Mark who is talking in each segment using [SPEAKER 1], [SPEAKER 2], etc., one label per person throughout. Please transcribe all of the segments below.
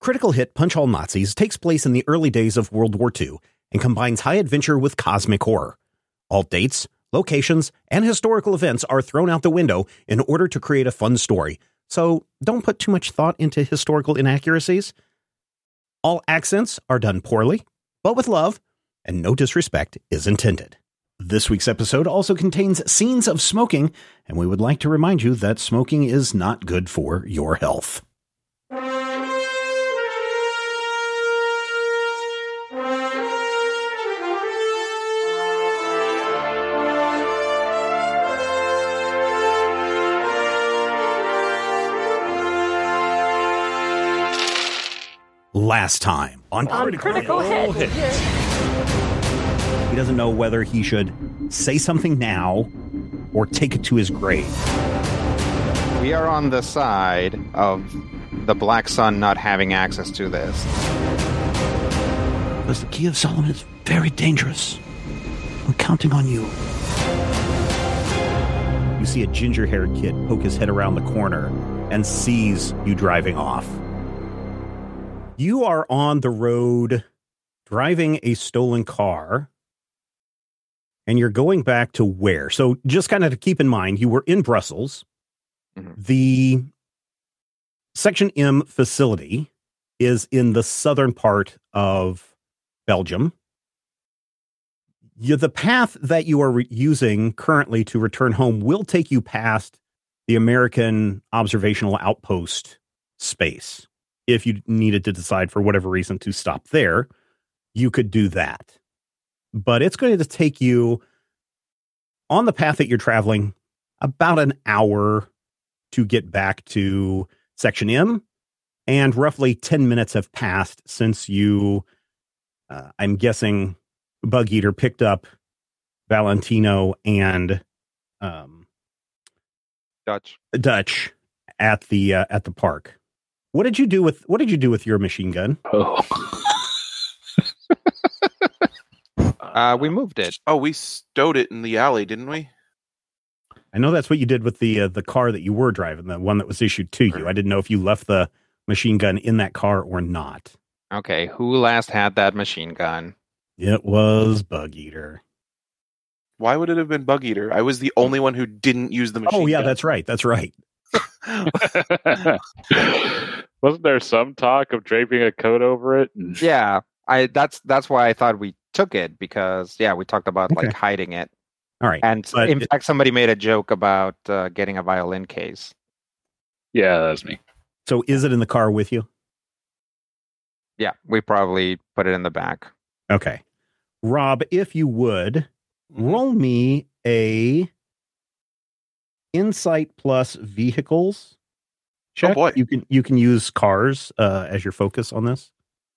[SPEAKER 1] Critical hit Punch All Nazis takes place in the early days of World War II and combines high adventure with cosmic horror. All dates, locations, and historical events are thrown out the window in order to create a fun story, so don't put too much thought into historical inaccuracies. All accents are done poorly, but with love, and no disrespect is intended. This week's episode also contains scenes of smoking, and we would like to remind you that smoking is not good for your health. Last time on, um,
[SPEAKER 2] On critical hit.
[SPEAKER 1] He doesn't know whether he should say something now or take it to his grave.
[SPEAKER 3] We are on the side of the Black Sun not having access to this.
[SPEAKER 1] Because the Key of Solomon is very dangerous. I'm counting on you. You see a ginger haired kid poke his head around the corner and sees you driving off. You are on the road driving a stolen car and you're going back to where? So, just kind of to keep in mind, you were in Brussels.
[SPEAKER 3] Mhm.
[SPEAKER 1] The Section M facility is in the southern part of Belgium. You, the path that you are re- using currently to return home will take you past the American observational outpost space. If you needed to decide for whatever reason to stop there, you could do that. But it's going to take you on the path that you're traveling about an hour to get back to Section M. And roughly 10 minutes have passed since you, uh, I'm guessing, Bug Eater picked up Valentino and um,
[SPEAKER 3] Dutch.
[SPEAKER 1] Dutch at the uh, at the park. What did you do with What did you do with your machine gun?
[SPEAKER 4] Oh.
[SPEAKER 3] Uh, we moved it.
[SPEAKER 5] Oh, we stowed it in the alley, didn't we?
[SPEAKER 1] I know that's what you did with the uh, the car that you were driving, the one that was issued to you. I didn't know if you left the machine gun in that car or not.
[SPEAKER 3] Okay, who last had that machine gun?
[SPEAKER 1] It was Bug Eater.
[SPEAKER 5] Why would it have been Bug Eater? I was the only one who didn't use the machine. Gun.
[SPEAKER 1] Oh yeah,
[SPEAKER 5] gun.
[SPEAKER 1] that's right. That's right.
[SPEAKER 4] Wasn't there some talk of draping a coat over it? And-
[SPEAKER 3] Yeah, I. That's that's why I thought we took it because yeah, we talked about
[SPEAKER 1] Okay.
[SPEAKER 3] like hiding it,
[SPEAKER 1] All right.
[SPEAKER 3] and
[SPEAKER 1] But
[SPEAKER 3] in
[SPEAKER 1] it-
[SPEAKER 3] fact, somebody made a joke about uh, getting a violin case.
[SPEAKER 4] yeah, that's me.
[SPEAKER 1] So is it in the car with you?
[SPEAKER 3] Yeah, we probably put it in the back.
[SPEAKER 1] Okay. Rob, if you would roll me a insight plus vehicles check.
[SPEAKER 5] boy.
[SPEAKER 1] You can you can use cars uh, as your focus on this.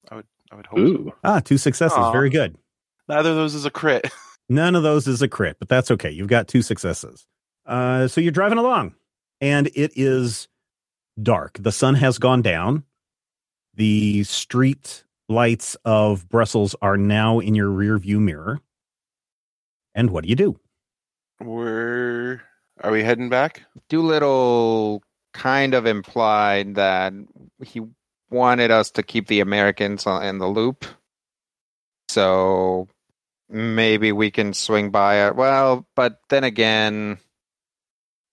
[SPEAKER 5] I would I would hope. so.
[SPEAKER 1] Ah, two successes.
[SPEAKER 5] Aw.
[SPEAKER 1] Very good.
[SPEAKER 5] Neither of those is a crit.
[SPEAKER 1] None of those is a crit, but that's okay. You've got two successes. Uh, so you're driving along, and it is dark. The sun has gone down. The street lights of Brussels are now in your rear view mirror. And what do you do?
[SPEAKER 5] We're are we heading back?
[SPEAKER 3] Doolittle kind of implied that he wanted us to keep the Americans in the loop. So maybe we can swing by it. Well, but then again,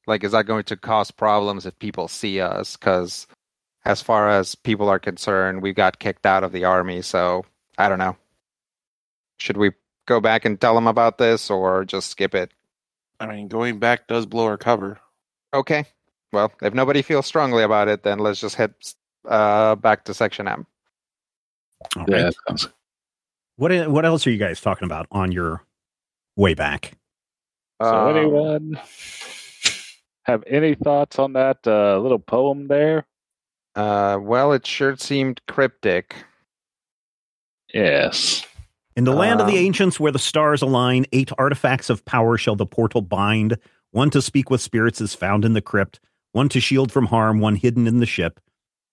[SPEAKER 3] like, is that going to cause problems if people see us? Because as far as people are concerned, we got kicked out of the army. So I don't know. Should we go back and tell them about this or just skip it?
[SPEAKER 5] I mean, going back does blow our cover.
[SPEAKER 3] Okay. Well, if nobody feels strongly about it, then let's just head uh, back to section M.
[SPEAKER 1] All
[SPEAKER 4] Yeah,
[SPEAKER 1] right.
[SPEAKER 4] sounds
[SPEAKER 1] What what else are you guys talking about on your way back?
[SPEAKER 4] So
[SPEAKER 3] Um,
[SPEAKER 4] anyone have any thoughts on that uh, little poem there?
[SPEAKER 3] Uh, well, it sure seemed cryptic.
[SPEAKER 4] Yes.
[SPEAKER 1] In the land of the
[SPEAKER 3] Um,
[SPEAKER 1] ancients where the stars align, eight artifacts of power shall the portal bind. One to speak with spirits is found in the crypt, one to shield from harm, one hidden in the ship,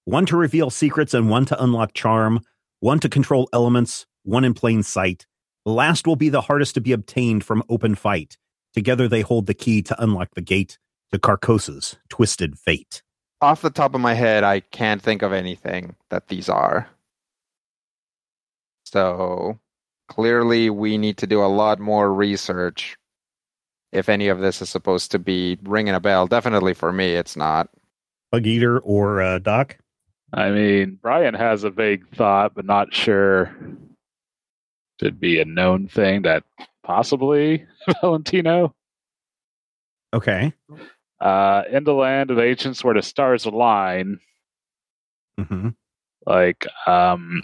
[SPEAKER 1] one to reveal secrets, and one to unlock charm, one to control elements, one in plain sight. The last will be the hardest to be obtained from open fight. Together they hold the key to unlock the gate to Carcosa's twisted fate.
[SPEAKER 3] off the top of my head, I can't think of anything that these are. So clearly, we need to do a lot more research if any of this is supposed to be ringing a bell. Definitely for me, it's not.
[SPEAKER 1] Bug Eater or uh, Doc?
[SPEAKER 4] I mean, Brian has a vague thought, but not sure. Should be a known thing that possibly Valentino.
[SPEAKER 1] Okay.
[SPEAKER 4] Uh, in the land of ancients where the stars align,
[SPEAKER 1] hmm
[SPEAKER 4] like, um,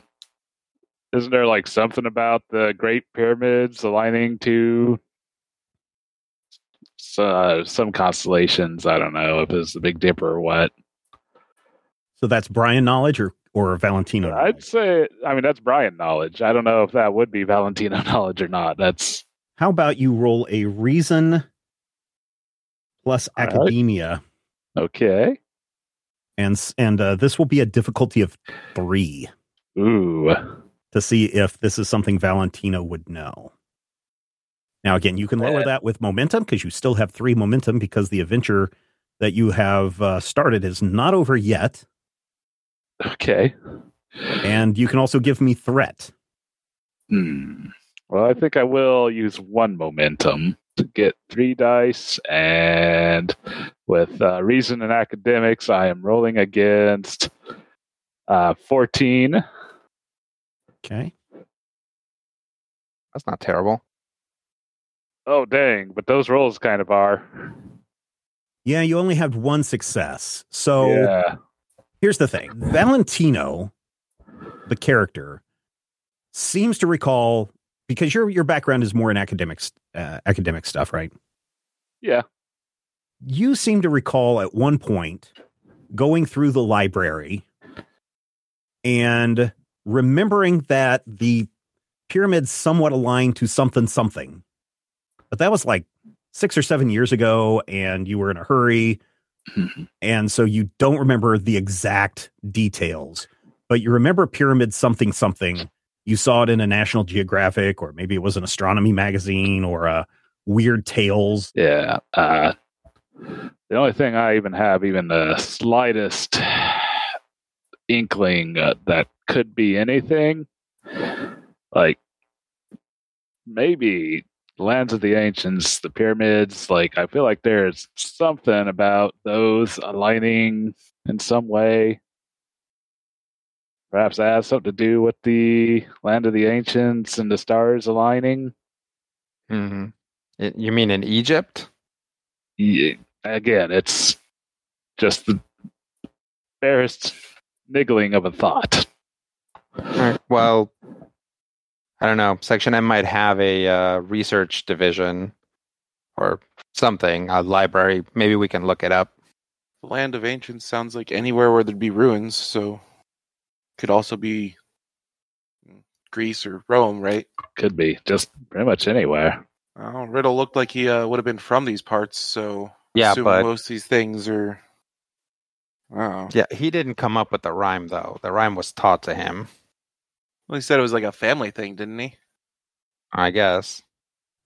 [SPEAKER 4] isn't there like something about the Great Pyramids aligning to uh, some constellations? I don't know if it's the Big Dipper or what.
[SPEAKER 1] So that's Brian knowledge or or Valentino?
[SPEAKER 4] I'd say, I mean, that's Brian knowledge. I don't know if that would be Valentino knowledge or not. That's
[SPEAKER 1] How about you roll a reason plus
[SPEAKER 4] All right.
[SPEAKER 1] academia,
[SPEAKER 4] okay.
[SPEAKER 1] and and uh, this will be a difficulty of three
[SPEAKER 4] Ooh.
[SPEAKER 1] to see if this is something Valentino would know. Now, again, you can lower that with momentum because you still have three momentum because the adventure that you have uh, started is not over yet,
[SPEAKER 4] Okay.
[SPEAKER 1] and you can also give me threat.
[SPEAKER 4] Hmm. Well, I think I will use one momentum to get three dice, and with uh, reason and academics, I am rolling against uh, fourteen.
[SPEAKER 1] Okay.
[SPEAKER 3] That's not terrible.
[SPEAKER 4] Oh dang! But those rolls kind of are.
[SPEAKER 1] Yeah, you only have one success. So
[SPEAKER 4] yeah.
[SPEAKER 1] here's the thing Valentino, the character, seems to recall because your your background is more in academics uh, academic stuff, right?
[SPEAKER 4] Yeah.
[SPEAKER 1] You seem to recall at one point going through the library and remembering that the pyramids somewhat aligned to something something. But that was like 6 or 7 years ago and you were in a hurry and so you don't remember the exact details, but you remember pyramid something something. You saw it in a National Geographic, or maybe it was an astronomy magazine, or a Weird Tales.
[SPEAKER 4] Yeah. Uh, the only thing I even have, even the slightest inkling uh, that could be anything, like maybe lands of the ancients, the pyramids. Like I feel like there's something about those aligning in some way. Perhaps that has something to do with the land of the ancients and the stars aligning.
[SPEAKER 3] hmm You mean in Egypt?
[SPEAKER 4] Yeah, again, it's just the barest niggling of a thought.
[SPEAKER 3] Alright, Well, I don't know. Section M might have a uh, research division or something, a library. Maybe we can look it up.
[SPEAKER 5] The land of ancients sounds like anywhere where there'd be ruins, so could also be Greece or Rome, right?
[SPEAKER 4] Could be just pretty much anywhere.
[SPEAKER 5] Oh, Riddle looked like he uh, would have been from these parts, so
[SPEAKER 3] Yeah,
[SPEAKER 5] assume
[SPEAKER 3] but
[SPEAKER 5] most of these things are. Oh,
[SPEAKER 3] yeah, he didn't come up with the rhyme though. The rhyme was taught to him,
[SPEAKER 5] well, he said it was like a family thing, didn't he?
[SPEAKER 3] I guess.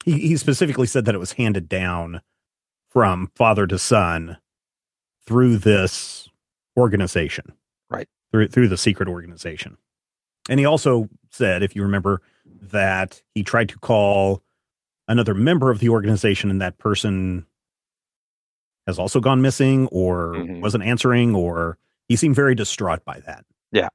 [SPEAKER 1] He, he specifically said that it was handed down from father to son through this organization,
[SPEAKER 3] Right.
[SPEAKER 1] Through through the secret organization, and he also said, if you remember, that he tried to call another member of the organization, and that person has also gone missing, or
[SPEAKER 3] Mhm.
[SPEAKER 1] wasn't answering, or he seemed very distraught by that.
[SPEAKER 3] Yeah.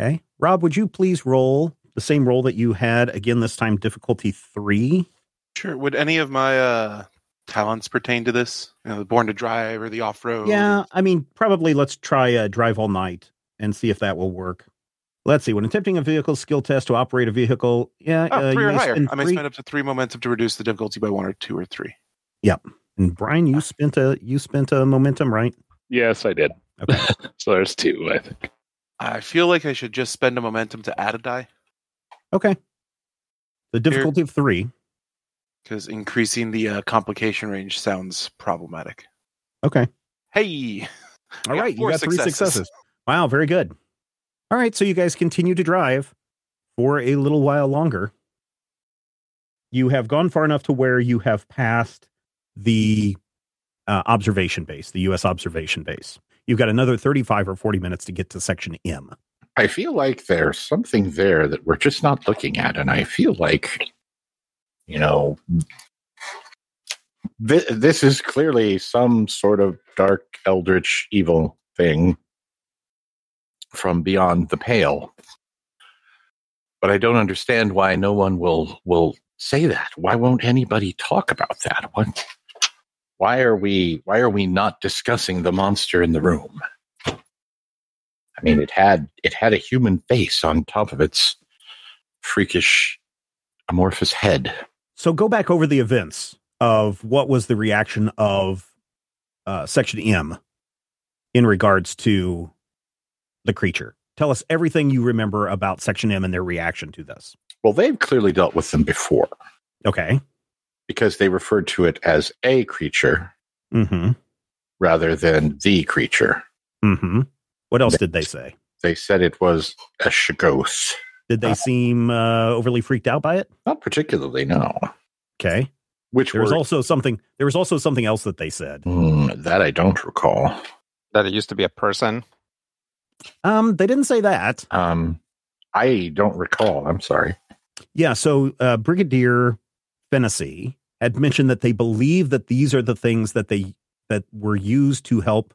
[SPEAKER 1] Okay, Rob, would you please roll the same roll that you had again this time, difficulty three?
[SPEAKER 5] Sure. Would any of my uh, talents pertain to this? You know, the born to drive or the off road?
[SPEAKER 1] Yeah, I mean, probably let's try uh, drive all night and see if that will work. Let's see. When attempting a vehicle skill test to operate a vehicle, yeah,
[SPEAKER 5] Oh,
[SPEAKER 1] uh,
[SPEAKER 5] three
[SPEAKER 1] you
[SPEAKER 5] or
[SPEAKER 1] may
[SPEAKER 5] higher.
[SPEAKER 1] spend
[SPEAKER 5] I may
[SPEAKER 1] three-
[SPEAKER 5] spend up to three momentum to reduce the difficulty by one or two or three. Yep.
[SPEAKER 1] And Brian, you spent a you spent a momentum, right?
[SPEAKER 4] Yes, I did.
[SPEAKER 1] Okay.
[SPEAKER 4] so there's two, I think.
[SPEAKER 5] I feel like I should just spend a momentum to add a die
[SPEAKER 1] Okay. The difficulty of three.
[SPEAKER 5] because increasing the uh, complication range sounds problematic.
[SPEAKER 1] Okay.
[SPEAKER 5] Hey,
[SPEAKER 1] All right. You got three successes. Wow, very good. All right, so you guys continue to drive for a little while longer. You have gone far enough to where you have passed the uh, observation base, the U.S. observation base. You've got another 35 or 40 minutes to get to section M.
[SPEAKER 2] I feel like there's something there that we're just not looking at, and I feel like, you know, th- this is clearly some sort of dark, eldritch, evil thing from beyond the pale. But I don't understand why no one will will say that. Why won't anybody talk about that? What? Why are we Why are we not discussing the monster in the room? I mean, it had it had a human face on top of its freakish amorphous head.
[SPEAKER 1] So go back over the events of what was the reaction of uh, Section M in regards to the creature. Tell us everything you remember about Section M and their reaction to this.
[SPEAKER 2] Well, they've clearly dealt with them before
[SPEAKER 1] Okay.
[SPEAKER 2] Because they referred to it as a creature
[SPEAKER 1] Mm-hmm.
[SPEAKER 2] rather than the creature.
[SPEAKER 1] Mm-hmm. What else did they say?
[SPEAKER 2] They said it was a shoggoth.
[SPEAKER 1] Did they
[SPEAKER 2] Uh,
[SPEAKER 1] seem uh, overly freaked out by it?
[SPEAKER 2] Not particularly, no.
[SPEAKER 1] Okay.
[SPEAKER 2] Which
[SPEAKER 1] There was also something. There was also something else that they said.
[SPEAKER 2] Hmm, that I don't recall.
[SPEAKER 3] That it used to be a person.
[SPEAKER 1] Um, they didn't say that.
[SPEAKER 2] Um, I don't recall. I'm sorry.
[SPEAKER 1] Yeah. So uh, Brigadier Fennessy had mentioned that they believe that these are the things that they that were used to help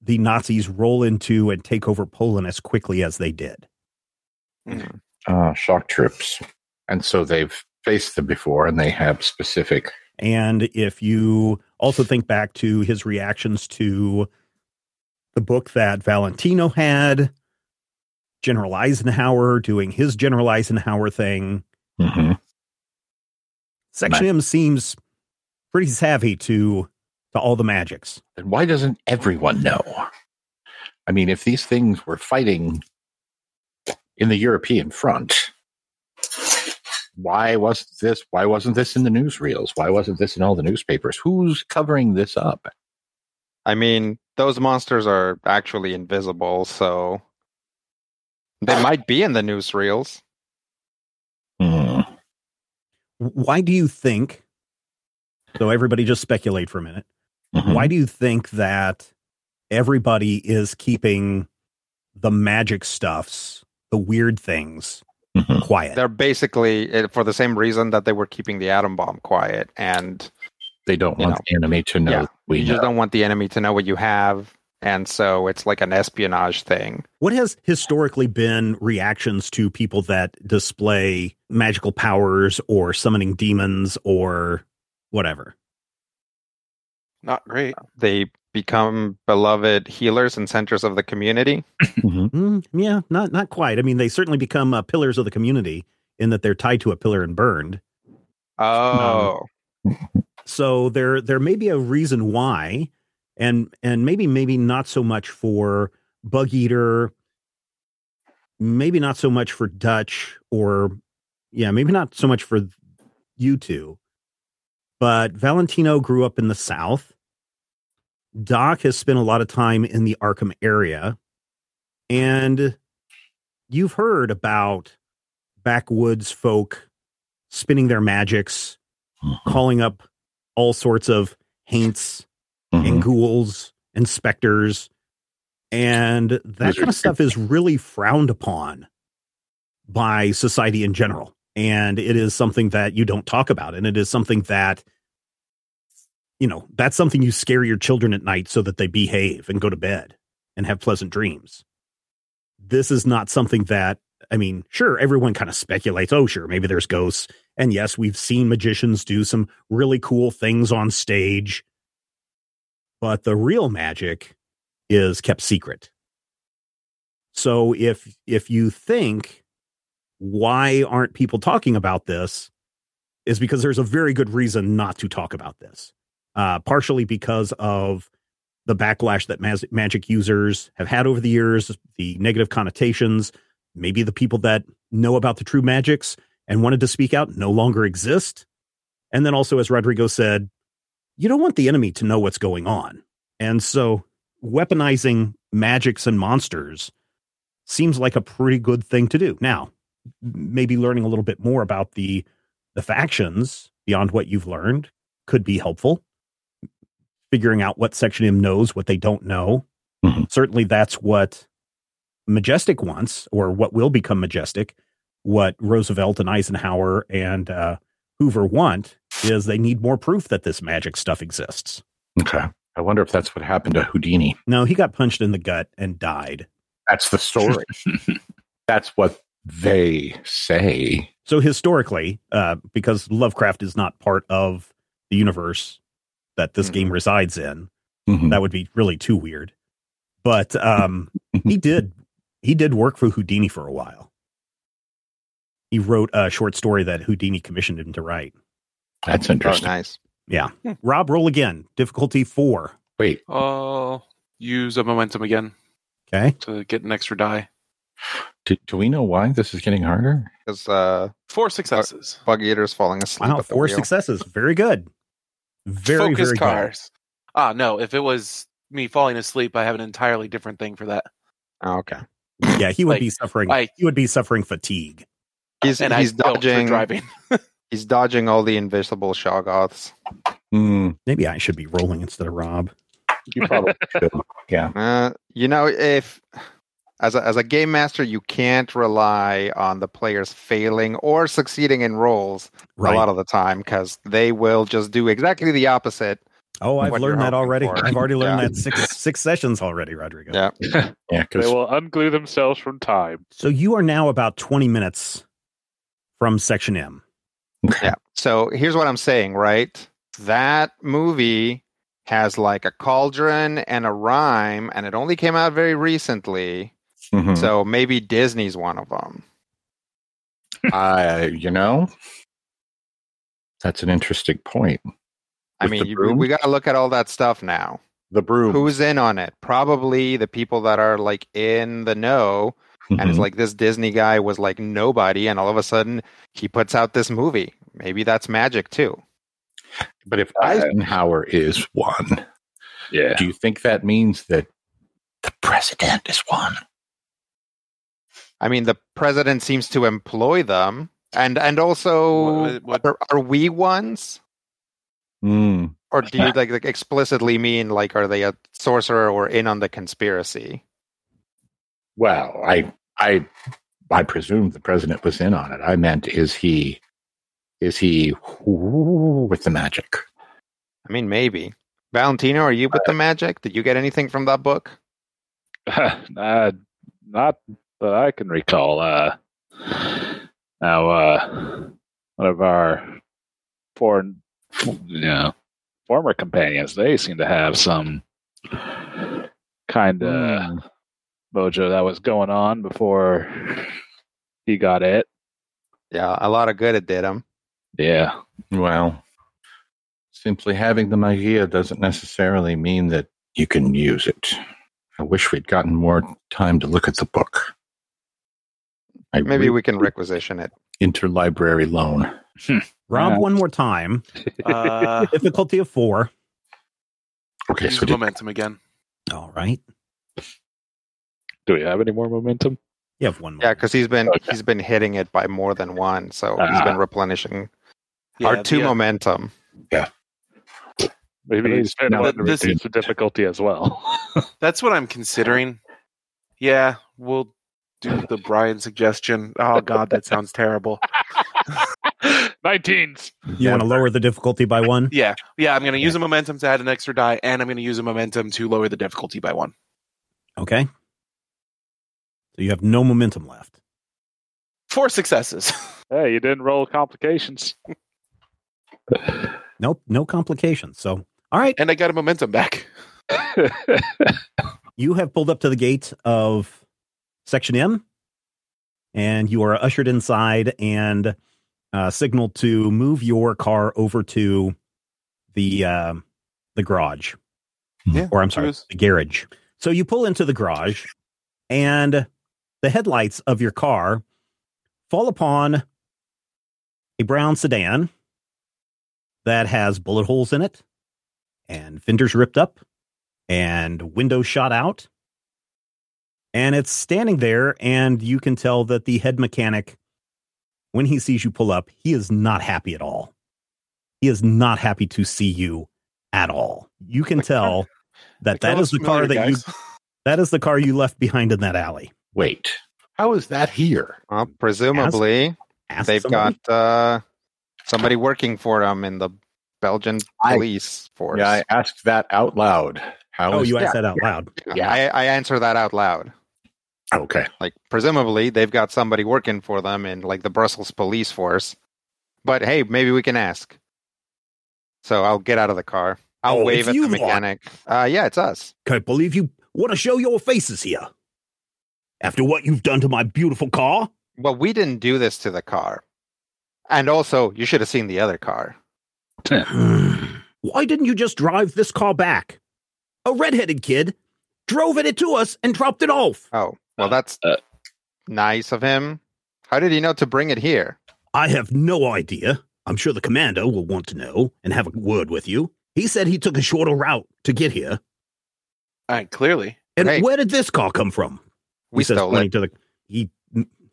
[SPEAKER 1] the Nazis roll into and take over Poland as quickly as they did.
[SPEAKER 3] Mm.
[SPEAKER 2] Uh, shock troops, and so they've faced them before, and they have specific.
[SPEAKER 1] And if you also think back to his reactions to the book that Valentino had, General Eisenhower doing his General Eisenhower thing,
[SPEAKER 2] Mhm.
[SPEAKER 1] Section M seems pretty savvy to to all the magics.
[SPEAKER 2] Then why doesn't everyone know? I mean, if these things were fighting in the European front, why wasn't this? Why wasn't this in the newsreels? Why wasn't this in all the newspapers? Who's covering this up?
[SPEAKER 3] I mean, those monsters are actually invisible, so they might be in the newsreels.
[SPEAKER 1] Why do you think? So everybody just speculate for a minute.
[SPEAKER 2] Mhm.
[SPEAKER 1] Why do you think that everybody is keeping the magic stuffs, the weird things,
[SPEAKER 2] Mhm.
[SPEAKER 1] quiet?
[SPEAKER 3] They're basically eh, for the same reason that they were keeping the atom bomb quiet, and
[SPEAKER 2] They don't want
[SPEAKER 3] know.
[SPEAKER 2] the enemy to know
[SPEAKER 3] Yeah,
[SPEAKER 2] we
[SPEAKER 3] you just
[SPEAKER 2] know.
[SPEAKER 3] don't want the enemy to know what you have, and so it's like an espionage thing.
[SPEAKER 1] What has historically been reactions to people that display magical powers or summoning demons or whatever?
[SPEAKER 5] Not great.
[SPEAKER 3] They become beloved healers and centers of the community.
[SPEAKER 2] Mhm.
[SPEAKER 1] Mm, yeah, not not quite. I mean, they certainly become uh, pillars of the community in that they're tied to a pillar and burned.
[SPEAKER 3] Oh,
[SPEAKER 1] So there there may be a reason why, and and maybe maybe not so much for Bug Eater, maybe not so much for Dutch, or yeah, maybe not so much for you two. But Valentino grew up in the South. Doc has spent a lot of time in the Arkham area, and you've heard about backwoods folk spinning their magics
[SPEAKER 2] Mhm.
[SPEAKER 1] calling up all sorts of haints
[SPEAKER 2] Mhm.
[SPEAKER 1] and ghouls and specters. And that kind of stuff is really frowned upon by society in general. And it is something that you don't talk about. And it is something that, you know, that's something you scare your children at night so that they behave and go to bed and have pleasant dreams. This is not something that, I mean, sure, everyone kind of speculates, oh, sure, maybe there's ghosts. And yes, we've seen magicians do some really cool things on stage. But the real magic is kept secret. So if if you think why aren't people talking about this is because there's a very good reason not to talk about this. Uh, partially because of the backlash that magic users have had over the years, the negative connotations, maybe the people that know about the true magics and wanted to speak out no longer exist. And then also, as Rodrigo said, you don't want the enemy to know what's going on. And so weaponizing magics and monsters seems like a pretty good thing to do. Now, maybe learning a little bit more about the the factions beyond what you've learned could be helpful. Figuring out what Section M knows, what they don't know,
[SPEAKER 2] Mhm.
[SPEAKER 1] Certainly, that's what Majestic wants, or what will become Majestic. What Roosevelt and Eisenhower and uh, Hoover want is they need more proof that this magic stuff exists.
[SPEAKER 2] Okay. I wonder if that's what happened to Houdini.
[SPEAKER 1] No, he got punched in the gut and died.
[SPEAKER 2] That's the story. that's what they say.
[SPEAKER 1] So historically, uh, because Lovecraft is not part of the universe that this
[SPEAKER 3] Mhm.
[SPEAKER 1] game resides in,
[SPEAKER 2] Mhm.
[SPEAKER 1] that would be really too weird. But um, he did he did work for Houdini for a while. He wrote a short story that Houdini commissioned him to write.
[SPEAKER 2] That's
[SPEAKER 3] Oh,
[SPEAKER 2] interesting.
[SPEAKER 3] nice.
[SPEAKER 1] Yeah.
[SPEAKER 5] Hmm.
[SPEAKER 1] Rob, roll again. Difficulty four.
[SPEAKER 2] Wait,
[SPEAKER 5] I'll use a momentum again
[SPEAKER 1] Okay.
[SPEAKER 5] to get an extra die.
[SPEAKER 2] do, do we know why this is getting harder?
[SPEAKER 3] Because uh,
[SPEAKER 5] Four successes.
[SPEAKER 3] Bug Eater's falling asleep.
[SPEAKER 1] Wow,
[SPEAKER 3] at the
[SPEAKER 1] four
[SPEAKER 3] wheel.
[SPEAKER 1] successes. Very good. Very,
[SPEAKER 5] Focus
[SPEAKER 1] very
[SPEAKER 5] cars. Ah, no. If it was me falling asleep, I have an entirely different thing for that.
[SPEAKER 3] Oh, okay.
[SPEAKER 1] Yeah, he would
[SPEAKER 5] Like,
[SPEAKER 1] be suffering.
[SPEAKER 5] like-
[SPEAKER 1] he would be suffering fatigue.
[SPEAKER 3] He's
[SPEAKER 5] and
[SPEAKER 3] he's
[SPEAKER 5] I
[SPEAKER 3] dodging.
[SPEAKER 5] driving.
[SPEAKER 3] He's dodging all the invisible Shoggoths.
[SPEAKER 2] Hmm,
[SPEAKER 1] Maybe I should be rolling instead of Rob.
[SPEAKER 2] you probably should. Yeah.
[SPEAKER 3] Uh, you know, if as a, as a game master, you can't rely on the players failing or succeeding in rolls
[SPEAKER 1] Right.
[SPEAKER 3] a lot of the time because they will just do exactly the opposite.
[SPEAKER 1] oh, I've learned that already.
[SPEAKER 3] for.
[SPEAKER 1] I've already learned
[SPEAKER 3] Yeah.
[SPEAKER 1] that six six sessions already, Rodrigo.
[SPEAKER 3] Yeah.
[SPEAKER 2] Yeah,
[SPEAKER 4] they will unglue themselves from time.
[SPEAKER 1] So you are now about 20 minutes from section M.
[SPEAKER 3] Yeah. So here's what I'm saying, right? That movie has like a cauldron and a rhyme, and it only came out very recently.
[SPEAKER 2] Mhm.
[SPEAKER 3] So maybe Disney's one of them.
[SPEAKER 2] I, you know, that's an interesting point.
[SPEAKER 3] I mean, you, we, we got to look at all that stuff now.
[SPEAKER 2] The broom.
[SPEAKER 3] Who's in on it? Probably the people that are like in the know. And it's
[SPEAKER 2] Mhm.
[SPEAKER 3] like this Disney guy was like nobody, and all of a sudden he puts out this movie. Maybe that's magic too.
[SPEAKER 2] but if Eisenhower is one,
[SPEAKER 4] Yeah.
[SPEAKER 2] do you think that means that the president is one?
[SPEAKER 3] I mean, the president seems to employ them, and and also
[SPEAKER 5] What- what-
[SPEAKER 3] are, are we ones?
[SPEAKER 2] Hmm.
[SPEAKER 3] Or do you like, like explicitly mean like are they a sorcerer or in on the conspiracy?
[SPEAKER 2] Well, I, I, I presume the president was in on it. I meant, is he, is he with the magic?
[SPEAKER 3] I mean, maybe. Valentino, are you with the magic? Did you get anything from that book?
[SPEAKER 4] uh, not that I can recall. Uh, now, uh, one of our foreign, you know, former companions, they seem to have some kind of
[SPEAKER 2] Hmm.
[SPEAKER 4] Mojo that was going on before he got it.
[SPEAKER 3] Yeah, a lot of good it did him.
[SPEAKER 4] Yeah.
[SPEAKER 2] Well, simply having the magia doesn't necessarily mean that you can use it. I wish we'd gotten more time to look at the book. I
[SPEAKER 3] Maybe
[SPEAKER 2] re-
[SPEAKER 3] we can requisition it.
[SPEAKER 2] interlibrary loan.
[SPEAKER 1] Rob,
[SPEAKER 4] Yeah.
[SPEAKER 1] one more time.
[SPEAKER 5] Uh,
[SPEAKER 1] Difficulty of four.
[SPEAKER 2] Okay,
[SPEAKER 5] use
[SPEAKER 2] so did,
[SPEAKER 5] momentum again.
[SPEAKER 1] All right.
[SPEAKER 4] Do we have any more momentum?
[SPEAKER 1] You have one more.
[SPEAKER 3] Yeah, because he's been
[SPEAKER 4] Okay.
[SPEAKER 3] he's been hitting it by more than one, so he's been replenishing
[SPEAKER 5] Yeah,
[SPEAKER 3] our two
[SPEAKER 5] the, uh,
[SPEAKER 3] momentum.
[SPEAKER 4] Maybe
[SPEAKER 2] But
[SPEAKER 4] he's been
[SPEAKER 2] no,
[SPEAKER 4] able to reduce the difficulty as well.
[SPEAKER 5] That's what I'm considering. Yeah, we'll do the Brian suggestion. Oh God, that sounds terrible.
[SPEAKER 4] 19s.
[SPEAKER 1] You want to lower the difficulty by one?
[SPEAKER 5] Yeah, yeah. I'm going to use a momentum to add an extra die, and I'm going to use a momentum to lower the difficulty by one.
[SPEAKER 1] Okay. So you have no momentum left.
[SPEAKER 5] Four successes.
[SPEAKER 4] Hey, you didn't roll complications.
[SPEAKER 1] Nope, no complications. So, all right,
[SPEAKER 5] and I got a momentum back.
[SPEAKER 1] you have pulled up to the gate of Section M, and you are ushered inside and uh, signaled to move your car over to the uh, the garage,
[SPEAKER 5] Yeah,
[SPEAKER 1] or I'm sorry,
[SPEAKER 5] Cruise.
[SPEAKER 1] the garage. So you pull into the garage, and the headlights of your car fall upon a brown sedan that has bullet holes in it, and fenders ripped up, and windows shot out. And it's standing there, and you can tell that the head mechanic, when he sees you pull up, he is not happy at all. He is not happy to see you at all. You can tell that that
[SPEAKER 5] oh,
[SPEAKER 1] is the car that you. That is the car you left behind in that alley.
[SPEAKER 2] Wait, how is that here?
[SPEAKER 3] Well, presumably
[SPEAKER 1] Ask
[SPEAKER 3] they've
[SPEAKER 1] somebody.
[SPEAKER 3] got uh, somebody working for them in the Belgian
[SPEAKER 2] I-
[SPEAKER 3] police force.
[SPEAKER 2] Yeah, I asked that out loud. How
[SPEAKER 1] Oh,
[SPEAKER 2] is
[SPEAKER 1] you asked
[SPEAKER 3] yeah.
[SPEAKER 1] that out loud.
[SPEAKER 2] Yeah.
[SPEAKER 3] I, I answer that out loud.
[SPEAKER 2] okay?
[SPEAKER 3] Like, presumably they've got somebody working for them in like the Brussels police force. But hey, maybe we can ask. So I'll get out of the car. I'll
[SPEAKER 1] Oh,
[SPEAKER 3] wave at the mechanic. Uh, yeah, it's us.
[SPEAKER 1] Can't believe you want to show your faces here. After what you've done to my beautiful car?
[SPEAKER 3] Well, we didn't do this to the car. And also, you should have seen the other car.
[SPEAKER 1] Why didn't you just drive this car back? A redheaded kid drove it to us and dropped it off.
[SPEAKER 3] Oh, well,
[SPEAKER 4] Uh,
[SPEAKER 3] that's
[SPEAKER 4] uh.
[SPEAKER 3] nice of him. How did he know to bring it here?
[SPEAKER 1] I have no idea. I'm sure the commander will want to know and have a word with you. He said he took a shorter route to get here.
[SPEAKER 5] Uh, clearly.
[SPEAKER 1] And
[SPEAKER 3] Hey.
[SPEAKER 1] where did this car come from?
[SPEAKER 3] We
[SPEAKER 1] he says,
[SPEAKER 3] stole
[SPEAKER 1] pointing
[SPEAKER 3] it.
[SPEAKER 1] to the he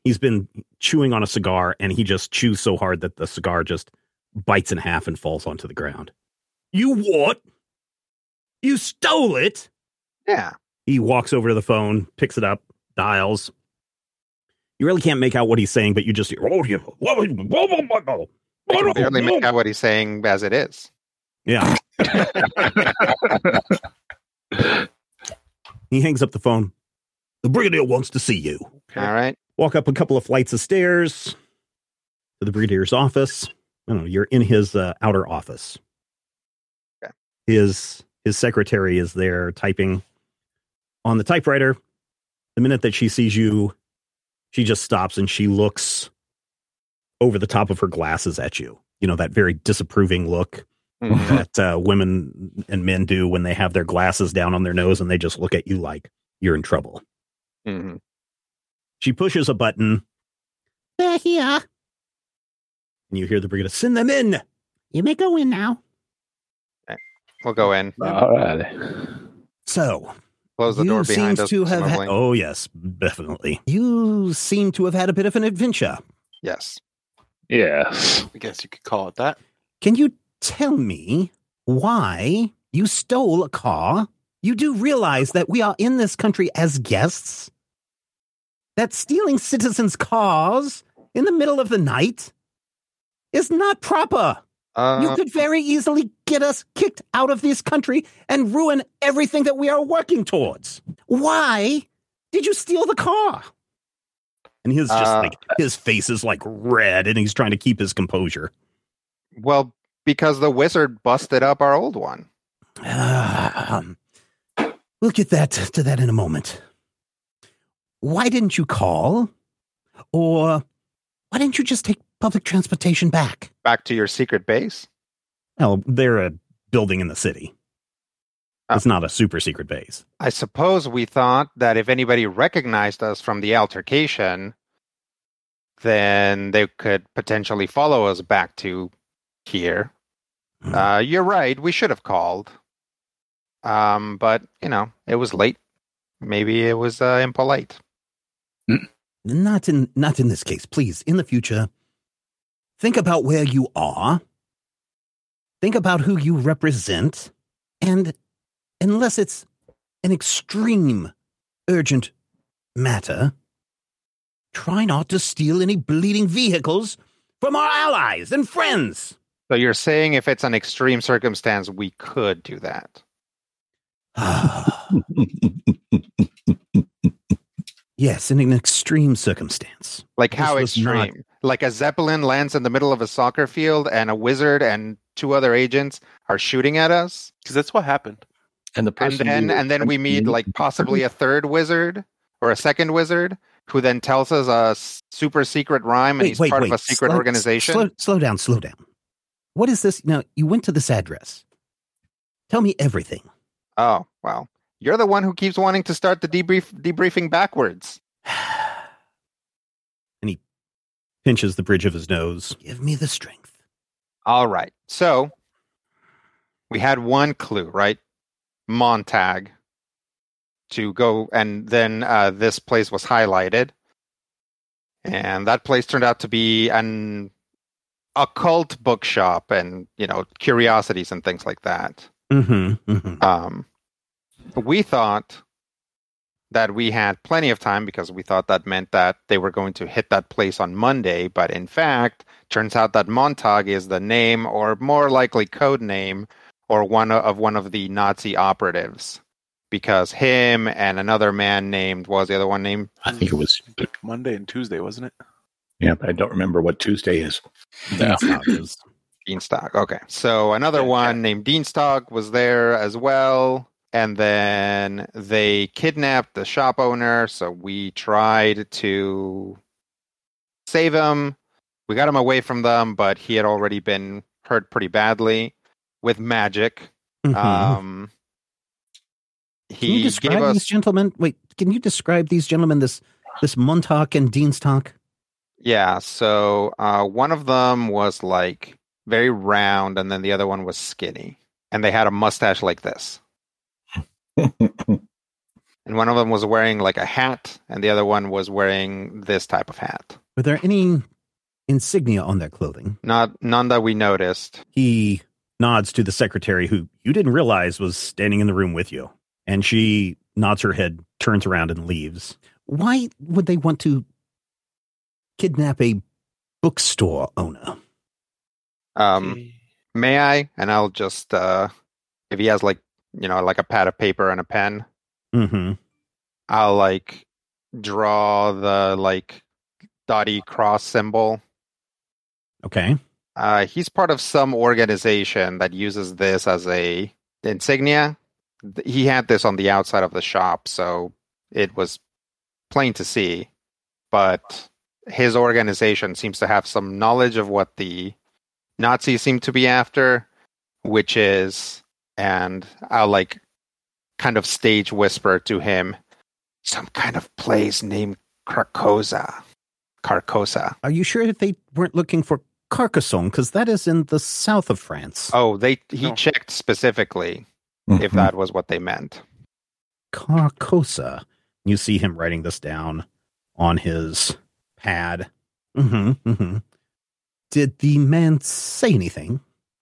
[SPEAKER 1] he's been chewing on a cigar and he just chews so hard that the cigar just bites in half and falls onto the ground. You what? You stole it?
[SPEAKER 3] Yeah.
[SPEAKER 1] He walks over to the phone, picks it up, dials. You really can't make out what he's saying, but you just hear, oh, yeah. whoa, whoa,
[SPEAKER 3] barely make out what he's saying as it is.
[SPEAKER 1] Yeah. He hangs up the phone. The brigadier wants to see you.
[SPEAKER 5] Okay.
[SPEAKER 3] All right.
[SPEAKER 1] walk up a couple of flights of stairs to the brigadier's office. I don't know, you're in his uh, outer office.
[SPEAKER 3] Okay.
[SPEAKER 1] His his secretary is there typing on the typewriter. The minute that she sees you, she just stops and she looks over the top of her glasses at you. You know that very disapproving look
[SPEAKER 3] Mhm.
[SPEAKER 1] that uh, women and men do when they have their glasses down on their nose and they just look at you like you're in trouble.
[SPEAKER 3] Mhm.
[SPEAKER 1] She pushes a button. They're here. And you hear the brigadier, send them in. You may go in now.
[SPEAKER 3] We'll go in.
[SPEAKER 4] All right.
[SPEAKER 1] So,
[SPEAKER 3] Close the
[SPEAKER 1] you
[SPEAKER 3] door behind
[SPEAKER 1] seems
[SPEAKER 3] us.
[SPEAKER 1] to have had,
[SPEAKER 3] presumably.
[SPEAKER 1] oh yes, definitely. You seem to have had a bit of an adventure.
[SPEAKER 3] Yes.
[SPEAKER 4] Yes.
[SPEAKER 5] I guess you could call it that.
[SPEAKER 1] Can you tell me why you stole a car? You do realize that we are in this country as guests? That stealing citizens' cars in the middle of the night is not proper.
[SPEAKER 3] Uh,
[SPEAKER 1] you could very easily get us kicked out of this country and ruin everything that we are working towards. Why did you steal the car? And his just
[SPEAKER 3] Uh,
[SPEAKER 1] like his face is like red and he's trying to keep his composure.
[SPEAKER 3] well, because the wizard busted up our old one.
[SPEAKER 1] Um, we'll get that to that in a moment. Why didn't you call? Or why didn't you just take public transportation back?
[SPEAKER 3] Back to your secret base.
[SPEAKER 1] Well, they're a building in the city.
[SPEAKER 3] Oh.
[SPEAKER 1] It's not a super secret base.
[SPEAKER 3] I suppose we thought that if anybody recognized us from the altercation, then they could potentially follow us back to here.
[SPEAKER 1] Hmm.
[SPEAKER 3] Uh, you're right. We should have called. Um, but you know, it was late. Maybe it was uh, impolite.
[SPEAKER 1] Not in not in this case, please. In the future, think about where you are. Think about who you represent, and unless it's an extreme urgent matter, try not to steal any bleeding vehicles from our allies and friends.
[SPEAKER 3] So you're saying if it's an extreme circumstance, we could do that.
[SPEAKER 1] yes, in an extreme circumstance.
[SPEAKER 3] Like
[SPEAKER 1] This
[SPEAKER 3] how
[SPEAKER 1] was not-
[SPEAKER 3] extreme? Like a zeppelin lands in the middle of a soccer field, and a wizard and two other agents are shooting at us,
[SPEAKER 5] Because that's what happened.
[SPEAKER 2] And the
[SPEAKER 3] and
[SPEAKER 2] person
[SPEAKER 3] then and then we meet like possibly a third wizard or a second wizard who then tells us a super secret rhyme, and he's part of a secret
[SPEAKER 1] slow-
[SPEAKER 3] organization.
[SPEAKER 1] Slow, slow down, slow down. What is this? Now, you went to this address. Tell me everything.
[SPEAKER 3] Oh well, you're the one who keeps wanting to start the debrief debriefing backwards.
[SPEAKER 1] and he pinches the bridge of his nose. Give me the strength.
[SPEAKER 3] All right. So we had one clue, right? Montag to go, and then uh, this place was highlighted, and that place turned out to be an occult bookshop, and you know curiosities and things like that.
[SPEAKER 1] Mm-hmm, mm-hmm.
[SPEAKER 3] Um, we thought that we had plenty of time because we thought that meant that they were going to hit that place on Monday. But in fact, turns out that Montag is the name, or more likely code name, or one of one of the Nazi operatives. Because him and another man named what was the other one named?
[SPEAKER 2] I think it was.
[SPEAKER 5] Monday and Tuesday, wasn't it?
[SPEAKER 2] Yeah, but I don't remember what Tuesday is.
[SPEAKER 4] No.
[SPEAKER 1] Dienstag is-
[SPEAKER 3] Deanstock. Okay. So another one named Deanstock was there as well. And then they kidnapped the shop owner. So we tried to save him. We got him away from them, but he had already been hurt pretty badly with magic.
[SPEAKER 1] Mhm.
[SPEAKER 3] Um,
[SPEAKER 1] can you describe
[SPEAKER 3] us
[SPEAKER 1] these gentlemen? Wait, can you describe these gentlemen? This this Montauk and Dienstock.
[SPEAKER 3] Yeah, so uh, one of them was like very round, and then the other one was skinny, and they had a mustache like this. And one of them was wearing like a hat, and the other one was wearing this type of hat.
[SPEAKER 1] Were there any insignia on their clothing?
[SPEAKER 3] Not none that we noticed.
[SPEAKER 1] He nods to the secretary, who you didn't realize was standing in the room with you, and she nods her head, turns around, and leaves. Why would they want to kidnap a bookstore owner?
[SPEAKER 3] Um, may I? And I'll just uh, if he has like you know like a pad of paper and a pen,
[SPEAKER 1] Mm-hmm.
[SPEAKER 3] I'll like draw the like dotty cross symbol
[SPEAKER 1] Okay.
[SPEAKER 3] Uh, he's part of some organization that uses this as a insignia. He had this on the outside of the shop, so it was plain to see. But his organization seems to have some knowledge of what the Nazis seem to be after, which is, and I'll like kind of stage whisper to him, some kind of place named Carcosa. Carcosa.
[SPEAKER 1] Are you sure that they weren't looking for Carcassonne? Because that is in the south of France.
[SPEAKER 3] Oh, they he
[SPEAKER 5] No.
[SPEAKER 3] checked specifically
[SPEAKER 2] Mm-hmm.
[SPEAKER 3] if that was what they meant.
[SPEAKER 1] Carcosa. You see him writing this down on his pad. Mm-hmm, mm-hmm. Did the man say anything?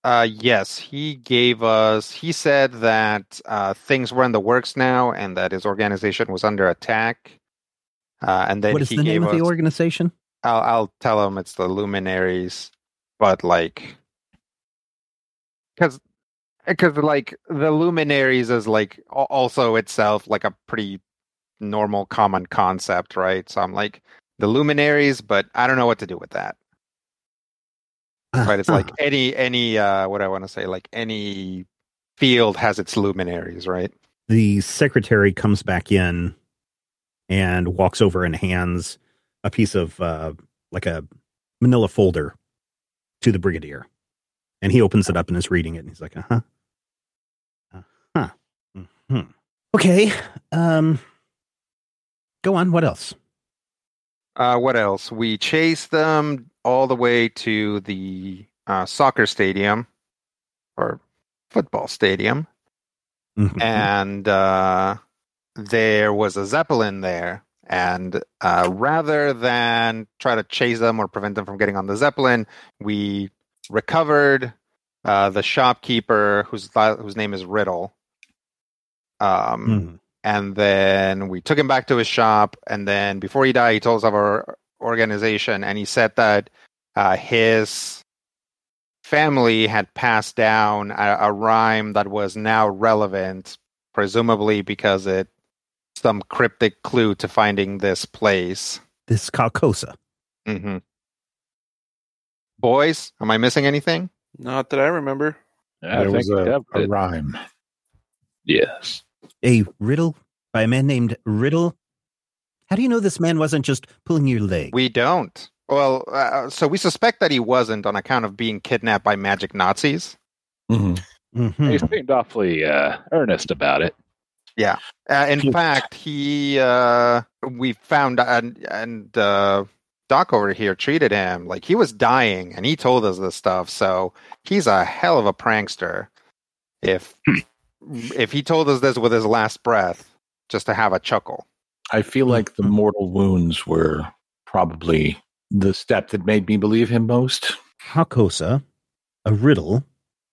[SPEAKER 3] Uh, yes, he gave us. He said that uh, things were in the works now, and that his organization was under attack. Uh, and then
[SPEAKER 1] what is
[SPEAKER 3] he
[SPEAKER 1] the name of the organization?
[SPEAKER 3] I'll, I'll tell him it's the Luminaries, but like, because because like the Luminaries is like also itself like a pretty normal common concept, right? So I'm like the Luminaries, but I don't know what to do with that. right? It's like any any uh what i want to say like any field has its luminaries right?
[SPEAKER 1] The secretary comes back in and walks over and hands a piece of uh, like a manila folder to the brigadier. And he opens it up and is reading it and he's like uh-huh. Uh-huh. Hmm okay um go on what else?
[SPEAKER 3] Uh what else? We chase them all the way to the uh soccer stadium or football stadium
[SPEAKER 1] Mhm.
[SPEAKER 3] and uh there was a zeppelin there and uh rather than try to chase them or prevent them from getting on the zeppelin we recovered uh the shopkeeper whose whose name is riddle um
[SPEAKER 1] Mhm.
[SPEAKER 3] and then we took him back to his shop and then before he died he told us of our organization and he said that uh, his family had passed down a, a rhyme that was now relevant presumably because it some cryptic clue to finding this place
[SPEAKER 1] this Carcosa.
[SPEAKER 3] hmm boys am i missing anything
[SPEAKER 5] Not that I remember.
[SPEAKER 4] I
[SPEAKER 2] there
[SPEAKER 4] think
[SPEAKER 2] was
[SPEAKER 4] we
[SPEAKER 2] a, a rhyme.
[SPEAKER 4] Yes.
[SPEAKER 1] a riddle by a man named Riddle. How do you know this man wasn't just pulling your leg?
[SPEAKER 3] we don't well uh, so we suspect that he wasn't on account of being kidnapped by magic nazis
[SPEAKER 2] Mhm.
[SPEAKER 1] Mhm.
[SPEAKER 4] He seemed awfully uh, earnest about it.
[SPEAKER 3] Uh, in fact, he uh, we found and and uh, Doc over here treated him like he was dying, and he told us this stuff. So he's a hell of a prankster. If if he told us this with his last breath, just to have a chuckle.
[SPEAKER 2] I feel like the
[SPEAKER 1] Mhm.
[SPEAKER 2] mortal wounds were probably the step that made me believe him most.
[SPEAKER 1] Carcosa, a riddle.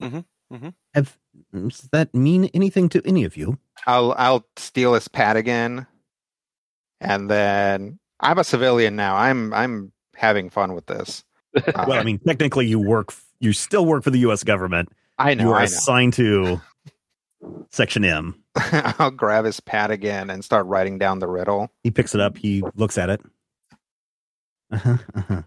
[SPEAKER 5] Mhm, mhm.
[SPEAKER 1] Have does that mean anything to any of you?
[SPEAKER 3] I'll I'll steal his pad again, and then I'm a civilian now. I'm I'm having fun with this. Uh,
[SPEAKER 1] Well, I mean, technically, you work. f- You still work for the U.S. government.
[SPEAKER 3] I know.
[SPEAKER 1] you are
[SPEAKER 3] I know.
[SPEAKER 1] assigned to Section M.
[SPEAKER 3] I'll grab his pad again and start writing down the riddle.
[SPEAKER 1] He picks it up. He looks at it. Uh-huh, uh-huh.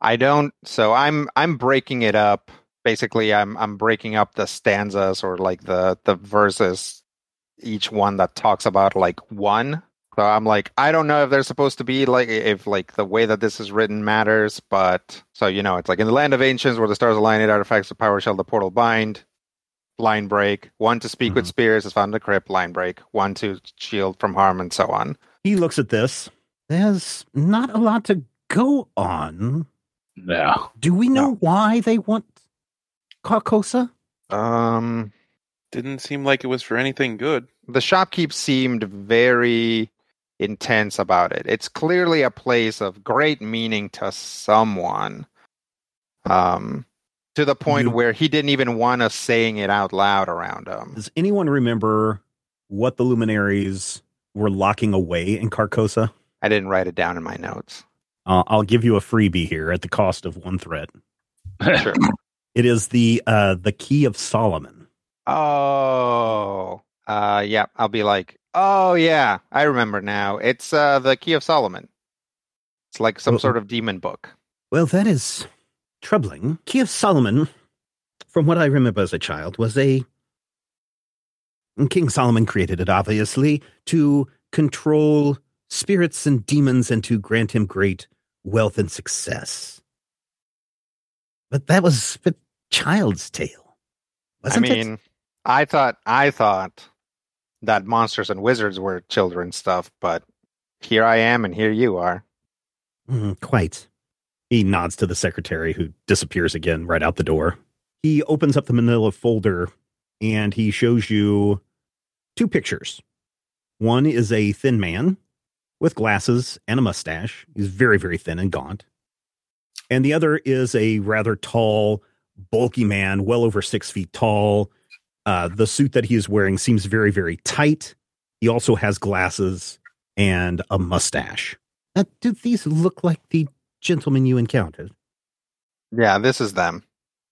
[SPEAKER 3] I don't. So I'm I'm breaking it up. Basically, I'm I'm breaking up the stanzas or like the the verses, each one that talks about like one. So I'm like, I don't know if they're supposed to be like if like the way that this is written matters, but so you know, it's like in the land of ancients where the stars align, eight artifacts of power shall the portal bind. Line break. One to speak with
[SPEAKER 1] Mhm.
[SPEAKER 3] spears is found in the crypt. Line break. One to shield from harm and so on.
[SPEAKER 1] He looks at this. There's not a lot to go on.
[SPEAKER 4] No.
[SPEAKER 1] Do we know why they want Carcosa?
[SPEAKER 3] Um,
[SPEAKER 5] Didn't seem like it was for anything good.
[SPEAKER 3] the shopkeep seemed very intense about it. It's clearly a place of great meaning to someone. Um to the point
[SPEAKER 1] You-
[SPEAKER 3] where he didn't even want us saying it out loud around him.
[SPEAKER 1] Does anyone remember what the luminaries were locking away in Carcosa?
[SPEAKER 3] I didn't write it down in my notes.
[SPEAKER 1] Uh, I'll give you a freebie here at the cost of one threat.
[SPEAKER 3] Sure.
[SPEAKER 1] It is the uh, the Key of Solomon.
[SPEAKER 3] oh. Uh yeah, I'll be like, "Oh yeah, I remember now. It's uh the Key of Solomon." It's like some
[SPEAKER 1] Oh,
[SPEAKER 3] sort of demon book.
[SPEAKER 1] Well, that is troubling. Key of Solomon, from what I remember as a child, was a King Solomon created it obviously to control spirits and demons and to grant him great wealth and success. But that was a child's tale. Wasn't
[SPEAKER 3] I mean, I thought I thought that monsters and wizards were children's stuff, but here I am and here you are.
[SPEAKER 1] Mm, quite. He nods to the secretary who disappears again right out the door. He opens up the manila folder and he shows you two pictures. One is a thin man with glasses and a mustache. He's very, very thin and gaunt. And the other is a rather tall, bulky man, well over six feet tall. Uh, the suit that he is wearing seems very, very tight. He also has glasses and a mustache. Uh, do these look like the gentlemen you encountered?
[SPEAKER 3] Yeah, this is them.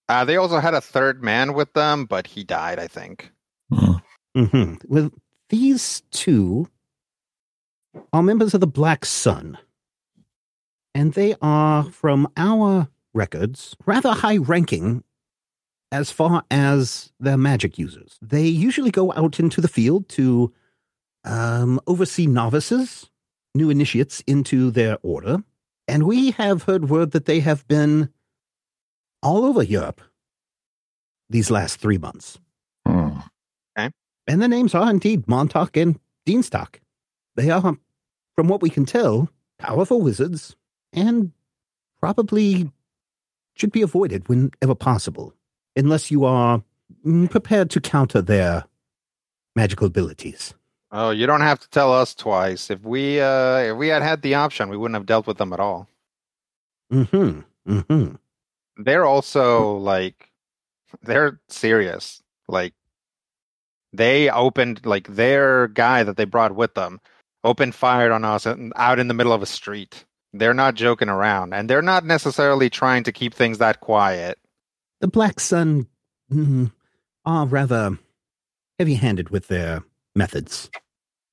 [SPEAKER 3] Uh, they also had a third man with them, but he died, I think.
[SPEAKER 1] Mm-hmm. Well, these two are members of the Black Sun. And they are, from our records, rather high ranking as far as their magic users. They usually go out into the field to um, oversee novices, new initiates into their order. And we have heard word that they have been all over Europe these last three months.
[SPEAKER 2] Hmm.
[SPEAKER 1] And the names are indeed Montauk and Deanstock. They are, from what we can tell, powerful wizards and probably should be avoided whenever possible, unless you are prepared to counter their magical abilities.
[SPEAKER 3] Oh, you don't have to tell us twice. If we uh if we had had the option, we wouldn't have dealt with them at all.
[SPEAKER 1] Mm-hmm. Mm-hmm.
[SPEAKER 3] They're also like they're serious. Like they opened like their guy that they brought with them opened fire on us out in the middle of a street. They're not joking around and they're not necessarily trying to keep things that quiet.
[SPEAKER 1] The Black Sun mm, are rather heavy-handed with their methods.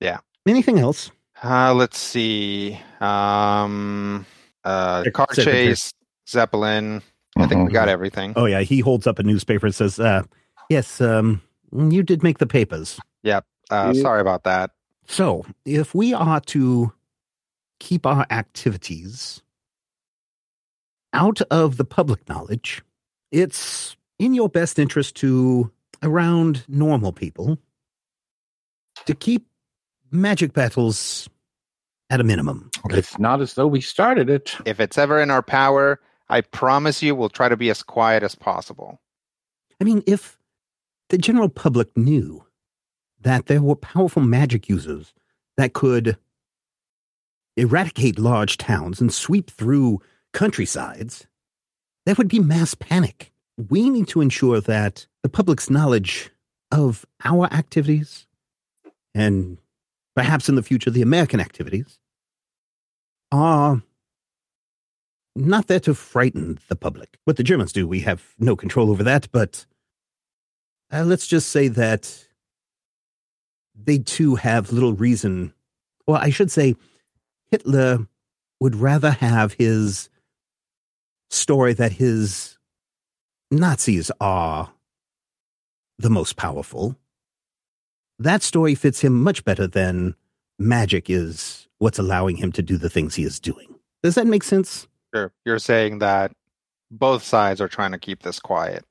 [SPEAKER 3] Yeah.
[SPEAKER 1] Anything else?
[SPEAKER 3] Uh let's see. Um uh car
[SPEAKER 1] secretary.
[SPEAKER 3] chase, Zeppelin. I think we got everything.
[SPEAKER 1] Oh yeah, he holds up a newspaper and says, uh, "Yes, um, you did make the papers."
[SPEAKER 3] Uh
[SPEAKER 4] Yeah.
[SPEAKER 3] sorry about that.
[SPEAKER 1] So, if we are to keep our activities out of the public knowledge, it's in your best interest to, around normal people, to keep magic battles at a minimum.
[SPEAKER 2] It's not as though we started it.
[SPEAKER 3] If it's ever in our power, I promise you we'll try to be as quiet as possible.
[SPEAKER 1] I mean, if the general public knew that there were powerful magic users that could eradicate large towns and sweep through countrysides, there would be mass panic. We need to ensure that the public's knowledge of our activities and perhaps in the future the American activities are not there to frighten the public. What the Germans do, we have no control over that, but uh, let's just say that they too have little reason. or I should say Hitler would rather have his story that his Nazis are the most powerful. That story fits him much better than magic is what's allowing him to do the things he is doing. Does that make sense?
[SPEAKER 3] Sure. You're saying that both sides are trying to keep this quiet.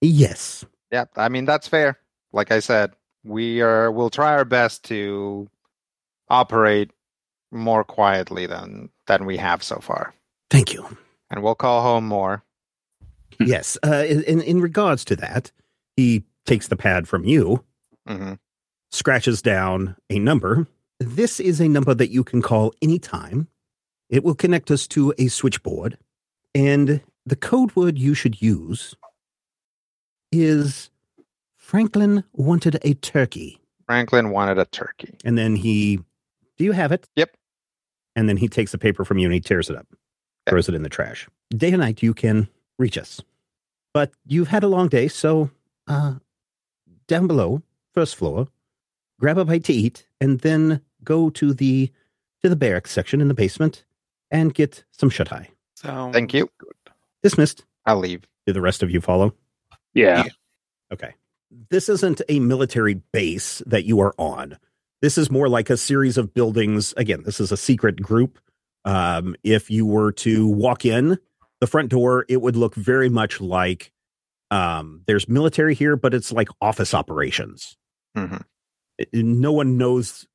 [SPEAKER 1] Yes.
[SPEAKER 3] Yeah, I mean that's fair. Like I said, we are we'll try our best to operate more quietly than than we have so far.
[SPEAKER 1] Thank you.
[SPEAKER 3] And we'll call home more.
[SPEAKER 1] yes. Uh, in in regards to that, he takes the pad from you,
[SPEAKER 3] hmm
[SPEAKER 1] scratches down a number. This is a number that you can call anytime. It will connect us to a switchboard, and the code word you should use is Franklin wanted a turkey.
[SPEAKER 3] Franklin wanted a turkey.
[SPEAKER 1] And then he, do you have it?
[SPEAKER 3] Yep.
[SPEAKER 1] And then he takes the paper from you and he tears it up, throws it in the trash. Day and night, you can reach us. But you've had a long day, so uh, down below, first floor, grab a bite to eat, and then go to the to the barracks section in the basement and get some shut eye.
[SPEAKER 5] Sounds
[SPEAKER 3] Thank you.
[SPEAKER 5] good.
[SPEAKER 1] Dismissed.
[SPEAKER 3] I'll leave.
[SPEAKER 1] Do the rest of you follow?
[SPEAKER 4] Yeah.
[SPEAKER 1] Okay. This isn't a military base that you are on. This is more like a series of buildings. Again, this is a secret group. Um, if you were to walk in the front door, it would look very much like um, there's military here, but it's like office operations.
[SPEAKER 3] hmm
[SPEAKER 1] It- no one knows,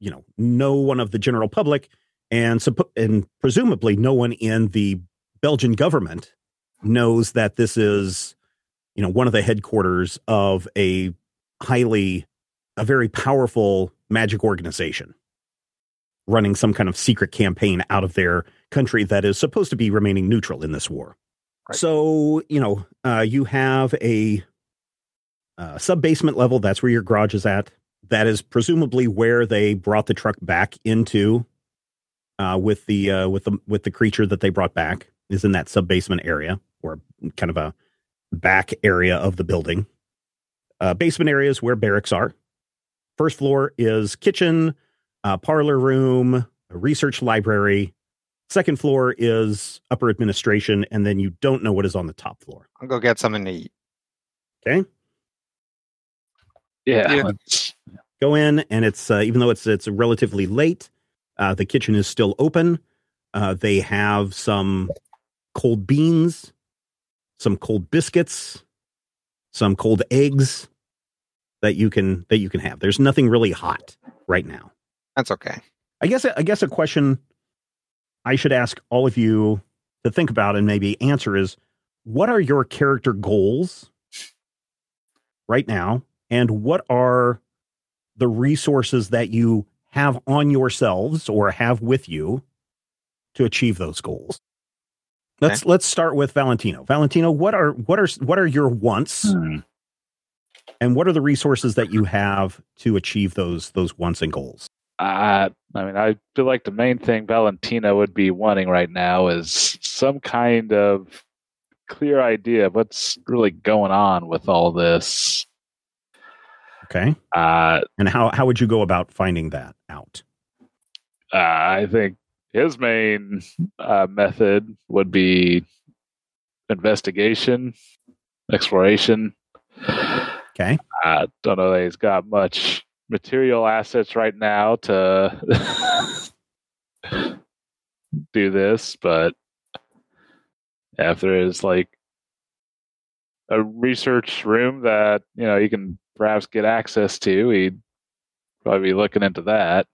[SPEAKER 1] you know, no one of the general public, and and presumably no one in the Belgian government knows that this is, you know, one of the headquarters of a highly, a very powerful magic organization running some kind of secret campaign out of their country that is supposed to be remaining neutral in this war.
[SPEAKER 3] Right.
[SPEAKER 1] So, you know, uh, you have a uh, sub basement level. That's where your garage is at. That is presumably where they brought the truck back into uh, with the uh, with the with the creature that they brought back is in that sub basement area or kind of a back area of the building. Uh, basement area is where barracks are. First floor is kitchen, uh, parlor room, a research library. Second floor is upper administration, and then you don't know what is on the top floor.
[SPEAKER 3] I'll go get something to eat.
[SPEAKER 1] Okay.
[SPEAKER 4] Yeah.
[SPEAKER 3] Yeah.
[SPEAKER 1] go in and it's uh, even though it's it's relatively late uh, the kitchen is still open. Uh, they have some cold beans some cold biscuits some cold eggs that you can that you can have. There's nothing really hot right now.
[SPEAKER 3] That's okay.
[SPEAKER 1] i guess i guess a question i should ask all of you to think about and maybe answer is what are your character goals right now? And what are the resources that you have on yourselves or have with you to achieve those goals. Let's let's start with valentino. Valentino what are what are what are your wants?
[SPEAKER 4] Hmm.
[SPEAKER 1] and what are the resources that you have to achieve those those wants and goals?
[SPEAKER 4] Uh, I mean, I feel like the main thing Valentina would be wanting right now is some kind of clear idea of what's really going on with all this.
[SPEAKER 1] Okay.
[SPEAKER 4] Uh,
[SPEAKER 1] and how how would you go about finding that out?
[SPEAKER 4] Uh, I think his main uh, method would be investigation, exploration.
[SPEAKER 1] okay.
[SPEAKER 4] I don't know that he's got much material assets right now to do this, but if there is like a research room that you know you can perhaps get access to, he'd probably be looking into that.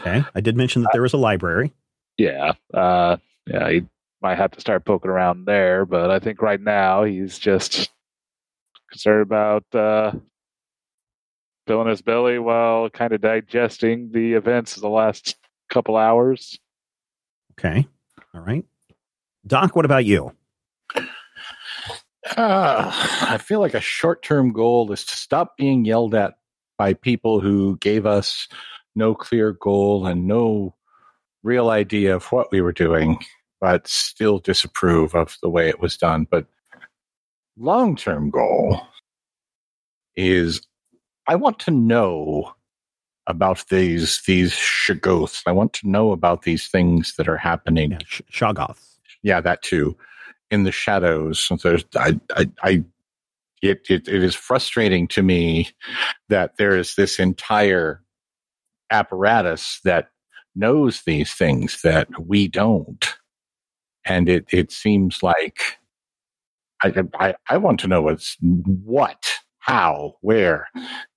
[SPEAKER 1] okay. I did mention that there was a library.
[SPEAKER 4] Yeah, uh, yeah, he might have to start poking around there, but I think right now he's just concerned about uh, filling his belly while kind of digesting the events of the last couple hours.
[SPEAKER 1] okay. All right. Doc what about you
[SPEAKER 2] Uh, I feel like a short term goal is to stop being yelled at by people who gave us no clear goal and no real idea of what we were doing, but still disapprove of the way it was done. But long term goal is I want to know about these these shoggoths. I want to know about these things that are happening.
[SPEAKER 1] Yeah, sh- Shoggoths.
[SPEAKER 2] Yeah, that too. In the shadows. There's I I, I it, it it is frustrating to me that there is this entire apparatus that knows these things that we don't. And it, it seems like I, I, I want to know what's what, how, where,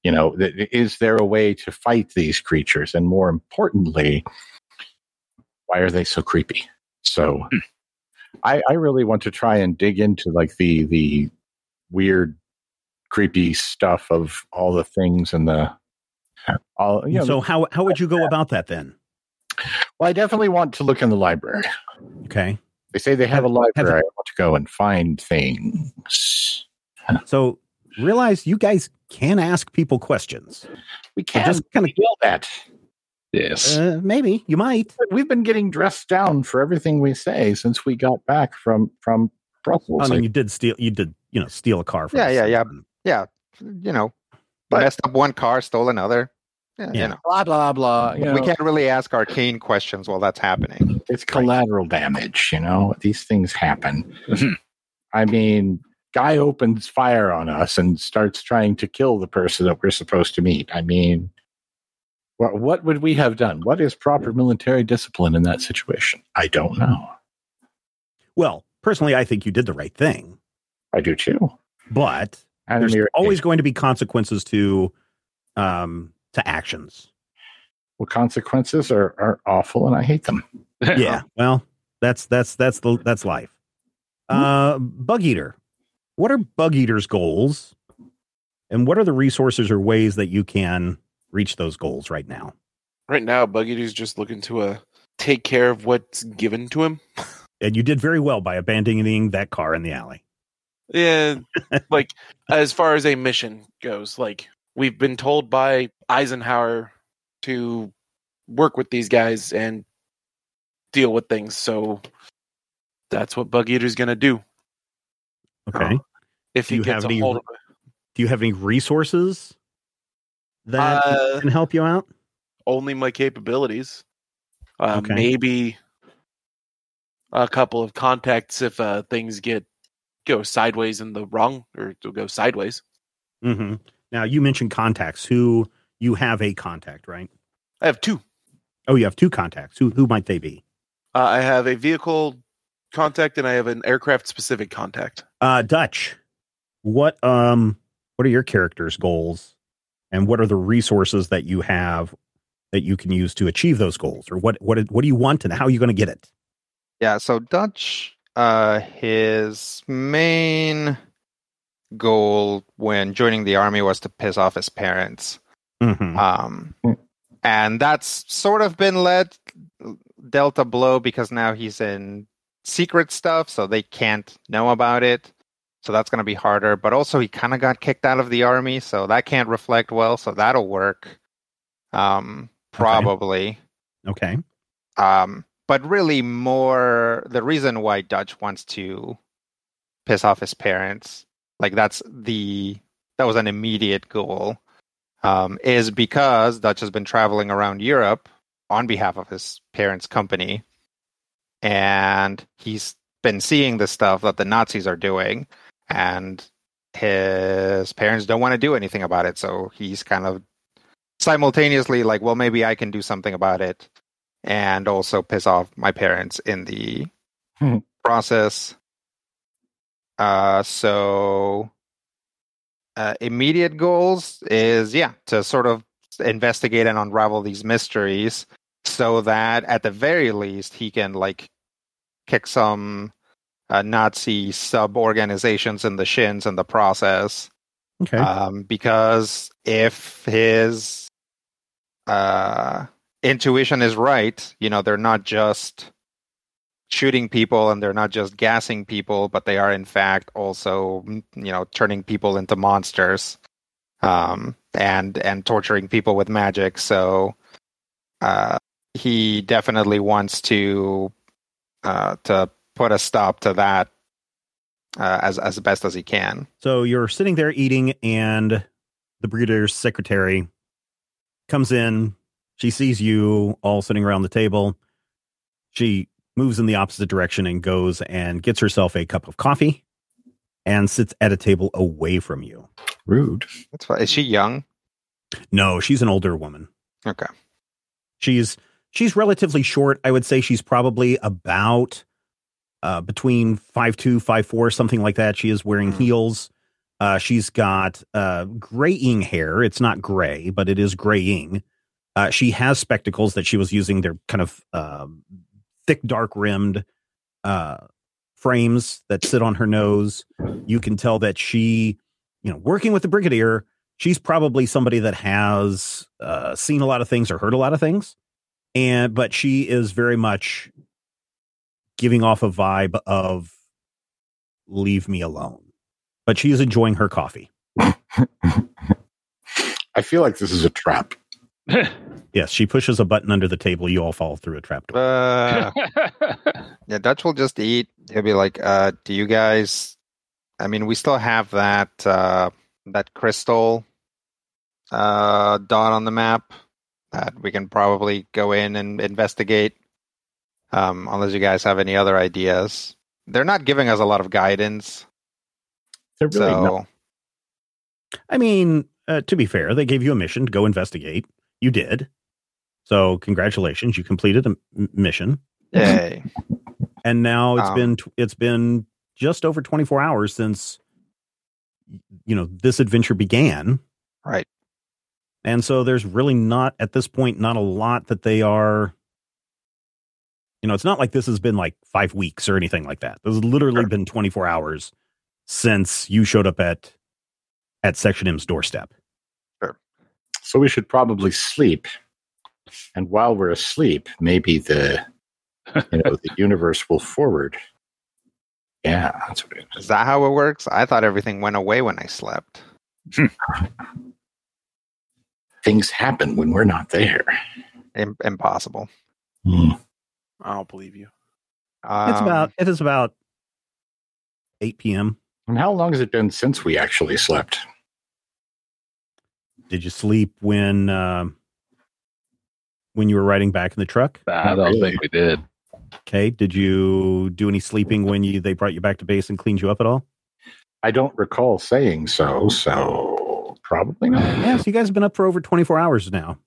[SPEAKER 2] you know, is there a way to fight these creatures? And more importantly, why are they so creepy? So hmm. I, I really want to try and dig into like the, the weird, creepy stuff of all the things and the, all, you know,
[SPEAKER 1] so how how would you go about that then?
[SPEAKER 2] well, I definitely want to look in the library.
[SPEAKER 1] Okay.
[SPEAKER 2] They say they have a
[SPEAKER 1] Have-
[SPEAKER 2] library. I want to go and find things.
[SPEAKER 1] So realize you guys can ask people questions.
[SPEAKER 2] We can't
[SPEAKER 1] just kind of
[SPEAKER 2] feel that.
[SPEAKER 4] Yes.
[SPEAKER 1] uh, maybe you might.
[SPEAKER 2] We've been getting dressed down for everything we say since we got back from from Brussels.
[SPEAKER 1] I mean,
[SPEAKER 2] Like,
[SPEAKER 1] you did steal. You did, you know, steal a car. From
[SPEAKER 3] Yeah, yeah, yeah.
[SPEAKER 1] someone.
[SPEAKER 3] Yeah, you know,
[SPEAKER 2] But-
[SPEAKER 3] messed up one car, stole another. Yeah,
[SPEAKER 1] Yeah.
[SPEAKER 3] you know.
[SPEAKER 2] blah blah blah. You know,
[SPEAKER 3] we can't really ask arcane questions while that's happening.
[SPEAKER 2] it's collateral damage. You know, these things happen.
[SPEAKER 4] Mhm.
[SPEAKER 2] I mean, guy opens fire on us and starts trying to kill the person that we're supposed to meet. I mean, what what would we have done? What is proper military discipline in that situation? I don't know.
[SPEAKER 1] Well, personally, I think you did the right thing,
[SPEAKER 2] I do too.
[SPEAKER 1] but
[SPEAKER 2] And
[SPEAKER 1] there's
[SPEAKER 2] we're-
[SPEAKER 1] always going to be consequences to, um, to actions.
[SPEAKER 2] well, consequences are, are awful, and I hate them.
[SPEAKER 1] Yeah. Well, that's that's that's the that's life. Uh, bug eater. What are bug eater's goals, and what are the resources or ways that you can reach those goals right now?
[SPEAKER 5] Right now, Bug Eater's just looking to uh, take care of what's given to him.
[SPEAKER 1] And you did very well by abandoning that car in the alley.
[SPEAKER 5] Yeah, like as far as a mission goes, like we've been told by Eisenhower to work with these guys and deal with things. So that's what Bug Eater's going to do.
[SPEAKER 1] Okay.
[SPEAKER 5] If
[SPEAKER 1] Do
[SPEAKER 5] he
[SPEAKER 1] you
[SPEAKER 5] gets
[SPEAKER 1] have
[SPEAKER 5] a
[SPEAKER 1] any
[SPEAKER 5] hold of
[SPEAKER 1] Do you have any resources that
[SPEAKER 5] Uh,
[SPEAKER 1] can help you out?
[SPEAKER 5] only my capabilities. Uh,
[SPEAKER 1] Okay.
[SPEAKER 5] Maybe a couple of contacts if uh, things get go sideways in the wrong or to go sideways.
[SPEAKER 1] Mm-hmm. Now you mentioned contacts. Who you have a contact, right?
[SPEAKER 5] I have two.
[SPEAKER 1] Oh, you have two contacts. Who who might they be?
[SPEAKER 5] Uh, I have a vehicle contact and I have an aircraft specific contact.
[SPEAKER 1] Uh, Dutch. What um what are your character's goals, and what are the resources that you have that you can use to achieve those goals, or what what what do you want and how are you going to get it?
[SPEAKER 3] Yeah, so Dutch, uh, his main goal when joining the army was to piss off his parents.
[SPEAKER 1] Mm-hmm.
[SPEAKER 3] Um, and that's sort of been let dealt a blow because now he's in secret stuff, so they can't know about it. So that's going to be harder. But also, he kind of got kicked out of the army, so that can't reflect well. So that'll work, um, probably.
[SPEAKER 1] Okay.
[SPEAKER 3] Um, but really, more the reason why Dutch wants to piss off his parents, like that's the that was an immediate goal, um, is because Dutch has been traveling around Europe on behalf of his parents' company, and he's been seeing the stuff that the Nazis are doing, and his parents don't want to do anything about it. So he's kind of simultaneously like, well, maybe I can do something about it and also piss off my parents in the
[SPEAKER 2] Hmm.
[SPEAKER 3] process. Uh, so uh, immediate goals is yeah to sort of investigate and unravel these mysteries so that at the very least he can like kick some uh, Nazi sub organizations in the shins in the process
[SPEAKER 1] Okay.
[SPEAKER 3] um, because if his uh, intuition is right, you know, they're not just shooting people and they're not just gassing people, but they are in fact also, you know, turning people into monsters um, and and torturing people with magic. So uh, he definitely wants to uh, to put a stop to that uh, as as best as he can.
[SPEAKER 1] So you're sitting there eating, and the brigadier's secretary comes in. She sees you all sitting around the table. She moves in the opposite direction and goes and gets herself a cup of coffee and sits at a table away from you.
[SPEAKER 2] Rude.
[SPEAKER 3] That's fine. Is she young?
[SPEAKER 1] No, she's an older woman.
[SPEAKER 3] Okay.
[SPEAKER 1] She's she's relatively short. I would say she's probably about uh, between five two, five four, something like that. She is wearing
[SPEAKER 3] Mhm.
[SPEAKER 1] heels. Uh, she's got uh, graying hair. It's not gray, but it is graying. Uh, she has spectacles that she was using. They're kind of um, thick, dark rimmed uh, frames that sit on her nose. You can tell that she, you know, working with the brigadier, she's probably somebody that has uh, seen a lot of things or heard a lot of things and but she is very much giving off a vibe of leave me alone but she is enjoying her coffee
[SPEAKER 2] I feel like this is a trap.
[SPEAKER 1] yes she pushes a button under the table you all fall through a trapdoor
[SPEAKER 3] Uh, yeah, Dutch will just eat. He'll be like, uh, "Do you guys? I mean, we still have that uh, that crystal uh, dot on the map that we can probably go in and investigate. Um, unless you guys have any other ideas, they're not giving us a lot of guidance.
[SPEAKER 2] They're really
[SPEAKER 3] so
[SPEAKER 2] not.
[SPEAKER 1] i mean uh, to be fair they gave you a mission to go investigate you did so congratulations you completed a m- mission
[SPEAKER 3] yay.
[SPEAKER 1] and now it's
[SPEAKER 3] Um,
[SPEAKER 1] been it's been just over 24 hours since you know this adventure began
[SPEAKER 3] Right.
[SPEAKER 1] and so there's really not at this point not a lot that they are you know it's not like this has been like five weeks or anything like that this has literally
[SPEAKER 2] Sure.
[SPEAKER 1] been 24 hours since you showed up at at section m's doorstep Sure.
[SPEAKER 2] So we should probably sleep. And while we're asleep, maybe the you know the universe will forward. Yeah, that's what it
[SPEAKER 3] Is
[SPEAKER 2] is.
[SPEAKER 3] that how it works? I thought everything went away when I slept.
[SPEAKER 2] Things happen when we're not there.
[SPEAKER 3] Im- impossible.
[SPEAKER 2] Hmm.
[SPEAKER 5] I don't believe you.
[SPEAKER 3] Um,
[SPEAKER 1] it's about it is about 8 p.m
[SPEAKER 2] And how long has it been since we actually slept?
[SPEAKER 1] did you sleep when um when you were riding back in the truck
[SPEAKER 4] I don't think we did.
[SPEAKER 1] Okay. Did you do any sleeping when you they brought you back to base and cleaned you up at all?
[SPEAKER 2] I don't recall saying so, so probably not.
[SPEAKER 1] Yeah, so you guys have been up for over 24 hours now.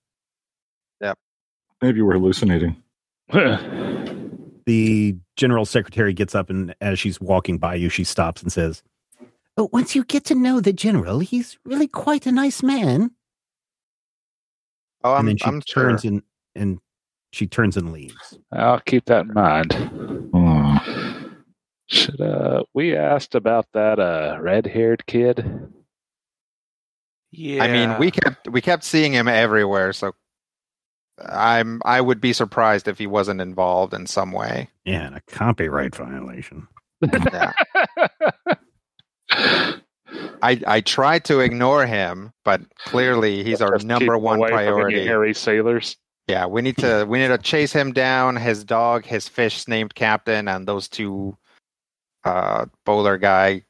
[SPEAKER 1] Yep.
[SPEAKER 2] Maybe we're hallucinating.
[SPEAKER 1] The general secretary gets up and as she's walking by you, she stops and says, "Oh, once you get to know the general, he's really quite a nice man."
[SPEAKER 3] Oh, I'm,
[SPEAKER 1] and then she
[SPEAKER 3] I'm sure.
[SPEAKER 1] turns and and she turns and leaves.
[SPEAKER 4] I'll keep that in mind. Should uh we asked about that uh red haired kid?
[SPEAKER 5] Yeah.
[SPEAKER 3] I mean, we kept we kept seeing him everywhere, so I'm I would be surprised if he wasn't involved in some way.
[SPEAKER 1] Yeah, and a copyright violation.
[SPEAKER 3] Yeah. I I try to ignore him, but clearly he's our
[SPEAKER 4] Just keep
[SPEAKER 3] number one
[SPEAKER 4] away from any
[SPEAKER 3] priority.
[SPEAKER 4] Harry sailors.
[SPEAKER 3] Yeah, we need to we need to chase him down. His dog, his fish named Captain, and those two uh bowler guy,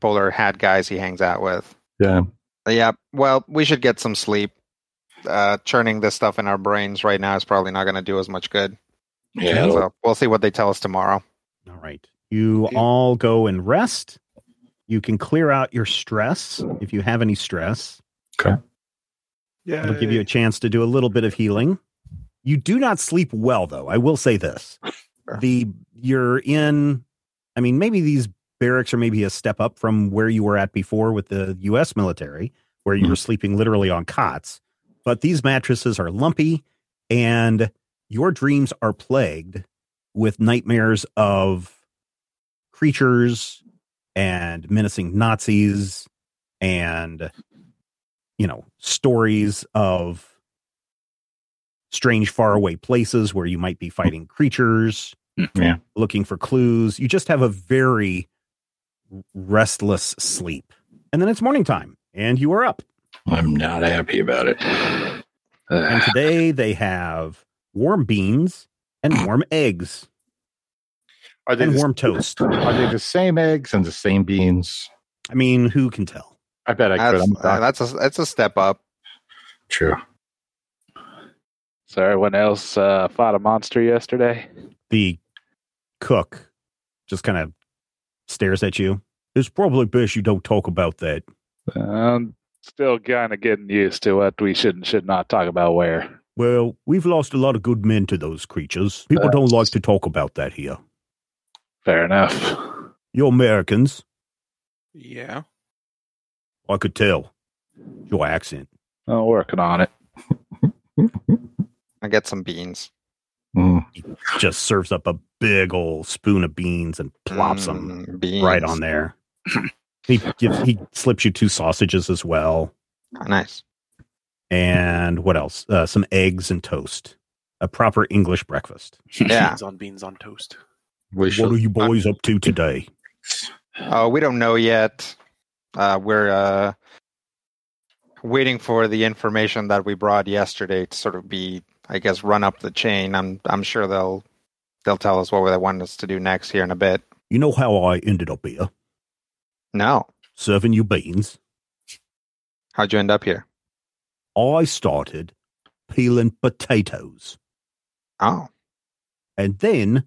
[SPEAKER 3] bowler hat guys he hangs out with.
[SPEAKER 2] Yeah.
[SPEAKER 3] Yeah, well, we should get some sleep. Uh, churning this stuff in our brains right now is probably not going to do as much good.
[SPEAKER 2] Yeah.
[SPEAKER 3] So we'll see what they tell us tomorrow.
[SPEAKER 1] All right. You
[SPEAKER 5] Okay.
[SPEAKER 1] all go and rest. You can clear out your stress if you have any stress. Okay.
[SPEAKER 5] Yeah.
[SPEAKER 1] It'll give you a chance to do a little bit of healing. You do not sleep well, though. I will say this:
[SPEAKER 3] Sure.
[SPEAKER 1] the you're in. I mean, maybe these barracks are maybe a step up from where you were at before with the U.S. military, where you were sleeping literally on cots. But these mattresses are lumpy, and your dreams are plagued with nightmares of creatures and menacing Nazis and you know stories of strange faraway places where you might be fighting creatures
[SPEAKER 2] Yeah.
[SPEAKER 1] looking for clues. You just have a very restless sleep. And then it's morning time and you are up
[SPEAKER 2] I'm not happy about it.
[SPEAKER 1] and today they have warm beans and warm eggs
[SPEAKER 2] Are they
[SPEAKER 1] and
[SPEAKER 2] the,
[SPEAKER 1] warm toast.
[SPEAKER 2] are they the same eggs and the same beans?
[SPEAKER 1] I mean, who can tell?
[SPEAKER 2] I bet I could.
[SPEAKER 3] That's,
[SPEAKER 2] I'm a
[SPEAKER 3] uh, that's a that's a step up.
[SPEAKER 2] True.
[SPEAKER 4] So everyone else uh, fought a monster yesterday.
[SPEAKER 1] The cook just kind of stares at you. It's probably best you don't talk about that.
[SPEAKER 4] Um, still kind of getting used to what we should and should not talk about where.
[SPEAKER 1] Well, we've lost a lot of good men to those creatures. People don't like to talk about that here.
[SPEAKER 4] Fair enough.
[SPEAKER 1] You're Americans.
[SPEAKER 5] Yeah.
[SPEAKER 1] I could tell. Your accent.
[SPEAKER 4] I'm working on it.
[SPEAKER 3] I get some beans.
[SPEAKER 2] Mm.
[SPEAKER 1] Just serves up a big old spoon of beans and plops them
[SPEAKER 3] Mm, beans.
[SPEAKER 1] right on there. he gives, he slips you two sausages as well,
[SPEAKER 3] Oh, nice.
[SPEAKER 1] and what else? Uh, some eggs and toast. A proper English breakfast.
[SPEAKER 3] Yeah.
[SPEAKER 5] Beans on beans on toast.
[SPEAKER 2] We
[SPEAKER 1] What
[SPEAKER 2] should.
[SPEAKER 1] are you boys up to today?
[SPEAKER 3] Oh, we don't know yet. Uh, we're uh, waiting for the information that we brought yesterday to sort of be, I guess, run up the chain. I'm I'm sure they'll they'll tell us what they want us to do next here in a bit.
[SPEAKER 1] You know how I ended up here?
[SPEAKER 3] No,
[SPEAKER 1] Serving you beans.
[SPEAKER 3] how'd you end up here?
[SPEAKER 1] I started peeling potatoes.
[SPEAKER 3] Oh,
[SPEAKER 1] And then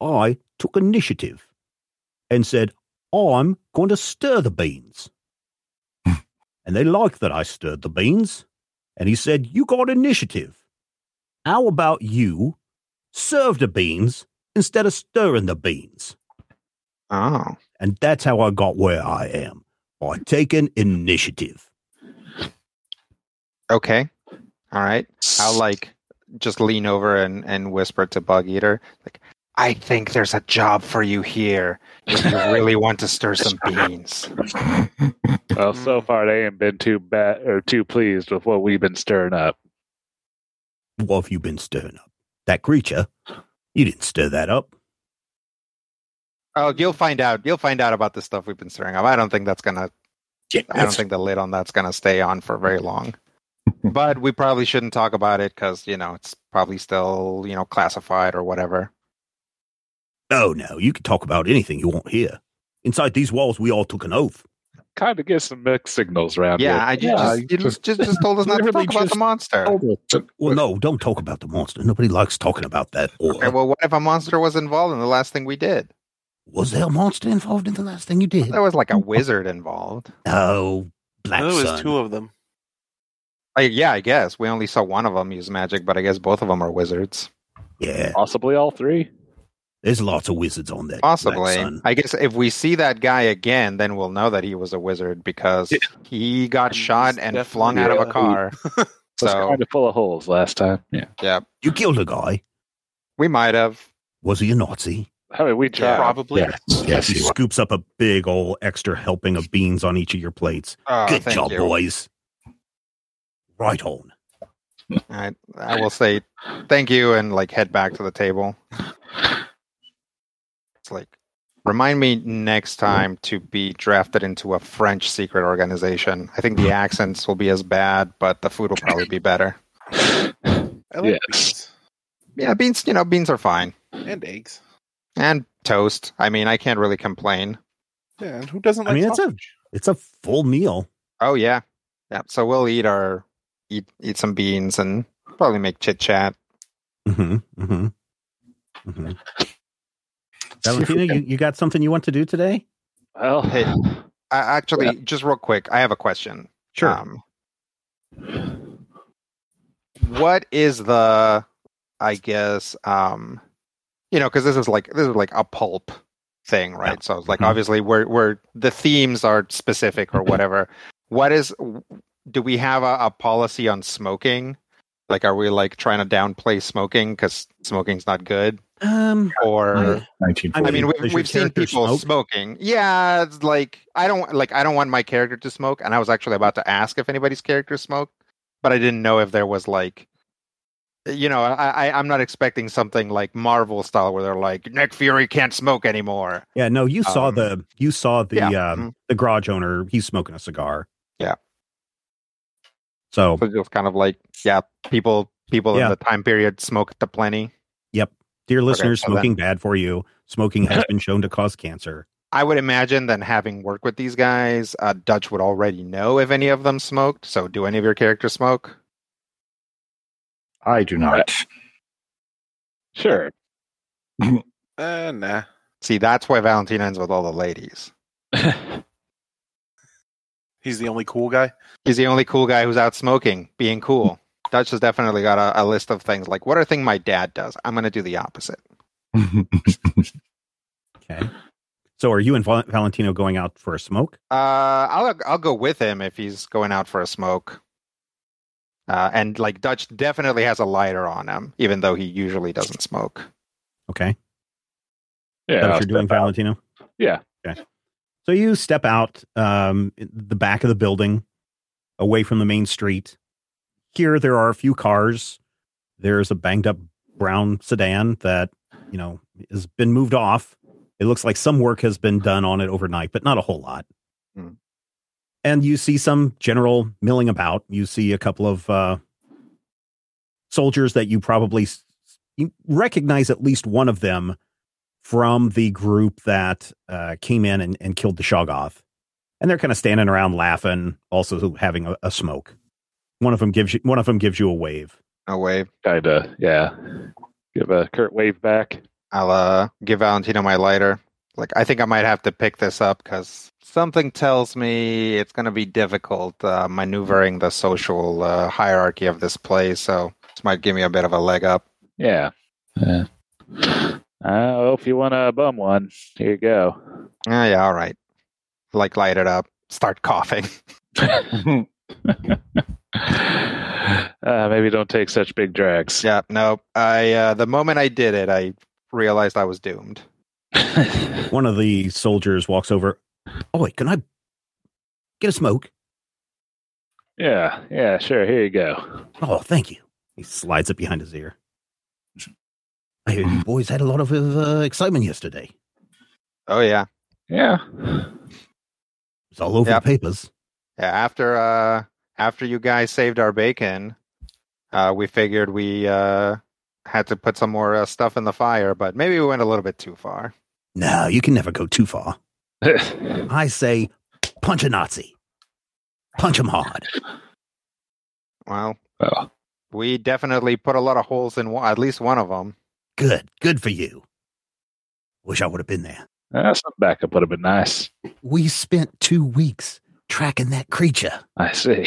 [SPEAKER 1] I took initiative and said, I'm going to stir the beans. and they liked that I stirred the beans. And he said, You got initiative. How about you serve the beans instead of stirring the beans?
[SPEAKER 3] oh,
[SPEAKER 1] And that's how I got where I am by taking initiative.
[SPEAKER 3] okay, all right. I'll like just lean over and and whisper to Bug Eater, like, I think there's a job for you here. If you really want to stir some beans.
[SPEAKER 4] Well, so mm. far they ain't been too bad or too pleased with what we've been stirring up.
[SPEAKER 1] What have you been stirring up? That creature? You didn't stir that up.
[SPEAKER 3] Oh, you'll find out. You'll find out about the stuff we've been stirring up. I don't think that's gonna. I don't think the lid on that's gonna stay on for very long. but we probably shouldn't talk about it because you know it's probably still you know classified or whatever.
[SPEAKER 1] Oh, no, you can talk about anything you want here. Inside these walls, we all took an oath.
[SPEAKER 4] Kind of get some mixed signals around
[SPEAKER 3] Yeah,
[SPEAKER 4] here.
[SPEAKER 3] I ju-
[SPEAKER 2] Yeah,
[SPEAKER 3] just,
[SPEAKER 2] you
[SPEAKER 3] you
[SPEAKER 2] just-
[SPEAKER 3] just, just told us not to
[SPEAKER 2] literally
[SPEAKER 3] talk about the monster.
[SPEAKER 2] To-
[SPEAKER 1] Well, no, don't talk about the monster. Nobody likes talking about that. Or
[SPEAKER 3] Okay, well, what if a monster was involved in the last thing we did?
[SPEAKER 1] Was there a monster involved in the last thing you did?
[SPEAKER 3] There was like a wizard involved.
[SPEAKER 1] Oh, Black
[SPEAKER 5] there was
[SPEAKER 1] Sun.
[SPEAKER 5] two of them.
[SPEAKER 3] Like, yeah, I guess we only saw one of them use magic, but I guess both of them are wizards.
[SPEAKER 1] Yeah,
[SPEAKER 4] Possibly all three.
[SPEAKER 1] there's lots of wizards on that. Black
[SPEAKER 3] Possibly.
[SPEAKER 1] Sun.
[SPEAKER 3] I guess if we see that guy again, then we'll know that he was a wizard because
[SPEAKER 4] Yeah.
[SPEAKER 3] he got
[SPEAKER 5] He's
[SPEAKER 3] shot and
[SPEAKER 5] definitely
[SPEAKER 3] flung out of a
[SPEAKER 4] a-
[SPEAKER 3] car.
[SPEAKER 4] Was
[SPEAKER 3] so
[SPEAKER 4] kind of full of holes last time. Yeah.
[SPEAKER 3] yeah,
[SPEAKER 1] You killed a guy.
[SPEAKER 3] we might have.
[SPEAKER 1] Was he a Nazi?
[SPEAKER 4] I mean, we tried.
[SPEAKER 5] Probably.
[SPEAKER 2] Yes, yes,
[SPEAKER 1] he
[SPEAKER 2] he
[SPEAKER 1] scoops up a big old extra helping of beans on each of your plates.
[SPEAKER 3] Oh,
[SPEAKER 1] Good job,
[SPEAKER 3] you.
[SPEAKER 1] boys. Right on.
[SPEAKER 3] I, I will say thank you and like head back to the table. It's like remind me next time to be drafted into a French secret organization. I think the accents will be as bad, but the food will probably be better.
[SPEAKER 5] I like
[SPEAKER 4] Yes.
[SPEAKER 3] Yeah, beans. You know, beans are fine
[SPEAKER 5] and eggs.
[SPEAKER 3] And toast. I mean, I can't really complain.
[SPEAKER 5] Yeah, and who doesn't
[SPEAKER 1] I
[SPEAKER 5] like
[SPEAKER 1] mean, it's a- It's a full meal.
[SPEAKER 3] Oh yeah, yeah. So we'll eat our eat eat some beans and probably make chit chat.
[SPEAKER 1] Mm-hmm. Mm-hmm. mm-hmm. Valentina, you, you got something you want to do today?
[SPEAKER 4] Well,
[SPEAKER 3] Hey. Uh, actually, just real quick, I have a question.
[SPEAKER 1] Sure.
[SPEAKER 3] Um, what is the, I guess, um, you know, because this is like this is like a pulp thing, right?
[SPEAKER 1] Yeah.
[SPEAKER 3] So it's like
[SPEAKER 1] Mhm.
[SPEAKER 3] obviously where where the themes are specific or whatever. what is? Do we have a, a policy on smoking? Like, are we like trying to downplay smoking because smoking's not good?
[SPEAKER 1] Um,
[SPEAKER 3] Or
[SPEAKER 1] I-
[SPEAKER 3] I mean, we've, we've seen people
[SPEAKER 1] smoke?
[SPEAKER 3] smoking. Yeah, it's like I don't like I don't want my character to smoke, and I was actually about to ask if anybody's character smoked, but I didn't know if there was like, you know, I, I I'm not expecting something like Marvel style where they're like Nick Fury can't smoke anymore.
[SPEAKER 1] yeah, no, you saw
[SPEAKER 3] Um,
[SPEAKER 1] the you saw the
[SPEAKER 3] yeah,
[SPEAKER 1] um,
[SPEAKER 3] mhm.
[SPEAKER 1] the garage owner. He's smoking a cigar.
[SPEAKER 3] Yeah.
[SPEAKER 1] So
[SPEAKER 3] So just kind of like, yeah, people people
[SPEAKER 1] Yeah.
[SPEAKER 3] in the time period smoked to plenty.
[SPEAKER 1] Yep, Dear listeners,
[SPEAKER 3] so then-
[SPEAKER 1] smoking bad for you. Smoking has been shown to cause cancer.
[SPEAKER 3] I would imagine that having worked with these guys, uh, Dutch would already know if any of them smoked. So, do any of your characters smoke?
[SPEAKER 2] I do not.
[SPEAKER 4] Sure.
[SPEAKER 5] Uh, nah.
[SPEAKER 3] See, that's why Valentina ends with all the ladies.
[SPEAKER 5] He's the only cool guy.
[SPEAKER 3] He's the only cool guy who's out smoking, being cool. Dutch has definitely got a, a list of things like, what are things my dad does? I'm going to do the opposite.
[SPEAKER 1] Okay. So are you and Valentino going out for a smoke?
[SPEAKER 3] Uh, I'll I'll go with him if he's going out for a smoke. Uh, and like Dutch definitely has a lighter on him, even though he usually doesn't smoke.
[SPEAKER 1] Okay.
[SPEAKER 4] yeah.
[SPEAKER 1] Is what you're doing,
[SPEAKER 4] out.
[SPEAKER 1] Valentino?
[SPEAKER 4] Yeah.
[SPEAKER 1] Okay. So you step out um, the back of the building, away from the main street. Here, there are a few cars. There's a banged up brown sedan that you know has been moved off. It looks like some work has been done on it overnight, but not a whole lot.
[SPEAKER 3] Hmm.
[SPEAKER 1] And you see some general milling about. You see a couple of uh, soldiers that you probably s- you recognize at least one of them from the group that uh, came in and, and killed the Shoggoth. And they're kind of standing around laughing, also having a, a smoke. One of them gives you one of them gives you a wave.
[SPEAKER 3] No way.
[SPEAKER 4] Kinda, yeah. Give a curt wave back.
[SPEAKER 3] I'll uh, give Valentino my lighter. Like I think I might have to pick this up because something tells me it's going to be difficult uh, maneuvering the social uh, hierarchy of this place. So this might give me a bit of a leg up.
[SPEAKER 4] Yeah. Yeah. Uh, well, if you want to bum one, here you go.
[SPEAKER 3] Ah, yeah, all right. Like light it up. Start coughing.
[SPEAKER 4] uh, maybe don't take such big drags.
[SPEAKER 3] yeah, no. I uh, the moment I did it, I realized I was doomed.
[SPEAKER 1] One of the soldiers walks over. Oh wait, can I get a smoke?
[SPEAKER 4] yeah, yeah, sure. Here you go.
[SPEAKER 1] Oh, thank you. He slides it behind his ear. I hear you boys had a lot of uh, excitement yesterday.
[SPEAKER 3] Oh yeah,
[SPEAKER 4] Yeah.
[SPEAKER 1] It's all over
[SPEAKER 3] Yep.
[SPEAKER 1] the papers.
[SPEAKER 3] yeah. After uh, after you guys saved our bacon, uh, we figured we uh had to put some more uh, stuff in the fire, but maybe we went a little bit too far.
[SPEAKER 1] No, you can never go too far. I say, punch a Nazi. Punch him hard.
[SPEAKER 3] Well,
[SPEAKER 4] well,
[SPEAKER 3] we definitely put a lot of holes in one, at least one of them.
[SPEAKER 1] Good. Good for you. Wish I would have been there.
[SPEAKER 4] uh, some backup would have been nice.
[SPEAKER 1] We spent two weeks tracking that creature.
[SPEAKER 4] I see.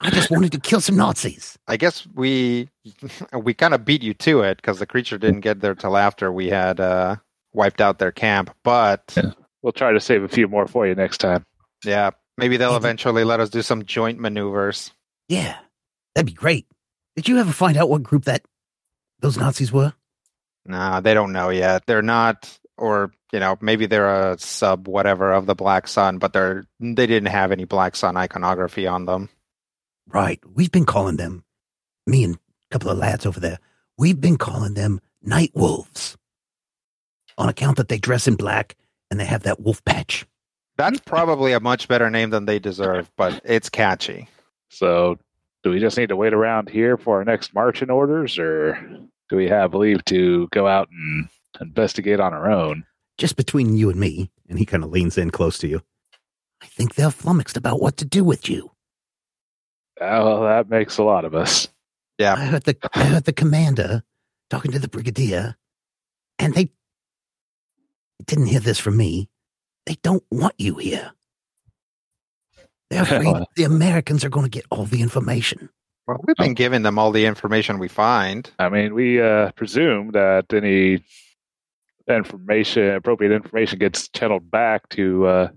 [SPEAKER 1] I just wanted to kill some Nazis.
[SPEAKER 3] I guess we we kind of beat you to it because the creature didn't get there till after we had uh, wiped out their camp. But
[SPEAKER 4] Yeah. We'll try to save a few more for you next time.
[SPEAKER 3] yeah, maybe they'll eventually let us do some joint maneuvers.
[SPEAKER 1] Yeah, that'd be great. Did you ever find out what group that those Nazis were?
[SPEAKER 3] Nah, they don't know yet. They're not, or you know, maybe they're a sub whatever of the Black Sun, but they're they didn't have any Black Sun iconography on them.
[SPEAKER 1] Right. We've been calling them, me and a couple of lads over there, we've been calling them night wolves on account that they dress in black and they have that wolf patch.
[SPEAKER 3] That's probably a much better name than they deserve, but it's catchy.
[SPEAKER 4] So, do we just need to wait around here for our next marching orders, or do we have leave to go out and investigate on our own?
[SPEAKER 1] Just between you and me, and he kind of leans in close to you. I think they're flummoxed about what to do with you.
[SPEAKER 4] Well, that makes a lot of us.
[SPEAKER 3] Yeah.
[SPEAKER 1] I heard the I heard the commander talking to the brigadier, and they didn't hear this from me. They don't want you here. They're afraid the Americans are going to get all the information.
[SPEAKER 3] Well, we've been giving them all the information we find.
[SPEAKER 4] I mean, we uh, presume that any information, appropriate information, gets channeled back to uh,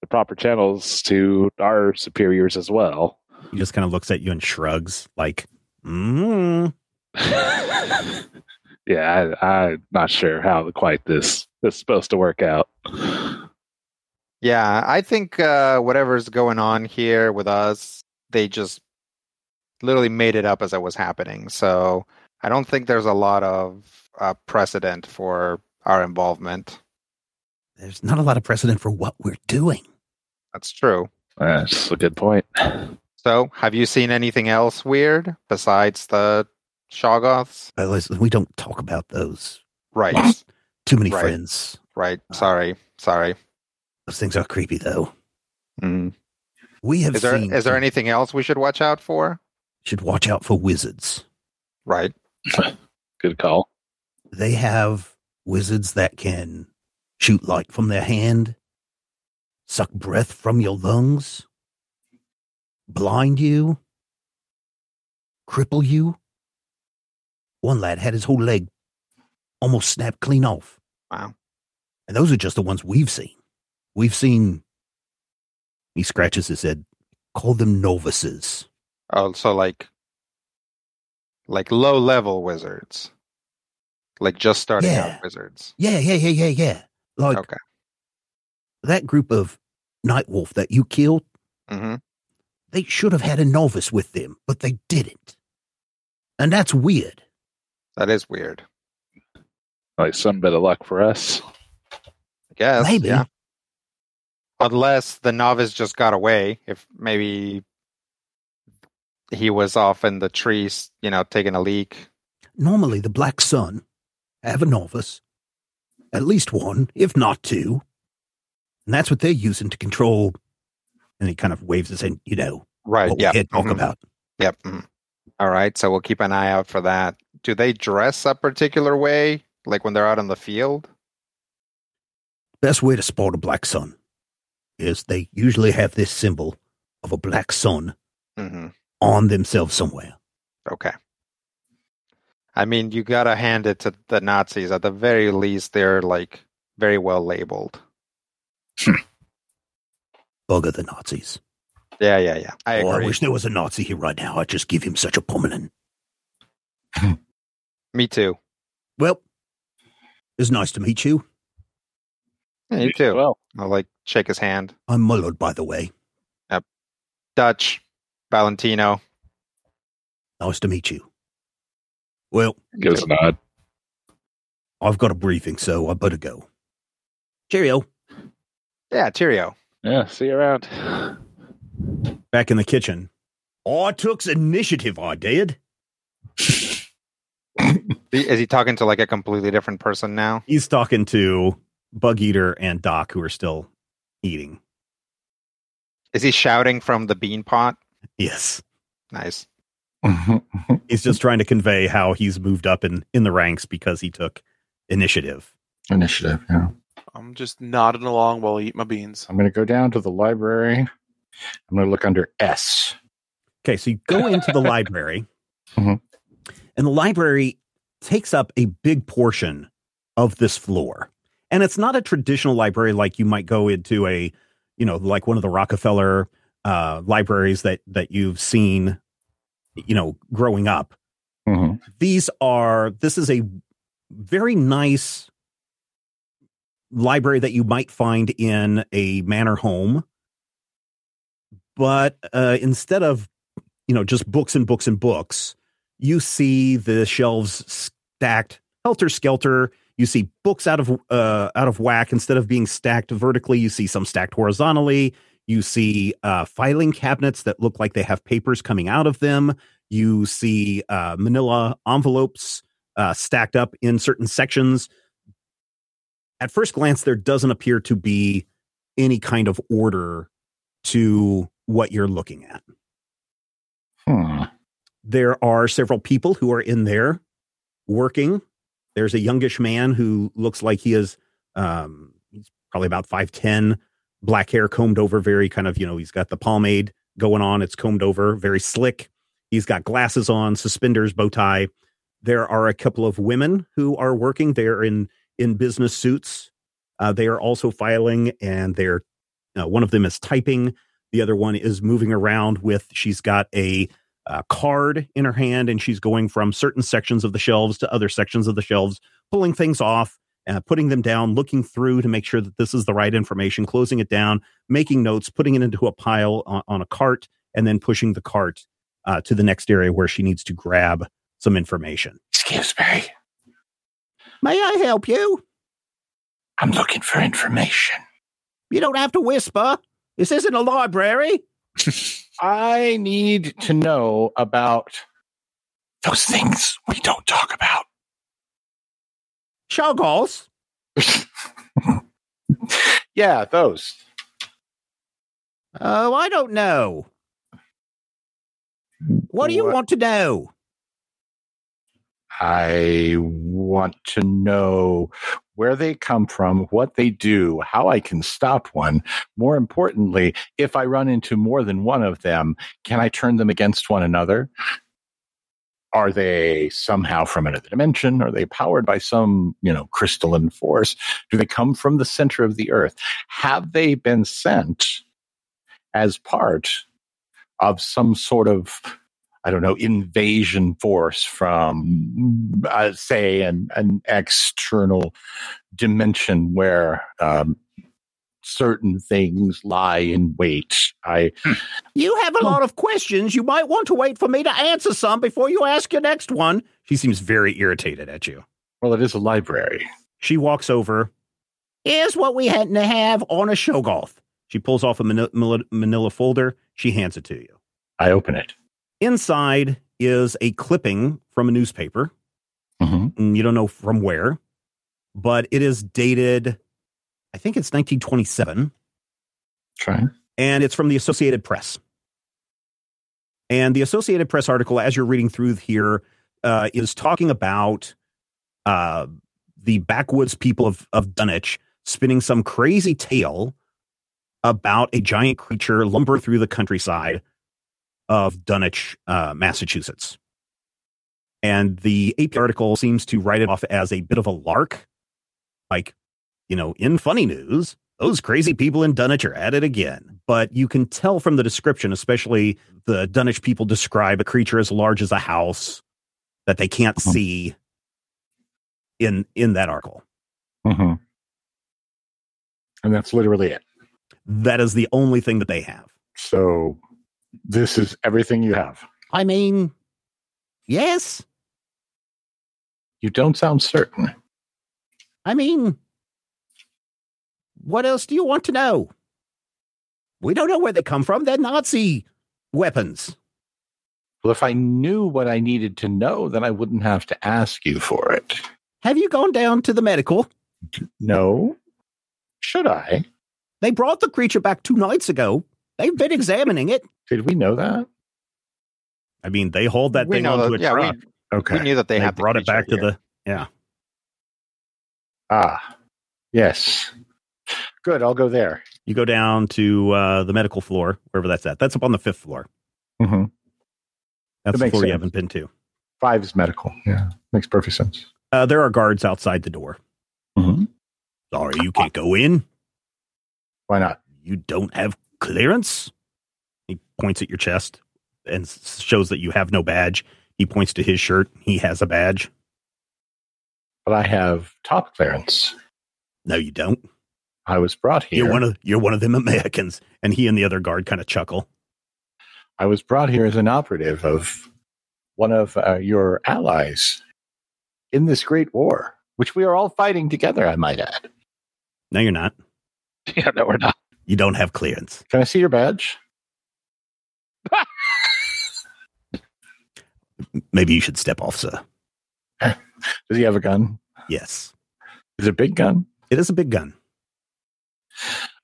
[SPEAKER 4] the proper channels to our superiors as well.
[SPEAKER 1] He just kind of looks at you and shrugs, like, mm.
[SPEAKER 4] yeah, I, I'm not sure how quite this this is supposed to work out.
[SPEAKER 3] Yeah, I think uh, whatever's going on here with us, they just literally made it up as it was happening. So I don't think there's a lot of uh, precedent for our involvement.
[SPEAKER 1] There's not a lot of precedent for what we're doing.
[SPEAKER 3] That's true.
[SPEAKER 4] That's a good point.
[SPEAKER 3] So, have you seen anything else weird besides the Shoggoths?
[SPEAKER 1] Uh, listen, we don't talk about those.
[SPEAKER 3] Right.
[SPEAKER 1] Too many
[SPEAKER 3] Right.
[SPEAKER 1] friends.
[SPEAKER 3] right. Sorry. Sorry.
[SPEAKER 1] Those things are creepy, though.
[SPEAKER 3] Mm.
[SPEAKER 1] We have
[SPEAKER 3] Is there
[SPEAKER 1] seen.
[SPEAKER 3] is there anything else we should watch out for?
[SPEAKER 1] Should watch out for wizards.
[SPEAKER 3] Right.
[SPEAKER 4] Good call.
[SPEAKER 1] They have wizards that can shoot light from their hand, suck breath from your lungs, blind you, cripple you. One lad had his whole leg almost snapped clean off.
[SPEAKER 3] Wow.
[SPEAKER 1] And those are just the ones we've seen. We've seen, he scratches his head, call them novices.
[SPEAKER 3] Oh, so like like low level wizards. Like just starting
[SPEAKER 1] Yeah.
[SPEAKER 3] out wizards.
[SPEAKER 1] Yeah, yeah, yeah, yeah, yeah. Like
[SPEAKER 3] Okay.
[SPEAKER 1] that group of Nightwolf that you killed,
[SPEAKER 3] hmm
[SPEAKER 1] they should have had a novice with them, but they didn't. And that's weird.
[SPEAKER 3] That is weird.
[SPEAKER 4] Like some bit of luck for us.
[SPEAKER 3] I guess.
[SPEAKER 1] Maybe.
[SPEAKER 3] Yeah. Unless the novice just got away. If maybe he was off in the trees, you know, taking a leak.
[SPEAKER 1] Normally, the Black Sun have a novice, at least one, if not two. And that's what they're using to control. And he kind of waves his hand, you know,
[SPEAKER 3] Right. Yeah.
[SPEAKER 1] talk
[SPEAKER 3] mhm,
[SPEAKER 1] about.
[SPEAKER 3] Yep. mhm. All right. So we'll keep an eye out for that. Do they dress a particular way, like when they're out in the field?
[SPEAKER 1] Best way to spot a Black Sun is they usually have this symbol of a Black Sun
[SPEAKER 3] hmm
[SPEAKER 1] on themselves somewhere.
[SPEAKER 3] Okay. I mean, you gotta hand it to the Nazis. At the very least, they're like very well labeled.
[SPEAKER 1] Bugger the Nazis.
[SPEAKER 3] Yeah, yeah, yeah. I
[SPEAKER 1] Oh, I wish there was a Nazi here right now. I'd just give him such a pummeling.
[SPEAKER 3] Me too.
[SPEAKER 1] Well, it's nice to meet you.
[SPEAKER 3] Yeah, you too.
[SPEAKER 4] Well,
[SPEAKER 3] I'll like shake his hand.
[SPEAKER 1] I'm Mullard, by the way.
[SPEAKER 3] Dutch, Valentino.
[SPEAKER 1] Nice to meet you. Well,
[SPEAKER 4] gives a nod.
[SPEAKER 1] I've got a briefing, so I better go. Cheerio.
[SPEAKER 3] Yeah, cheerio.
[SPEAKER 4] Yeah, see you around.
[SPEAKER 1] Back in the kitchen. I took initiative, I did.
[SPEAKER 3] Is he talking to like a completely different person now?
[SPEAKER 1] He's talking to Bug Eater and Doc, who are still eating.
[SPEAKER 3] Is he shouting from the bean pot?
[SPEAKER 1] Yes.
[SPEAKER 3] Nice.
[SPEAKER 1] He's just trying to convey how he's moved up in, in the ranks because he took initiative.
[SPEAKER 2] Initiative, yeah.
[SPEAKER 5] I'm just nodding along while I eat my beans.
[SPEAKER 2] I'm going to go down to the library. I'm going to look under S.
[SPEAKER 1] Okay, so you go into the library,
[SPEAKER 2] Mhm.
[SPEAKER 1] and the library takes up a big portion of this floor. And it's not a traditional library like you might go into a, you know, like one of the Rockefeller uh, libraries that that you've seen, you know, growing up.
[SPEAKER 2] Mhm.
[SPEAKER 1] These are this is a very nice library that you might find in a manor home. But uh, instead of you know just books and books and books you see the shelves stacked helter skelter. You see books out of uh, out of whack. Instead of being stacked vertically you see some stacked horizontally. You see uh, filing cabinets that look like they have papers coming out of them. You see uh, manila envelopes uh, stacked up in certain sections at first glance there doesn't appear to be any kind of order to what you're looking at.
[SPEAKER 2] Hmm.
[SPEAKER 1] There are several people who are in there working. There's a youngish man who looks like he is um he's probably about 5'10, black hair combed over very kind of, you know, he's got the pomade going on, it's combed over, very slick. He's got glasses on, suspenders, bow tie. There are a couple of women who are working. They're in in business suits. Uh, they are also filing, and they're uh, one of them is typing. The other one is moving around with. She's got a uh, card in her hand, and she's going from certain sections of the shelves to other sections of the shelves, pulling things off, uh, putting them down, looking through to make sure that this is the right information, closing it down, making notes, putting it into a pile on, on a cart, and then pushing the cart to the next area where she needs to grab some information.
[SPEAKER 2] Excuse me.
[SPEAKER 1] May I help you?
[SPEAKER 2] I'm looking for information.
[SPEAKER 1] You don't have to whisper. This isn't a library.
[SPEAKER 2] I need to know about those things we don't talk about.
[SPEAKER 1] Shoggoths?
[SPEAKER 2] yeah, those.
[SPEAKER 1] Oh, I don't know. What do you
[SPEAKER 2] What-
[SPEAKER 1] want to know?
[SPEAKER 2] I want to know where they come from, what they do, how I can stop one. More importantly, if I run into more than one of them, can I turn them against one another? Are they somehow from another dimension? Are they powered by some, you know, crystalline force? Do they come from the center of the earth? Have they been sent as part of some sort of I don't know, invasion force from, uh, say, an, an external dimension where um, certain things lie in wait. I
[SPEAKER 1] You have a lot of questions. You might want to wait for me to answer some before you ask your next one. She seems very irritated at you.
[SPEAKER 2] well, it is a library.
[SPEAKER 1] She walks over. Here's what we happen to have on a shoggoth. She pulls off a mani- mani- manila folder. She hands it to you.
[SPEAKER 2] I open it.
[SPEAKER 1] Inside is a clipping from a newspaper.
[SPEAKER 2] hmm
[SPEAKER 1] you don't know from where, but it is dated, I think it's 1927,
[SPEAKER 2] Try.
[SPEAKER 1] and it's from the Associated Press. And the Associated Press article, as you're reading through here, uh, is talking about uh, the backwoods people of, of Dunwich spinning some crazy tale about a giant creature lumber through the countryside of Dunwich, uh, Massachusetts. And the AP article seems to write it off as a bit of a lark. Like, you know, in funny news, those crazy people in Dunwich are at it again. But you can tell from the description, especially the Dunwich people describe a creature as large as a house that they can't
[SPEAKER 2] Mhm.
[SPEAKER 1] see in in that article.
[SPEAKER 2] hmm And that's literally it.
[SPEAKER 1] That is the only thing that they have.
[SPEAKER 2] So this is everything you have.
[SPEAKER 1] I mean, yes.
[SPEAKER 2] You don't sound certain.
[SPEAKER 1] I mean, what else do you want to know? We don't know where they come from. They're Nazi weapons.
[SPEAKER 2] Well, if I knew what I needed to know, then I wouldn't have to ask you for it.
[SPEAKER 1] Have you gone down to the medical?
[SPEAKER 2] No. Should I?
[SPEAKER 1] They brought the creature back two nights ago. They've been examining it.
[SPEAKER 2] Did we know that?
[SPEAKER 1] I mean, they hauled that
[SPEAKER 3] we
[SPEAKER 1] thing onto
[SPEAKER 3] that,
[SPEAKER 1] a
[SPEAKER 3] yeah,
[SPEAKER 1] truck.
[SPEAKER 3] we,
[SPEAKER 2] Okay.
[SPEAKER 3] we knew that they,
[SPEAKER 1] They,
[SPEAKER 3] had the
[SPEAKER 1] brought it
[SPEAKER 3] creature
[SPEAKER 1] back to
[SPEAKER 3] here.
[SPEAKER 1] the yeah.
[SPEAKER 2] Ah, yes. Good. I'll go there.
[SPEAKER 1] You go down to uh, the medical floor, wherever that's at. That's up on the fifth floor.
[SPEAKER 2] Mm-hmm.
[SPEAKER 1] That's
[SPEAKER 2] That
[SPEAKER 1] the
[SPEAKER 2] makes
[SPEAKER 1] floor you haven't been to.
[SPEAKER 2] Five is medical. Yeah, makes perfect sense.
[SPEAKER 1] Uh, there are guards outside the door.
[SPEAKER 2] Mm-hmm.
[SPEAKER 1] Sorry, you can't go in.
[SPEAKER 2] Why not?
[SPEAKER 1] You don't have clearance. He points at your chest and shows that you have no badge. He points to his shirt. He has a badge.
[SPEAKER 2] But I have top clearance.
[SPEAKER 1] No, you don't.
[SPEAKER 2] I was brought here.
[SPEAKER 1] You're one of you're one of them Americans. And he and the other guard kind of chuckle.
[SPEAKER 2] I was brought here as an operative of one of uh, your allies in this great war, which we are all fighting together. I might add.
[SPEAKER 1] No, you're not.
[SPEAKER 4] Yeah, no, we're not.
[SPEAKER 1] You don't have clearance.
[SPEAKER 2] Can I see your badge?
[SPEAKER 1] Maybe you should step off, sir.
[SPEAKER 2] Does he have a gun?
[SPEAKER 1] Yes.
[SPEAKER 2] Is it a big gun?
[SPEAKER 1] It is a big gun.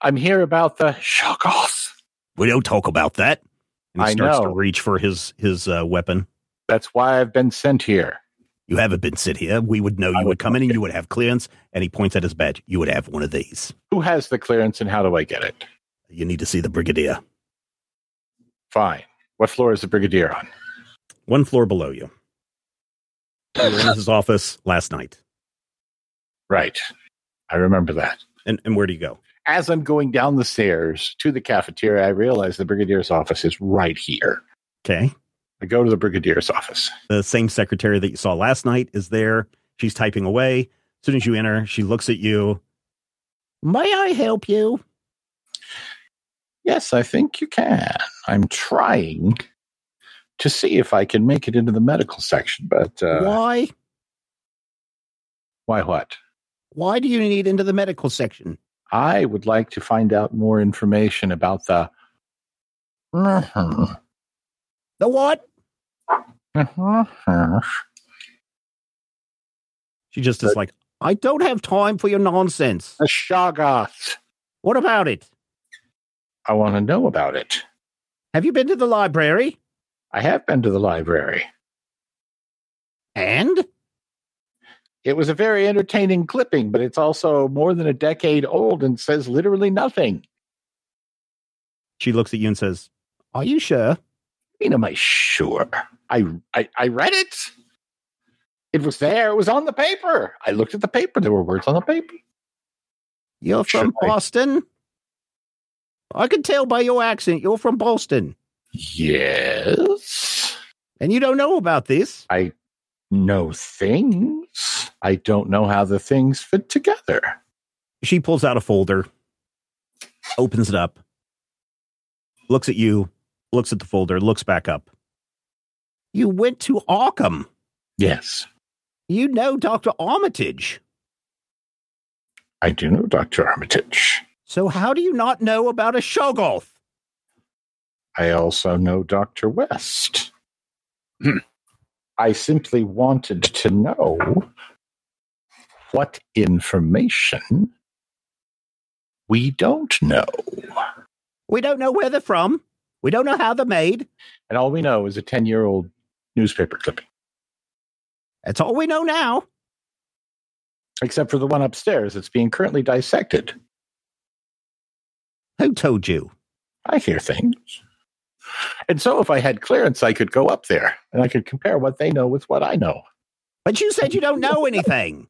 [SPEAKER 2] I'm here about the Shoggoth.
[SPEAKER 1] We don't talk about that. And he
[SPEAKER 2] I
[SPEAKER 1] starts to
[SPEAKER 2] know.
[SPEAKER 1] reach for his his uh, weapon.
[SPEAKER 2] That's why I've been sent here.
[SPEAKER 1] You haven't been sit here. We would know you would come in and you would have clearance. And he points at his badge. You would have one of these.
[SPEAKER 2] Who has the clearance and how do I get it?
[SPEAKER 1] You need to see the brigadier.
[SPEAKER 2] Fine. What floor is the brigadier on?
[SPEAKER 1] One floor below you. You were in his office last night.
[SPEAKER 2] Right. I remember that.
[SPEAKER 1] And and where do you go?
[SPEAKER 2] As I'm going down the stairs to the cafeteria, I realize the brigadier's office is right here.
[SPEAKER 1] Okay.
[SPEAKER 2] I go to the brigadier's office.
[SPEAKER 1] The same secretary that you saw last night is there. She's typing away. As soon as you enter, she looks at you. May I help you?
[SPEAKER 2] Yes, I think you can. I'm trying to see if I can make it into the medical section, but uh,
[SPEAKER 1] Why?
[SPEAKER 2] why what?
[SPEAKER 1] Why do you need into the medical section?
[SPEAKER 2] I would like to find out more information about the.
[SPEAKER 1] The what?
[SPEAKER 2] Mhm.
[SPEAKER 1] She just is like, I don't have time for your nonsense.
[SPEAKER 2] The Shoggoth.
[SPEAKER 1] What about it?
[SPEAKER 2] I want to know about it.
[SPEAKER 1] Have you been to the library?
[SPEAKER 2] I have been to the library.
[SPEAKER 1] And?
[SPEAKER 2] It was a very entertaining clipping, but it's also more than a decade old and says literally nothing.
[SPEAKER 1] She looks at you and says, Are you sure?
[SPEAKER 2] I mean, am I sure? I, I I read it. It was there. It was on the paper. I looked at the paper. There were words on the paper.
[SPEAKER 1] You're from
[SPEAKER 2] Should I-
[SPEAKER 1] Boston? I can tell by your accent you're from Boston.
[SPEAKER 2] Yes.
[SPEAKER 1] And you don't know about this.
[SPEAKER 2] I know things. I don't know how the things fit together.
[SPEAKER 1] She pulls out a folder, opens it up, looks at you, looks at the folder, looks back up. You went to Arkham.
[SPEAKER 2] Yes,
[SPEAKER 1] You know Dr. Armitage.
[SPEAKER 2] I do know Dr. Armitage.
[SPEAKER 1] So how do you not know about a Shoggoth?
[SPEAKER 2] I also know Dr. West.
[SPEAKER 4] Hmm.
[SPEAKER 2] I simply wanted to know what information we don't know.
[SPEAKER 1] We don't know where they're from. We don't know how they're made.
[SPEAKER 2] And all we know is a 10 year old newspaper clipping,
[SPEAKER 1] That's all we know now.
[SPEAKER 2] except for the one upstairs that's being currently dissected.
[SPEAKER 1] Who told you?
[SPEAKER 2] I hear things. And so if I had clearance, I could go up there and I could compare what they know with what I know.
[SPEAKER 1] But you said you don't know anything.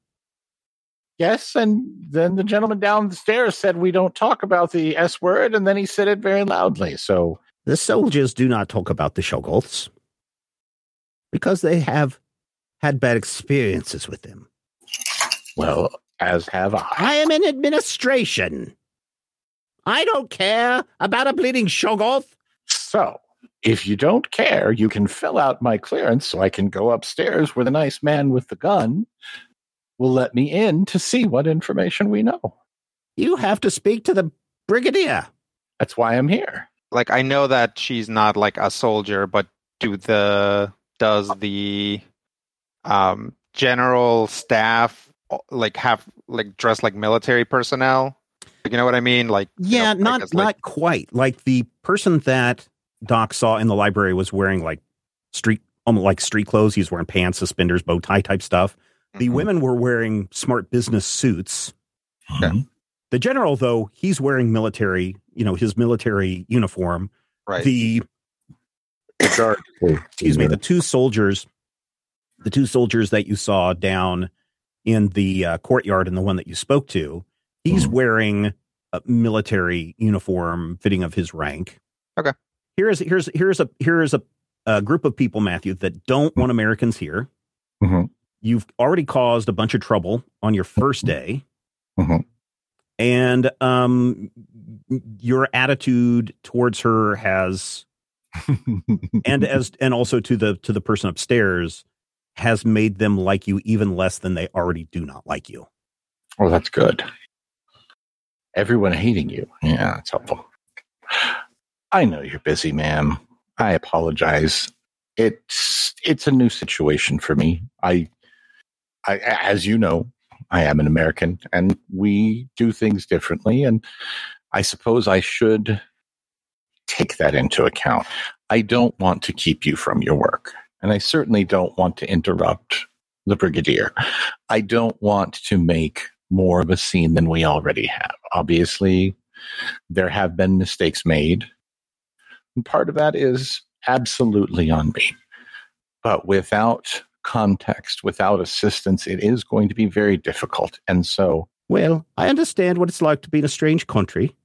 [SPEAKER 2] Yes, and then the gentleman downstairs said we don't talk about the S word, and then he said it very loudly. So
[SPEAKER 1] The soldiers do not talk about the Shoggoths because they have had bad experiences with them.
[SPEAKER 2] Well, as have I.
[SPEAKER 1] I am in administration. I don't care about a bleeding Shoggoth.
[SPEAKER 2] So, if you don't care, you can fill out my clearance so I can go upstairs where the nice man with the gun will let me in to see what information we know.
[SPEAKER 1] You have to speak to the brigadier.
[SPEAKER 2] That's why I'm here.
[SPEAKER 3] Like I know that she's not like a soldier, but do the does the um general staff like have like dress like military personnel? You know what I mean? Like you
[SPEAKER 1] Yeah,
[SPEAKER 3] know,
[SPEAKER 1] not
[SPEAKER 3] it's like-
[SPEAKER 1] not quite. Like the person that Doc saw in the library was wearing like street almost like street clothes. He was wearing pants, suspenders, bow tie type stuff. The
[SPEAKER 3] Mhm.
[SPEAKER 1] women were wearing smart business suits.
[SPEAKER 3] Yeah.
[SPEAKER 1] The general, though, he's wearing military, you know, his military uniform.
[SPEAKER 3] right.
[SPEAKER 1] The excuse me, the two soldiers, the two soldiers that you saw down in the uh, courtyard and the one that you spoke to, he's
[SPEAKER 2] Mhm.
[SPEAKER 1] wearing a military uniform fitting of his rank.
[SPEAKER 3] Okay.
[SPEAKER 1] Here's here's here's a here's a, a group of people, Matthew, that don't want Americans here.
[SPEAKER 2] Mhm.
[SPEAKER 1] You've already caused a bunch of trouble on your first day.
[SPEAKER 2] Mhm.
[SPEAKER 1] And um, your attitude towards her has and as and also to the to the person upstairs has made them like you even less than they already do not like you.
[SPEAKER 2] Oh, that's good. Everyone hating you. Yeah, that's helpful. I know you're busy, ma'am. I apologize. It's it's a new situation for me. I, I as you know, I am an American, and we do things differently. And I suppose I should take that into account. I don't want to keep you from your work, and I certainly don't want to interrupt the brigadier. I don't want to make more of a scene than we already have. Obviously, there have been mistakes made. And part of that is absolutely on me. But without context, without assistance, it is going to be very difficult. And so,
[SPEAKER 1] Well, I understand what it's like to be in a strange country.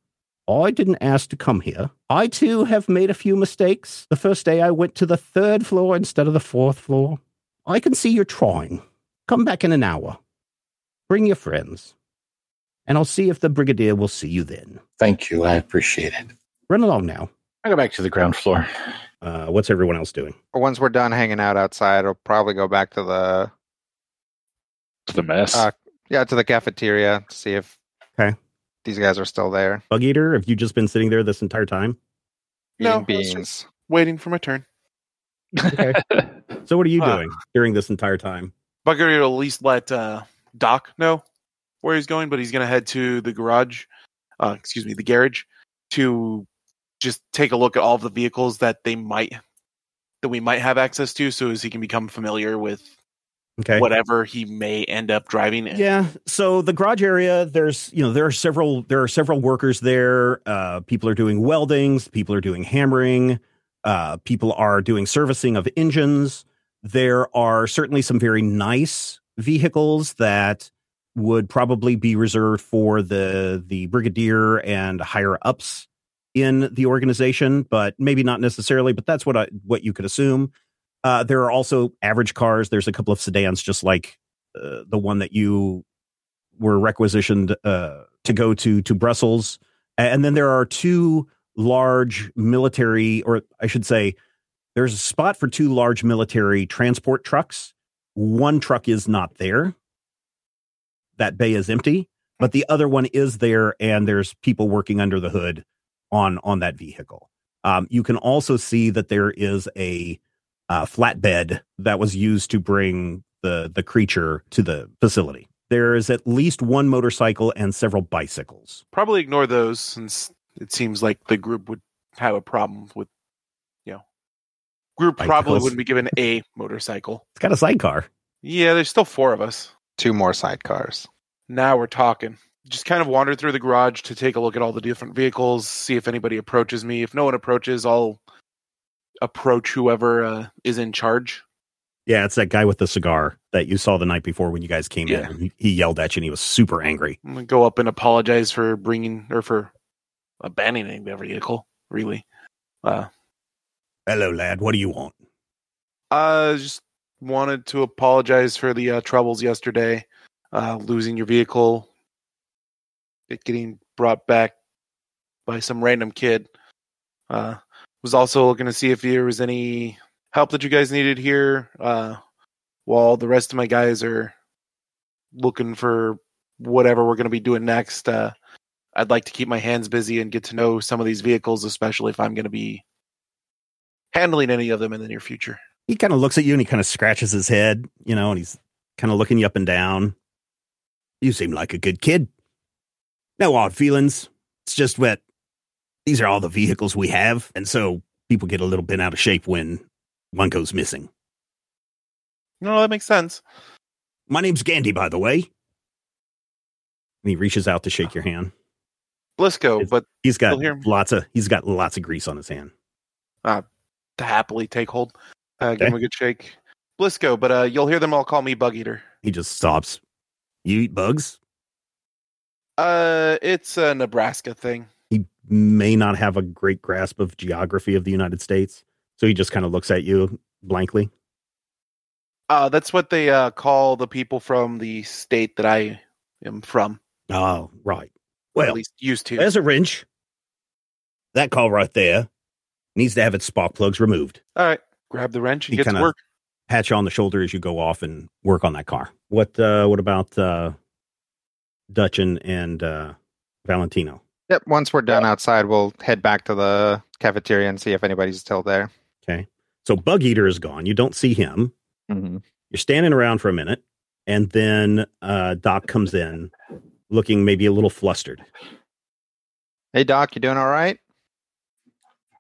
[SPEAKER 1] I didn't ask to come here. I too have made a few mistakes. The first day I went to the third floor instead of the fourth floor. I can see you're trying. Come back in an hour. Bring your friends. And I'll see if the brigadier will see you then.
[SPEAKER 2] thank you. I appreciate it.
[SPEAKER 1] Run along now.
[SPEAKER 2] I go back to the ground floor.
[SPEAKER 1] Uh, what's everyone else doing?
[SPEAKER 3] Once we're done hanging out outside, I'll probably go back to the
[SPEAKER 4] to the mess.
[SPEAKER 3] Uh, yeah to the cafeteria to see if
[SPEAKER 1] Okay.
[SPEAKER 3] these guys are still there.
[SPEAKER 1] Bug Eater, have you just been sitting there this entire time?
[SPEAKER 3] Eating
[SPEAKER 5] No, it's
[SPEAKER 3] beans.
[SPEAKER 5] Waiting for my turn.
[SPEAKER 1] Okay. So what are you
[SPEAKER 5] Uh,
[SPEAKER 1] doing during this entire time?
[SPEAKER 5] Bugger will at least let uh, Doc know where he's going, but he's going to head to the garage, uh, excuse me, the garage, to just take a look at all of the vehicles that they might that we might have access to, so as he can become familiar with
[SPEAKER 1] Okay.
[SPEAKER 5] whatever he may end up driving. in.
[SPEAKER 1] Yeah. So the garage area, there's you know there are several there are several workers there. Uh, people are doing weldings. People are doing hammering. Uh, people are doing servicing of engines. There are certainly some very nice vehicles that would probably be reserved for the the brigadier and higher ups in the organization, but maybe not necessarily. But that's what I what you could assume. Uh, there are also average cars. There's a couple of sedans, just like uh, the one that you were requisitioned uh, to go to to Brussels, and then there are two large military, or I should say, there's a spot for two large military transport trucks. One truck is not there. That bay is empty, but the other one is there, and there's people working under the hood on on that vehicle. Um, you can also see that there is a uh, flatbed that was used to bring the the creature to the facility. There is at least one motorcycle and several bicycles.
[SPEAKER 5] Probably ignore those since it seems like the group would have a problem with, you know, group probably wouldn't be given a motorcycle.
[SPEAKER 1] It's got a sidecar.
[SPEAKER 5] Yeah, there's still four of us.
[SPEAKER 3] Two more sidecars.
[SPEAKER 5] Now we're talking. Just kind of wander through the garage to take a look at all the different vehicles, see if anybody approaches me. If no one approaches, I'll approach whoever uh, is in charge.
[SPEAKER 1] Yeah, it's that guy with the cigar that you saw the night before when you guys came
[SPEAKER 5] Yeah.
[SPEAKER 1] in. He, he yelled at you and he was super angry.
[SPEAKER 5] I'm gonna go up and apologize for bringing or for abandoning the vehicle. Really, uh,
[SPEAKER 1] Hello, lad. What do you want?
[SPEAKER 5] I just wanted to apologize for the uh, troubles yesterday, uh, losing your vehicle, it getting brought back by some random kid. Uh, was also looking to see if there was any help that you guys needed here, uh, while the rest of my guys are looking for whatever we're going to be doing next. Uh, I'd like to keep my hands busy and get to know some of these vehicles, especially if I'm going to be handling any of them in the near future.
[SPEAKER 1] He kind of looks at you and he kind of scratches his head, you know, and he's kind of looking you up and down. You seem like a good kid. No odd feelings. It's just that these are all the vehicles we have, and so people get a little bit out of shape when one goes missing.
[SPEAKER 5] No, that makes sense.
[SPEAKER 1] My name's Gandhi, by the way. And he reaches out to shake your hand.
[SPEAKER 5] Blisco,
[SPEAKER 1] It's-
[SPEAKER 5] but
[SPEAKER 1] He's got lots of he's got lots of grease on his hand.
[SPEAKER 5] to happily take hold. Uh, Give him a good shake. Blisco, but uh, you'll hear them all call me Bug Eater.
[SPEAKER 1] He just stops. You eat bugs?
[SPEAKER 5] Uh, it's a Nebraska thing.
[SPEAKER 1] He may not have a great grasp of geography of the United States, so he just kind of looks at you blankly.
[SPEAKER 5] Uh, that's what they uh, call the people from the state that I am from.
[SPEAKER 1] Oh, right.
[SPEAKER 5] or at
[SPEAKER 1] Well,
[SPEAKER 5] least used to.
[SPEAKER 1] there's a wrench. That call right there needs to have its spark plugs removed.
[SPEAKER 5] All right, grab the wrench and
[SPEAKER 1] He
[SPEAKER 5] get to work.
[SPEAKER 1] Pat you on the shoulder as you go off and work on that car. What uh what about uh Dutch and, and uh Valentino?
[SPEAKER 3] Yep. Once we're done outside, we'll head back to the cafeteria and see if anybody's still there.
[SPEAKER 1] Okay. So Bug Eater is gone. You don't see him.
[SPEAKER 3] Mm-hmm.
[SPEAKER 1] You're standing around for a minute, and then uh Doc comes in looking maybe a little flustered.
[SPEAKER 3] Hey, Doc, you doing all right?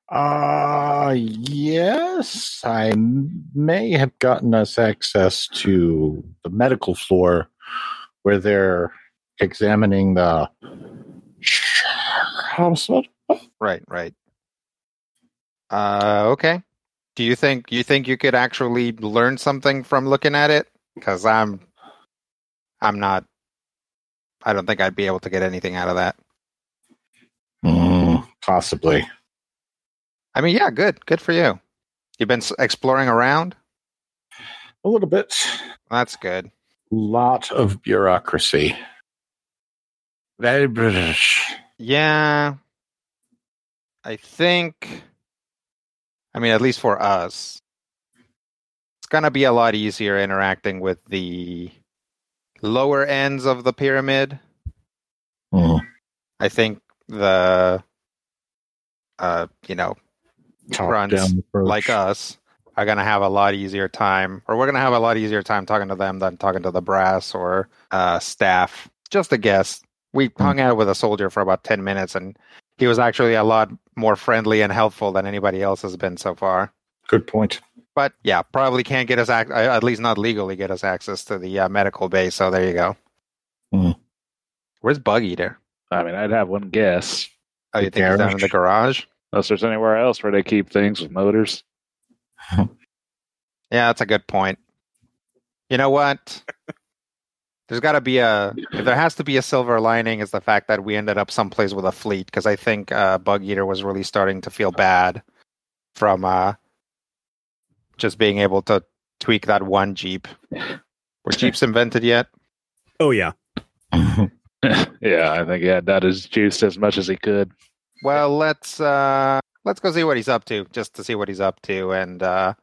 [SPEAKER 2] Uh, yes, I may have gotten us access to the medical floor where they're examining the hospital.
[SPEAKER 3] Right, right. Uh, okay. Do you think you think you could actually learn something from looking at it? Because I'm, I'm not. I don't think I'd be able to get anything out of that.
[SPEAKER 2] Mm, possibly.
[SPEAKER 3] I mean, yeah, good, good for you. You've been exploring around.
[SPEAKER 2] A little bit.
[SPEAKER 3] That's good.
[SPEAKER 2] Lot of bureaucracy. Very British.
[SPEAKER 3] Yeah, I think. I mean, at least for us, it's gonna be a lot easier interacting with the lower ends of the pyramid.
[SPEAKER 2] Mm.
[SPEAKER 3] I think the, uh, you know,
[SPEAKER 2] Top
[SPEAKER 3] grunts like us are going to have a lot easier time, or we're going to have a lot easier time talking to them than talking to the brass or uh, staff. Just a guess. We
[SPEAKER 2] Hmm.
[SPEAKER 3] hung out with a soldier for about 10 minutes, and he was actually a lot more friendly and helpful than anybody else has been so far.
[SPEAKER 2] Good point.
[SPEAKER 3] But yeah, probably can't get us, ac- uh, at least not legally, get us access to the uh, medical bay. So there you go.
[SPEAKER 2] Hmm.
[SPEAKER 3] Where's Bug Eater?
[SPEAKER 4] I mean, I'd have one guess.
[SPEAKER 3] Oh, you
[SPEAKER 2] The
[SPEAKER 3] think he's down in the garage?
[SPEAKER 4] Unless there's anywhere else where they keep things with motors.
[SPEAKER 3] Yeah, that's a good point. You know what? There's got to be a. If there has to be a silver lining, is the fact that we ended up someplace with a fleet because I think uh, Bug Eater was really starting to feel bad from uh, just being able to tweak that one Jeep. Were Jeeps invented yet?
[SPEAKER 1] Oh yeah.
[SPEAKER 4] yeah, I think he had that as juiced as much as he could.
[SPEAKER 3] Well, let's uh, let's go see what he's up to, just to see what he's up to. And uh,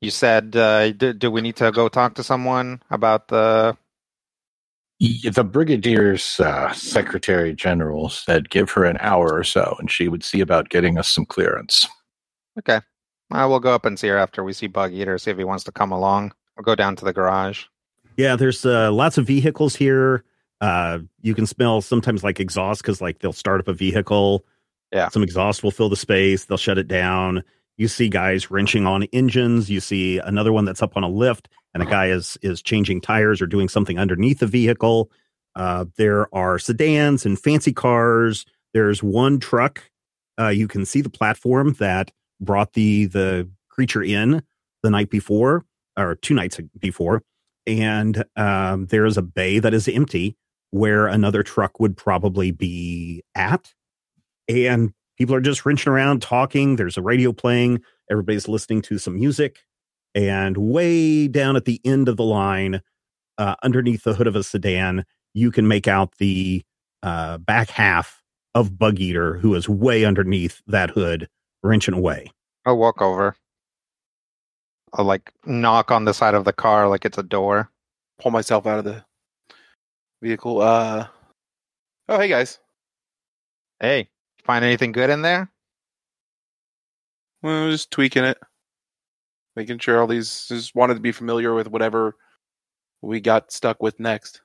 [SPEAKER 3] you said, uh, do, do we need to go talk to someone about the?
[SPEAKER 2] Yeah, the brigadier's uh, secretary general said give her an hour or so and she would see about getting us some clearance.
[SPEAKER 3] Okay. I will go up and see her after we see Bug Eater, see if he wants to come along. We'll go down to the garage.
[SPEAKER 1] Yeah, there's uh, lots of vehicles here. Uh, you can smell sometimes like exhaust because like they'll start up a vehicle.
[SPEAKER 3] Yeah.
[SPEAKER 1] Some exhaust will fill the space. They'll shut it down. You see guys wrenching on engines. You see another one that's up on a lift, and a guy is is changing tires or doing something underneath the vehicle. Uh, there are sedans and fancy cars. There's one truck. Uh, you can see the platform that brought the the creature in the night before or two nights before and um, there is a bay that is empty where another truck would probably be at. And people are just wrenching around talking. There's a radio playing. Everybody's listening to some music. And way down at the end of the line, uh, underneath the hood of a sedan, you can make out the uh, back half of Bug Eater, who is way underneath that hood, wrenching away.
[SPEAKER 3] I'll walk over. I'll like knock on the side of the car like it's a door.
[SPEAKER 5] Pull myself out of the vehicle. Uh oh, hey guys.
[SPEAKER 3] Hey, find anything good in there?
[SPEAKER 5] Well, just tweaking it, making sure all these. Just wanted to be familiar with whatever we got stuck with next.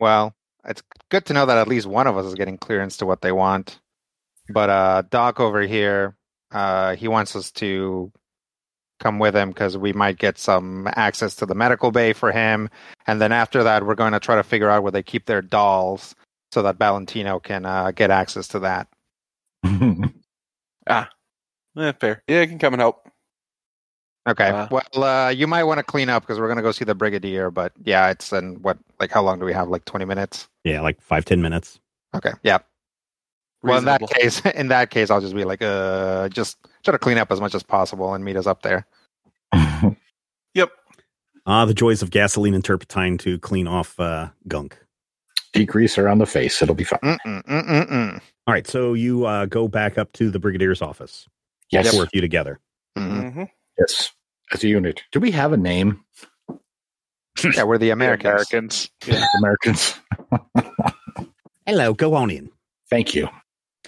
[SPEAKER 3] Well, it's good to know that at least one of us is getting clearance to what they want. But uh Doc over here, uh he wants us to come with him because we might get some access to the medical bay for him. And then after that we're going to try to figure out where they keep their dolls so that Valentino can uh, get access to that.
[SPEAKER 5] Eh, fair. Yeah, I can come and help.
[SPEAKER 3] Okay.
[SPEAKER 5] Uh,
[SPEAKER 3] well, uh, you might want to clean up because we're going to go see the Brigadier. But yeah, it's in what, like, how long do we have? Like 20 minutes?
[SPEAKER 1] Yeah, like five, ten minutes.
[SPEAKER 3] Okay. Yeah. Well, in that case, in that case, I'll just be like, uh, just try to clean up as much as possible and meet us up there.
[SPEAKER 5] Yep.
[SPEAKER 1] Ah, the joys of gasoline and turpentine to clean off uh, gunk.
[SPEAKER 2] Degrease her on the face. It'll be fine.
[SPEAKER 3] Mm-mm, mm-mm, mm.
[SPEAKER 1] All right, so you uh, go back up to the brigadier's office.
[SPEAKER 2] Yes.
[SPEAKER 1] Four of you together.
[SPEAKER 2] Yes. As a unit. Do we have a name?
[SPEAKER 3] Yeah, we're the Americans.
[SPEAKER 4] Americans.
[SPEAKER 2] Americans.
[SPEAKER 1] Hello, go on in.
[SPEAKER 2] Thank you.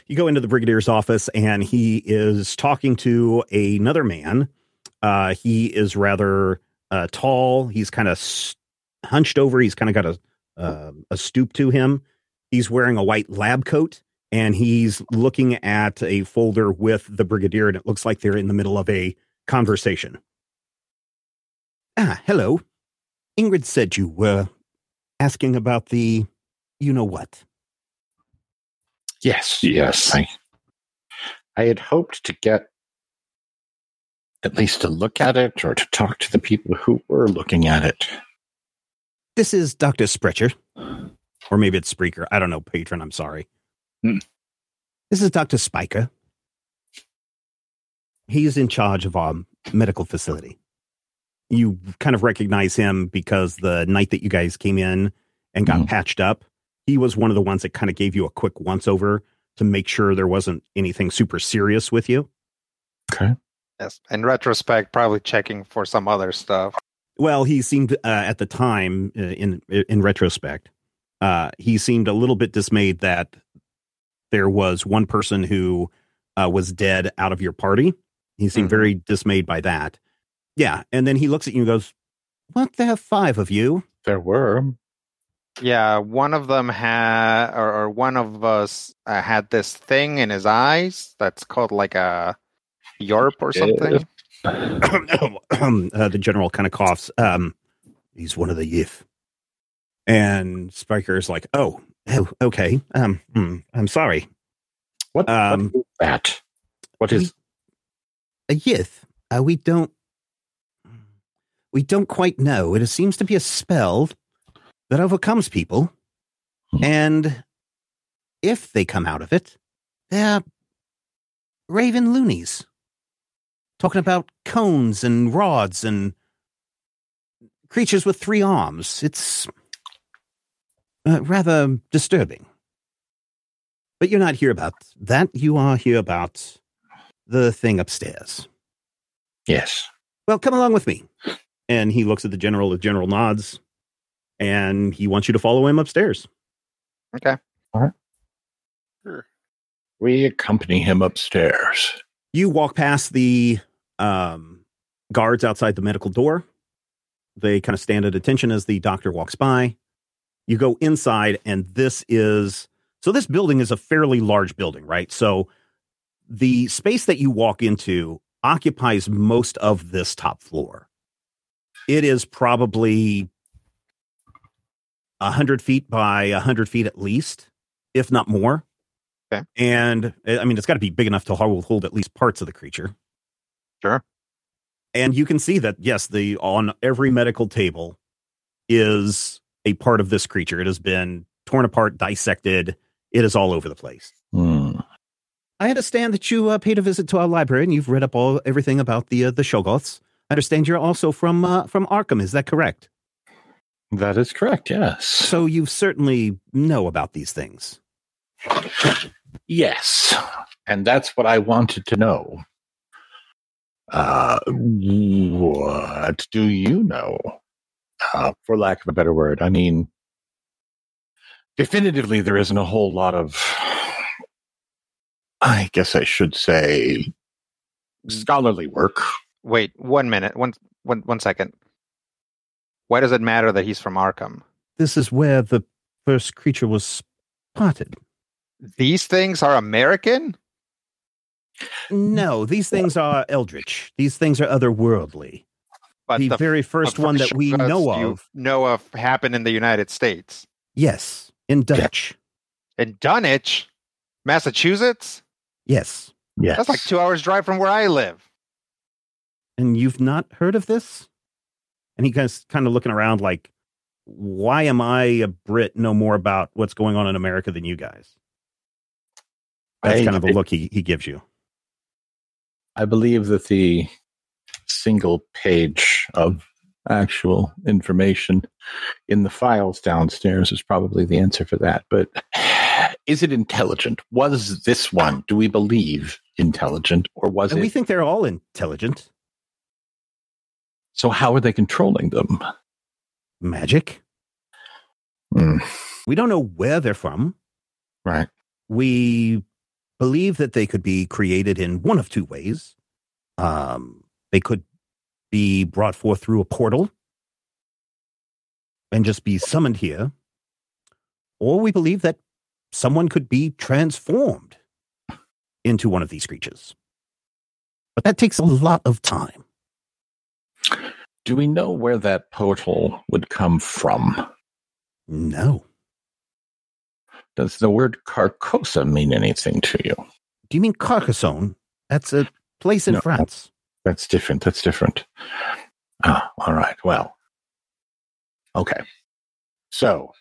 [SPEAKER 1] You go into the brigadier's office, and he is talking to another man. Uh, he is rather uh, tall. He's kind of s- hunched over. He's kind of got a uh, a stoop to him. He's wearing a white lab coat, and he's looking at a folder with the brigadier, and it looks like they're in the middle of a conversation. Ah, hello. Ingrid said you were asking about the, you know what.
[SPEAKER 2] Yes.
[SPEAKER 4] Yes.
[SPEAKER 2] I, I had hoped to get at least to look at it or to talk to the people who were looking at it.
[SPEAKER 1] This is Dr. Sprecher. Or maybe it's Spreaker. I don't know, patron. I'm sorry.
[SPEAKER 4] Hmm.
[SPEAKER 1] This is Dr. Spiker. He's in charge of our medical facility. You kind of recognize him because the night that you guys came in and got
[SPEAKER 2] Mhm.
[SPEAKER 1] patched up, he was one of the ones that kind of gave you a quick once over to make sure there wasn't anything super serious with you.
[SPEAKER 2] Okay.
[SPEAKER 3] Yes. In retrospect, probably checking for some other stuff.
[SPEAKER 1] Well, he seemed uh, at the time, uh, in in retrospect, uh, he seemed a little bit dismayed that there was one person who uh, was dead out of your party. He seemed
[SPEAKER 3] Mhm.
[SPEAKER 1] very dismayed by that. Yeah, and then he looks at you and goes, "What? There are five of you."
[SPEAKER 2] There were.
[SPEAKER 3] Yeah, one of them had, or, or one of us uh, had this thing in his eyes that's called like a Yorp or something.
[SPEAKER 1] uh, the general kind of coughs. Um, he's one of the Yith. And Spiker is like, "Oh, oh, okay. Um, hmm, I'm sorry.
[SPEAKER 2] What,
[SPEAKER 1] Um,
[SPEAKER 2] what is that? What is
[SPEAKER 1] a Yith. Uh, we don't we don't quite know. It seems to be a spell that overcomes people,
[SPEAKER 2] Hmm.
[SPEAKER 1] and if they come out of it, they're raven loonies. Talking about cones and rods and creatures with three arms. It's uh, rather disturbing. But you're not here about that. You are here about the thing upstairs.
[SPEAKER 2] yes?
[SPEAKER 1] Well, come along with me. And he looks at the general. The general nods, and he wants you to follow him upstairs. Okay. All right. Sure.
[SPEAKER 2] We accompany him upstairs.
[SPEAKER 1] You walk past the um, guards outside the medical door. They kind of stand at attention as the doctor walks by. You go inside, and this is so. This building is a fairly large building, right? So the space that you walk into occupies most of this top floor. It is probably a hundred feet by a hundred feet at least, if not more.
[SPEAKER 3] Okay.
[SPEAKER 1] And I mean, it's got to be big enough to hold, hold at least parts of the creature.
[SPEAKER 3] Sure.
[SPEAKER 1] And you can see that yes, the on every medical table is a part of this creature. It has been torn apart, dissected. It is all over the place.
[SPEAKER 2] Hmm.
[SPEAKER 1] I understand that you uh, paid a visit to our library and you've read up all everything about the uh, the Shoggoths. I understand you're also from uh, from Arkham. Is that correct?
[SPEAKER 2] That is correct. Yes.
[SPEAKER 1] So you certainly know about these things.
[SPEAKER 2] Yes. And that's what I wanted to know. Uh, what do you know? Uh, for lack of a better word, I mean, definitively, there isn't a whole lot of, I guess I should say, mm. scholarly work.
[SPEAKER 3] Wait, one minute, one, one, one second. Why does it matter that he's from Arkham?
[SPEAKER 1] This is where the first creature was spotted.
[SPEAKER 3] These things are American.
[SPEAKER 1] No, these things are eldritch. These things are otherworldly.
[SPEAKER 3] But
[SPEAKER 1] the,
[SPEAKER 3] the
[SPEAKER 1] very first one that we
[SPEAKER 3] Shoggoths
[SPEAKER 1] know
[SPEAKER 3] you
[SPEAKER 1] of,
[SPEAKER 3] know of happened in the United States.
[SPEAKER 1] yes, in Dutch.
[SPEAKER 3] In Dunwich, Massachusetts.
[SPEAKER 1] Yes.
[SPEAKER 2] Yes.
[SPEAKER 3] That's like two hours drive from where I live.
[SPEAKER 1] And you've not heard of this? And he guy's kind of looking around like, why am I a Brit know more about what's going on in America than you guys? That's
[SPEAKER 2] I-
[SPEAKER 1] kind of the look he, he gives you.
[SPEAKER 2] I believe that the single page of actual information in the files downstairs is probably the answer for that. But is it intelligent? Was this one, do we believe, intelligent or was
[SPEAKER 1] And
[SPEAKER 2] it?
[SPEAKER 1] we think they're all intelligent.
[SPEAKER 2] so, how are they controlling them?
[SPEAKER 1] Magic.
[SPEAKER 2] Hmm,
[SPEAKER 1] We don't know where they're from.
[SPEAKER 2] right.
[SPEAKER 1] we believe that they could be created in one of two ways. Um, they could be brought forth through a portal and just be summoned here, or we believe that someone could be transformed into one of these creatures. But that takes a lot of time.
[SPEAKER 2] Do we know where that portal would come from?
[SPEAKER 1] No.
[SPEAKER 2] Does the word Carcosa mean anything to you?
[SPEAKER 1] Do you mean Carcassonne? That's a place in
[SPEAKER 2] No.
[SPEAKER 1] France.
[SPEAKER 2] That's different. That's different. Ah, all right. Well, okay. So,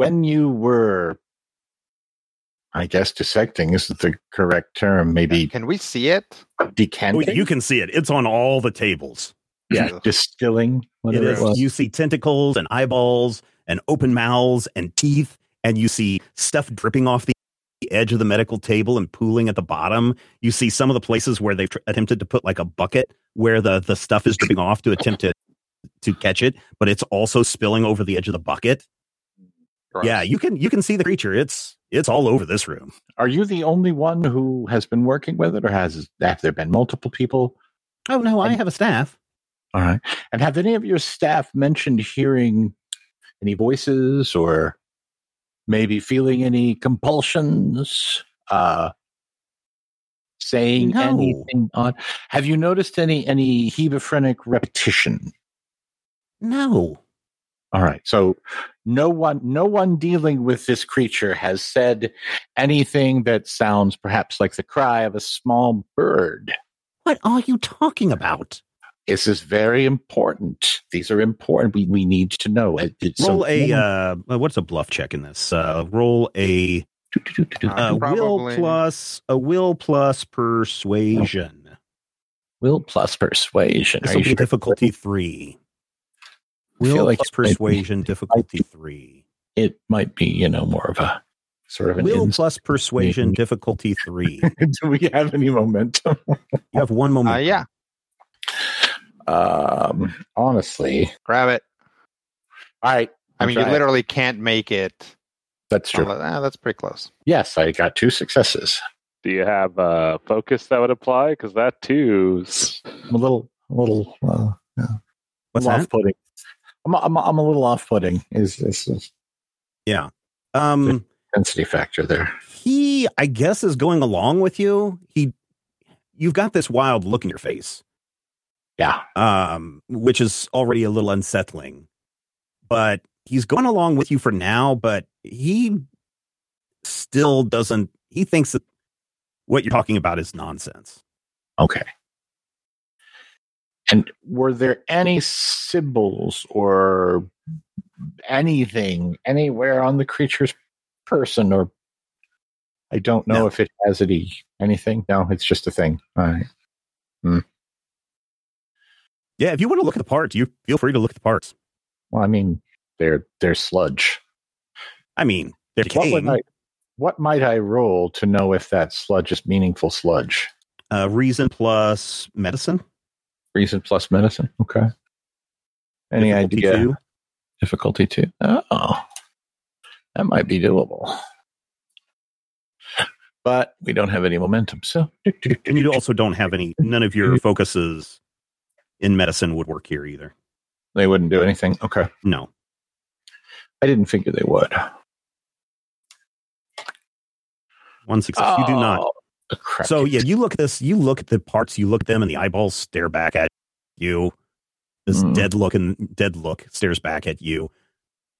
[SPEAKER 2] when you were, I guess, dissecting is the correct term. Maybe
[SPEAKER 3] Can we see it?
[SPEAKER 1] Oh,
[SPEAKER 2] decanting.
[SPEAKER 1] you can see it. It's on all the tables.
[SPEAKER 2] yeah, distilling.
[SPEAKER 1] It
[SPEAKER 2] it,
[SPEAKER 1] is.
[SPEAKER 2] was.
[SPEAKER 1] You see tentacles and eyeballs and open mouths and teeth, and you see stuff dripping off the edge of the medical table and pooling at the bottom. You see some of the places where they've tr- attempted to put like a bucket where the, the stuff is dripping off to attempt to to catch it, but it's also spilling over the edge of the bucket.
[SPEAKER 3] Gross.
[SPEAKER 1] Yeah, you can you can see the creature. It's it's all over this room.
[SPEAKER 2] Are you the only one who has been working with it, or has have there been multiple people?
[SPEAKER 1] Oh no, I have a staff.
[SPEAKER 2] All right. And have any of your staff mentioned hearing any voices or maybe feeling any compulsions? Uh, saying
[SPEAKER 1] No.
[SPEAKER 2] anything on? Have you noticed any any hebephrenic repetition?
[SPEAKER 1] No.
[SPEAKER 2] All right. So no one no one dealing with this creature has said anything that sounds perhaps like the cry of a small bird.
[SPEAKER 1] What are you talking about?
[SPEAKER 2] This is very important. These are important. We we need to know. It- it- so
[SPEAKER 1] Roll a
[SPEAKER 2] no
[SPEAKER 1] uh, what's a bluff check in this? Uh, roll a
[SPEAKER 3] uh,
[SPEAKER 1] will plus a will plus persuasion.
[SPEAKER 2] will plus persuasion.
[SPEAKER 1] This will be
[SPEAKER 2] sure?
[SPEAKER 1] difficulty three.
[SPEAKER 2] I feel
[SPEAKER 1] Will
[SPEAKER 2] like
[SPEAKER 1] plus
[SPEAKER 2] it might be-
[SPEAKER 1] persuasion difficulty three.
[SPEAKER 2] It might be, you know, more of a sort of an.
[SPEAKER 1] Will plus persuasion difficulty three.
[SPEAKER 2] Do we have any momentum?
[SPEAKER 1] You have one
[SPEAKER 3] Uh,
[SPEAKER 1] moment.
[SPEAKER 3] yeah,
[SPEAKER 2] Um, honestly,
[SPEAKER 3] grab it.
[SPEAKER 2] all right.
[SPEAKER 3] I
[SPEAKER 2] I'll
[SPEAKER 3] mean, you
[SPEAKER 2] try it.
[SPEAKER 3] literally can't make it.
[SPEAKER 2] That's true.
[SPEAKER 3] Ah, that's pretty close.
[SPEAKER 2] Yes, I got two successes.
[SPEAKER 4] Do you have uh, focus that would apply? Because that too. is-
[SPEAKER 2] a little, a little. Uh,
[SPEAKER 1] What's
[SPEAKER 2] I'm
[SPEAKER 1] that?
[SPEAKER 2] off-putting. I'm, I'm, I'm a little off-putting. Is this is
[SPEAKER 1] Yeah. Um,
[SPEAKER 2] density factor there?
[SPEAKER 1] he, I guess, is going along with you. He, you've got this wild look in your face,
[SPEAKER 2] Yeah.
[SPEAKER 1] um, which is already a little unsettling. But he's going along with you for now. But he still doesn't. He thinks that what you're talking about is nonsense.
[SPEAKER 2] Okay. And were there any symbols or anything anywhere on the creature's person or I don't know
[SPEAKER 1] No.
[SPEAKER 2] if it has any anything. No, it's just a thing. All right.
[SPEAKER 1] Yeah, if you want to look at the parts, you feel free to look at the parts.
[SPEAKER 2] Well, I mean, they're they're sludge.
[SPEAKER 1] I mean, they're
[SPEAKER 2] What
[SPEAKER 1] decaying.
[SPEAKER 2] would I what might I roll to know if that sludge is meaningful sludge?
[SPEAKER 1] uh, reason plus medicine.
[SPEAKER 2] Reason plus medicine. Okay. Any
[SPEAKER 1] difficulty
[SPEAKER 2] idea?
[SPEAKER 1] two.
[SPEAKER 2] Difficulty two. Oh, that might be doable. But we don't have any momentum, so
[SPEAKER 1] And you also don't have any, none of your focuses in medicine would work here either.
[SPEAKER 2] they wouldn't do anything. Okay,
[SPEAKER 1] No.
[SPEAKER 2] I didn't figure they would.
[SPEAKER 1] One success. You do not.
[SPEAKER 2] Oh.
[SPEAKER 1] So yeah, you look at this, you look at the parts, you look at them, and the eyeballs stare back at you. This
[SPEAKER 2] Mm.
[SPEAKER 1] dead look and dead look stares back at you.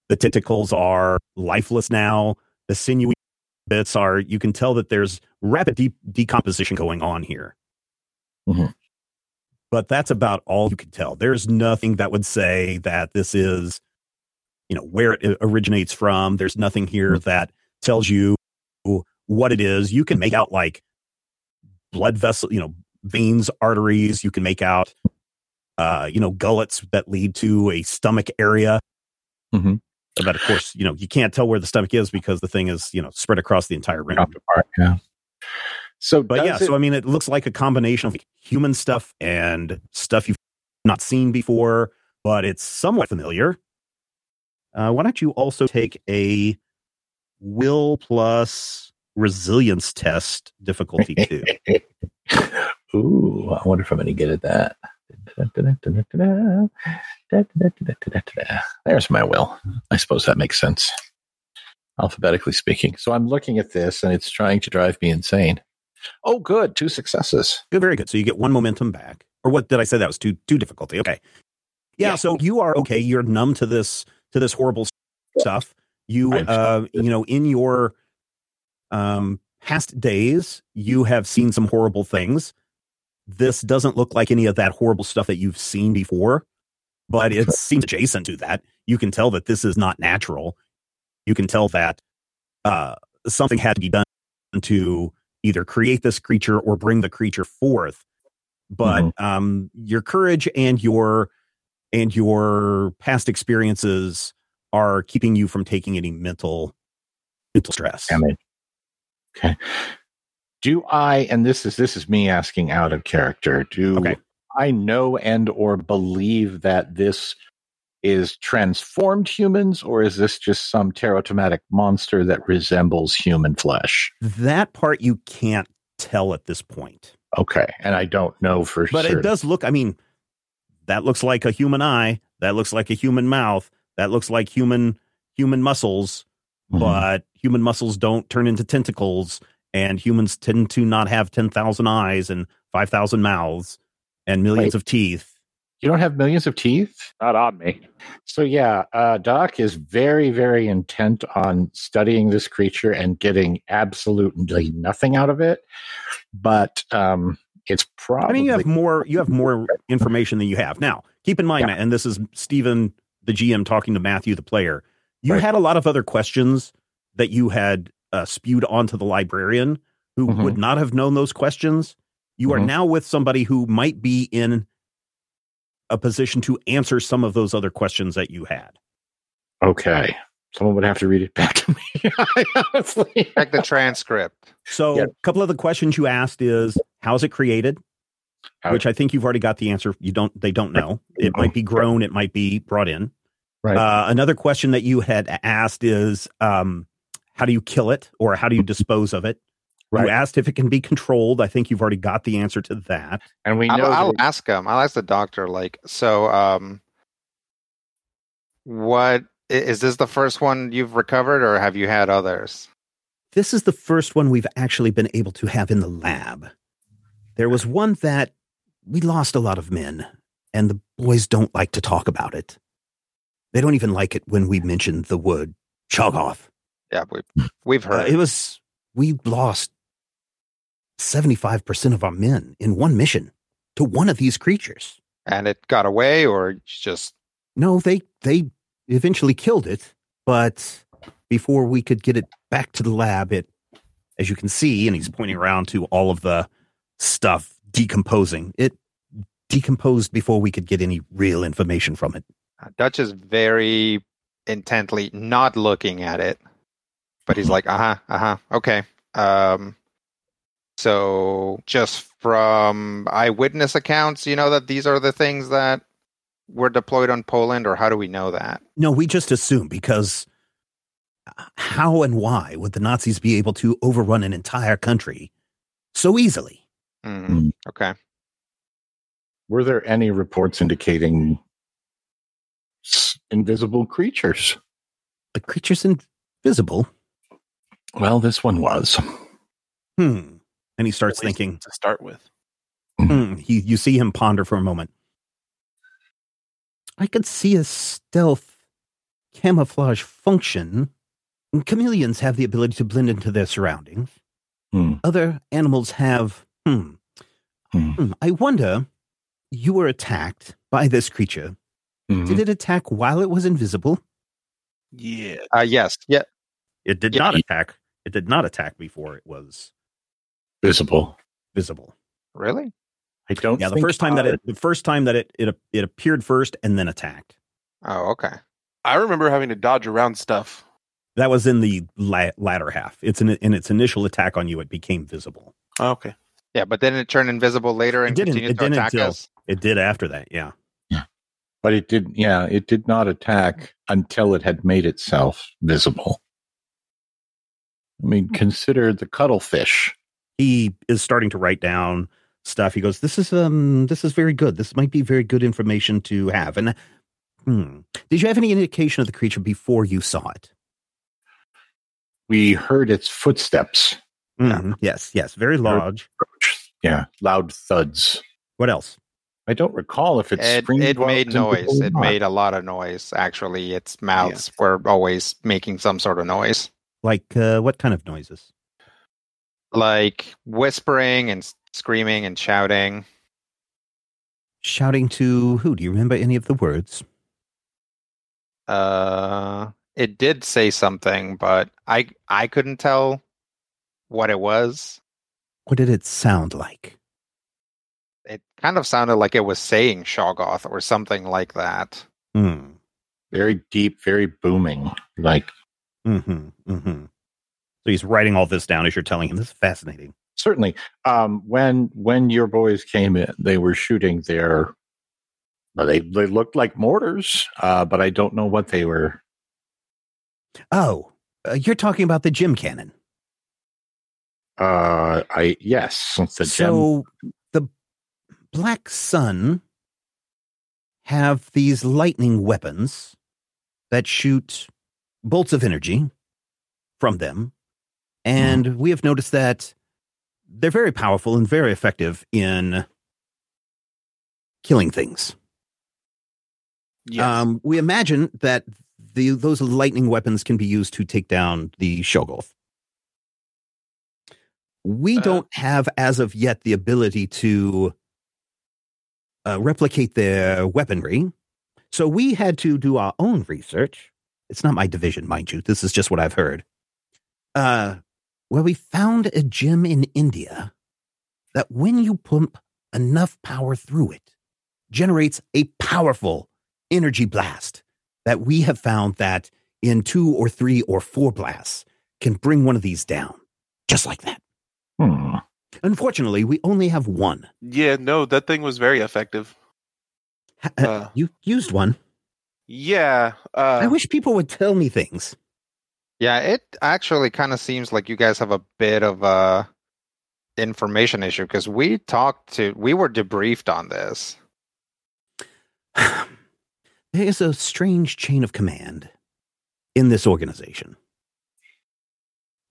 [SPEAKER 1] The tentacles are lifeless now. The sinewy bits are. You can tell that there's rapid de- decomposition going on here.
[SPEAKER 2] Mhm.
[SPEAKER 1] But that's about all you can tell. There's nothing that would say that this is, you know, where it originates from. There's nothing here that tells you what it is. You can make out like blood vessel, you know, veins, arteries. You can make out, uh, you know, gullets that lead to a stomach area.
[SPEAKER 2] Mhm.
[SPEAKER 1] But of course, you know, you can't tell where the stomach is because the thing is, you know, spread across the entire room.
[SPEAKER 2] Apart, yeah. So,
[SPEAKER 1] But yeah,
[SPEAKER 2] it-
[SPEAKER 1] so I mean, it looks like a combination of human stuff and stuff you've not seen before, but it's somewhat familiar. Uh, why don't you also take a will plus resilience test difficulty two?
[SPEAKER 2] Ooh, I wonder if I'm going to get at that. There's my will. I suppose that makes sense, alphabetically speaking. So I'm looking at this and it's trying to drive me insane. Oh, good. Two successes.
[SPEAKER 1] Good, very good. So you get one momentum back. Or what did I say? That was two two difficulty. Okay. Yeah,
[SPEAKER 2] Yeah.
[SPEAKER 1] So you are okay. You're numb to this to this horrible stuff. You uh you know in your um past days you have seen some horrible things. This doesn't look like any of that horrible stuff that you've seen before, but it seems adjacent to that. You can tell that this is not natural. You can tell that uh something had to be done to either create this creature or bring the creature forth but um your courage and your and your past experiences are keeping you from taking any mental mental stress
[SPEAKER 2] Damn it. Okay. Do I, and this is this is me asking out of character, do
[SPEAKER 1] Okay.
[SPEAKER 2] I know and or believe that this is transformed humans, or is this just some teratomatic monster that resembles human flesh?
[SPEAKER 1] That part you can't tell at this point.
[SPEAKER 2] Okay, and I don't know for
[SPEAKER 1] But
[SPEAKER 2] sure.
[SPEAKER 1] But it does look, I mean, that looks like a human eye. That looks like a human mouth. That looks like human human muscles,
[SPEAKER 2] Mhm.
[SPEAKER 1] but human muscles don't turn into tentacles and humans tend to not have 10,000 eyes and 5,000 mouths and millions
[SPEAKER 2] Wait.
[SPEAKER 1] of teeth.
[SPEAKER 2] you don't have millions of teeth.
[SPEAKER 4] Not on me.
[SPEAKER 2] So yeah, uh, Doc is very, very intent on studying this creature and getting absolutely nothing out of it. But um, it's probably
[SPEAKER 1] I mean, you have more you have more information than you have. Now, keep in mind,
[SPEAKER 2] Yeah.
[SPEAKER 1] and this is Stephen the GM talking to Matthew the player. You
[SPEAKER 2] Right.
[SPEAKER 1] had a lot of other questions that you had uh, spewed onto the librarian who
[SPEAKER 2] Mhm.
[SPEAKER 1] would not have known those questions. You are
[SPEAKER 2] Mhm.
[SPEAKER 1] now with somebody who might be in a position to answer some of those other questions that you had.
[SPEAKER 2] okay. Someone would have to read it back to me. honestly.
[SPEAKER 3] Check the transcript.
[SPEAKER 1] So,
[SPEAKER 2] Yeah.
[SPEAKER 1] a couple of the questions you asked is how's it created?
[SPEAKER 2] How-
[SPEAKER 1] Which I think you've already got the answer. You don't. They don't know. It might be grown. It might be brought in.
[SPEAKER 2] Right.
[SPEAKER 1] Uh, another question that you had asked is, um, how do you kill it, or how do you dispose of it?
[SPEAKER 2] Right.
[SPEAKER 1] You asked if it can be controlled. I think you've already got the answer to that.
[SPEAKER 2] and we know
[SPEAKER 3] I'll, I'll
[SPEAKER 2] that-
[SPEAKER 3] ask him. I'll ask the doctor. Like, so, um, what i- is this the first one you've recovered, or have you had others?
[SPEAKER 1] This is the first one we've actually been able to have in the lab. There was one that we lost a lot of men, and the boys don't like to talk about it. They don't even like it when we mention the word Shoggoth.
[SPEAKER 3] Yeah, we've, we've
[SPEAKER 1] Uh,
[SPEAKER 3] heard.
[SPEAKER 1] it was we lost 75% of our men in one mission to one of these creatures.
[SPEAKER 3] and it got away, or just
[SPEAKER 1] No, they they eventually killed it, but before we could get it back to the lab, it as you can see, and he's pointing around to all of the stuff decomposing. It decomposed before we could get any real information from it.
[SPEAKER 3] Dutch is very intently not looking at it, but he's like, uh huh, uh huh, okay. Um, so just from eyewitness accounts, you know that these are the things that were deployed on Poland, or how do we know that?
[SPEAKER 1] No, we just assume because how and why would the Nazis be able to overrun an entire country so easily?
[SPEAKER 3] Mm,
[SPEAKER 2] Mm.
[SPEAKER 3] Okay.
[SPEAKER 2] were there any reports indicating s- invisible creatures?
[SPEAKER 1] The creature's invisible.
[SPEAKER 2] Well, this one was.
[SPEAKER 1] Hmm. And he starts thinking.
[SPEAKER 5] to start with.
[SPEAKER 1] Hmm. He, you see him ponder for a moment. I could see a stealth camouflage function. Chameleons have the ability to blend into their surroundings.
[SPEAKER 2] Hmm.
[SPEAKER 1] Other animals have. Hmm.
[SPEAKER 2] Hmm.
[SPEAKER 1] Hmm. I wonder. You were attacked by this creature.
[SPEAKER 2] Mhm.
[SPEAKER 1] Did it attack while it was invisible?
[SPEAKER 5] Yeah.
[SPEAKER 3] Uh, yes. Yeah.
[SPEAKER 1] It did
[SPEAKER 3] Yeah.
[SPEAKER 1] not attack. It did not attack before it was
[SPEAKER 2] Visible.
[SPEAKER 1] visible.
[SPEAKER 3] Really?
[SPEAKER 2] I don't.
[SPEAKER 1] Yeah, the
[SPEAKER 2] think
[SPEAKER 1] first time that it the first time that it it it appeared first and then attacked.
[SPEAKER 3] Oh, okay.
[SPEAKER 5] I remember having to dodge around stuff.
[SPEAKER 1] That was in the la- latter half. It's in, in its initial attack on you. It became visible.
[SPEAKER 5] Oh, okay.
[SPEAKER 3] Yeah, but then it turned invisible later and
[SPEAKER 1] It didn't-
[SPEAKER 3] continued
[SPEAKER 1] it
[SPEAKER 3] to
[SPEAKER 1] didn't
[SPEAKER 3] attack
[SPEAKER 1] until-
[SPEAKER 3] us.
[SPEAKER 1] It did after that. Yeah.
[SPEAKER 2] But it didn't. Yeah, it did not attack until it had made itself visible. I mean, consider the cuttlefish.
[SPEAKER 1] He is starting to write down stuff. He goes, "This is um, this is very good. This might be very good information to have." And hmm, did you have any indication of the creature before you saw it?
[SPEAKER 2] We heard its footsteps.
[SPEAKER 1] Mhm. Yes. Yes. Very large.
[SPEAKER 2] Yeah, loud thuds.
[SPEAKER 1] What else?
[SPEAKER 2] I don't recall if it
[SPEAKER 3] It,
[SPEAKER 2] screamed
[SPEAKER 3] it made noise. It made a lot of noise. Actually, its mouths were always making some sort of noise,
[SPEAKER 1] Like uh, what kind of noises?
[SPEAKER 3] like whispering and screaming and shouting.
[SPEAKER 1] Shouting to who? Do you remember any of the words?
[SPEAKER 3] Uh, it did say something, but I I couldn't tell what it was.
[SPEAKER 1] What did it sound like?
[SPEAKER 3] It kind of sounded like it was saying Shoggoth or something like that.
[SPEAKER 1] Hmm.
[SPEAKER 2] very deep, very booming. Like
[SPEAKER 1] Mm-hmm. Mm-hmm. So he's writing all this down as you're telling him. This is fascinating.
[SPEAKER 2] certainly, um, when when your boys came in, they were shooting their Well, they they looked like mortars, uh, but I don't know what they were.
[SPEAKER 1] Oh, uh, you're talking about the gem cannon.
[SPEAKER 2] Uh, I yes, the
[SPEAKER 1] so the Black Sun have these lightning weapons that shoot bolts of energy from them. And we have noticed that they're very powerful and very effective in killing things.
[SPEAKER 5] Yes.
[SPEAKER 1] Um, we imagine that the those lightning weapons can be used to take down the Shoggoth. We
[SPEAKER 5] Uh,
[SPEAKER 1] don't have, as of yet, the ability to uh, replicate their weaponry. So we had to do our own research. It's not my division, mind you. This is just what I've heard. Uh, where we found a gem in India that when you pump enough power through it, generates a powerful energy blast that we have found that in two or three or four blasts can bring one of these down. Just like that.
[SPEAKER 2] Hmm.
[SPEAKER 1] Unfortunately, we only have one.
[SPEAKER 5] yeah, no, that thing was very effective.
[SPEAKER 1] Ha-
[SPEAKER 5] Uh,
[SPEAKER 1] you used one.
[SPEAKER 5] Yeah. Uh,
[SPEAKER 1] I wish people would tell me things.
[SPEAKER 3] Yeah, it actually kind of seems like you guys have a bit of a information issue because we talked to, we were debriefed on this.
[SPEAKER 1] there is a strange chain of command in this organization.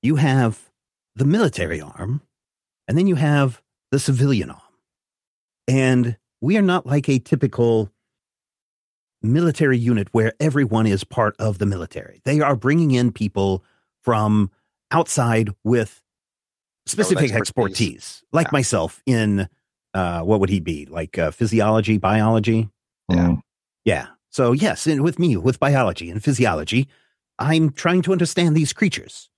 [SPEAKER 1] You have the military arm, and then you have the civilian arm. And we are not like a typical military unit where everyone is part of the military. They are bringing in people from outside with specific
[SPEAKER 3] expertise.
[SPEAKER 1] expertise, like
[SPEAKER 3] Yeah.
[SPEAKER 1] myself in uh, what would he be? Like uh, physiology, biology?
[SPEAKER 3] Yeah.
[SPEAKER 2] Hmm.
[SPEAKER 1] Yeah. So yes, and with me, with biology and physiology, I'm trying to understand these creatures.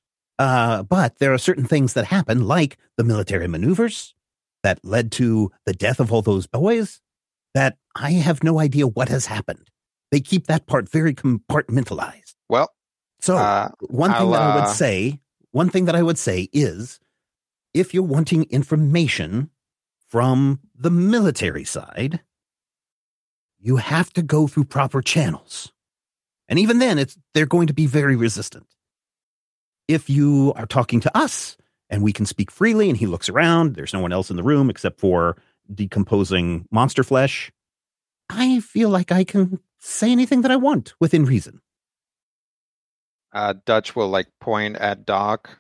[SPEAKER 1] Uh, but there are certain things that happen, like the military maneuvers that led to the death of all those boys, that I have no idea what has happened. They keep that part very compartmentalized.
[SPEAKER 3] Well,
[SPEAKER 1] So
[SPEAKER 3] uh,
[SPEAKER 1] one thing
[SPEAKER 3] I'll,
[SPEAKER 1] that I would
[SPEAKER 3] uh,
[SPEAKER 1] say, one thing that I would say is if you're wanting information from the military side, you have to go through proper channels. And even then, it's they're going to be very resistant. If you are talking to us and we can speak freely and he looks around, there's no one else in the room except for decomposing monster flesh. I feel like I can say anything that I want within reason.
[SPEAKER 3] uh, Dutch will like point at Doc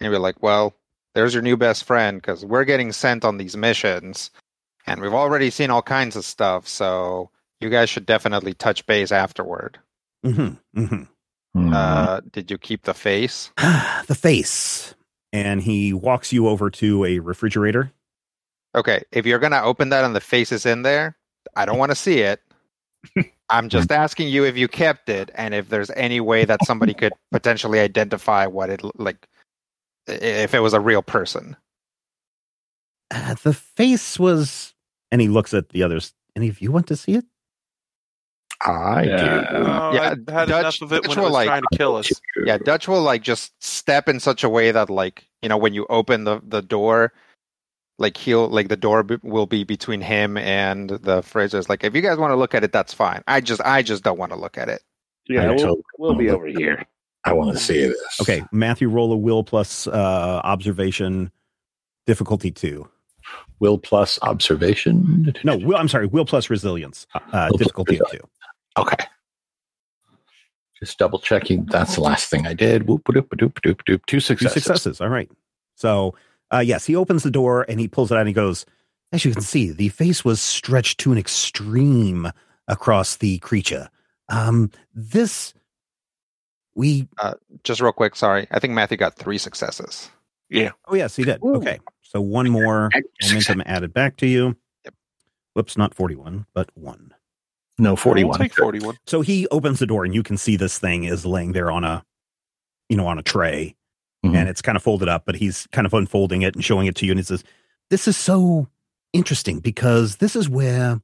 [SPEAKER 3] and be like, "Well, there's your new best friend because we're getting sent on these missions, and we've already seen all kinds of stuff. So you guys should definitely touch base afterward."
[SPEAKER 1] Mm-hmm, mm-hmm.
[SPEAKER 2] Hmm.
[SPEAKER 3] Uh, did you keep the face?
[SPEAKER 1] the face. And he walks you over to a refrigerator.
[SPEAKER 3] Okay, if you're gonna open that and the face is in there, I don't want to see it. I'm just asking you if you kept it and if there's any way that somebody could potentially identify what it like if it was a real person.
[SPEAKER 1] Uh, the face was. And he looks at the others. Any of you want to see it?
[SPEAKER 2] I
[SPEAKER 4] Yeah.
[SPEAKER 2] do.
[SPEAKER 5] oh,
[SPEAKER 3] Yeah,
[SPEAKER 5] I had
[SPEAKER 3] Dutch-
[SPEAKER 5] enough of it
[SPEAKER 3] Dutch
[SPEAKER 5] when it
[SPEAKER 3] will,
[SPEAKER 5] was
[SPEAKER 3] like-
[SPEAKER 5] trying to kill us.
[SPEAKER 3] Yeah, Dutch will like just step in such a way that like you know when you open the the door, like he'll like the door b- will be between him and the fridge. It's like if you guys want to look at it, that's fine. I just I just don't want to look at it.
[SPEAKER 4] Yeah, we'll,
[SPEAKER 2] totally
[SPEAKER 4] we'll be over here.
[SPEAKER 2] I want to see this.
[SPEAKER 1] Okay, Matthew, roll a will plus uh, observation, difficulty two.
[SPEAKER 2] Will plus observation.
[SPEAKER 1] No, will, I'm sorry, will plus resilience, uh,
[SPEAKER 2] Will plus
[SPEAKER 1] difficulty two.
[SPEAKER 2] Okay. Just double checking. That's the last thing I did. Whoop, doop, doop, doop, doop. Two successes.
[SPEAKER 1] Two
[SPEAKER 2] successes.
[SPEAKER 1] successes. All right. So, uh, yes, he opens the door and he pulls it out and he goes, as you can see, the face was stretched to an extreme across the creature. Um, this, we,
[SPEAKER 3] Just real quick, sorry. I think Matthew got three successes. Yeah.
[SPEAKER 1] Oh, yes, he did.
[SPEAKER 2] Ooh.
[SPEAKER 1] Okay. So one more momentum added back to you.
[SPEAKER 3] Yep.
[SPEAKER 1] Whoops, not 41, but one.
[SPEAKER 2] No,
[SPEAKER 5] I'll
[SPEAKER 2] 41.
[SPEAKER 5] take 41.
[SPEAKER 1] So he opens the door and you can see this thing is laying there on a, you know, on a tray
[SPEAKER 2] Mhm.
[SPEAKER 1] and it's kind of folded up, but he's kind of unfolding it and showing it to you. And he says, This is so interesting because this is where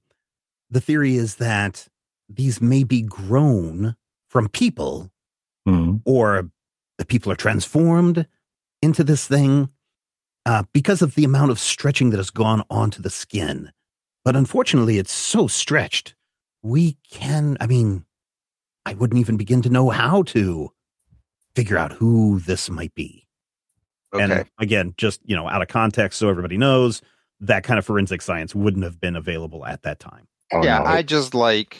[SPEAKER 1] the theory is that these may be grown from people
[SPEAKER 2] Mhm.
[SPEAKER 1] or the people are transformed into this thing uh, because of the amount of stretching that has gone onto the skin. But unfortunately, it's so stretched we can. I mean, I wouldn't even begin to know how to figure out who this might be.
[SPEAKER 3] Okay.
[SPEAKER 1] And again, just you know, out of context, so everybody knows that kind of forensic science wouldn't have been available at that time.
[SPEAKER 2] Oh,
[SPEAKER 3] yeah,
[SPEAKER 2] no,
[SPEAKER 3] I just like.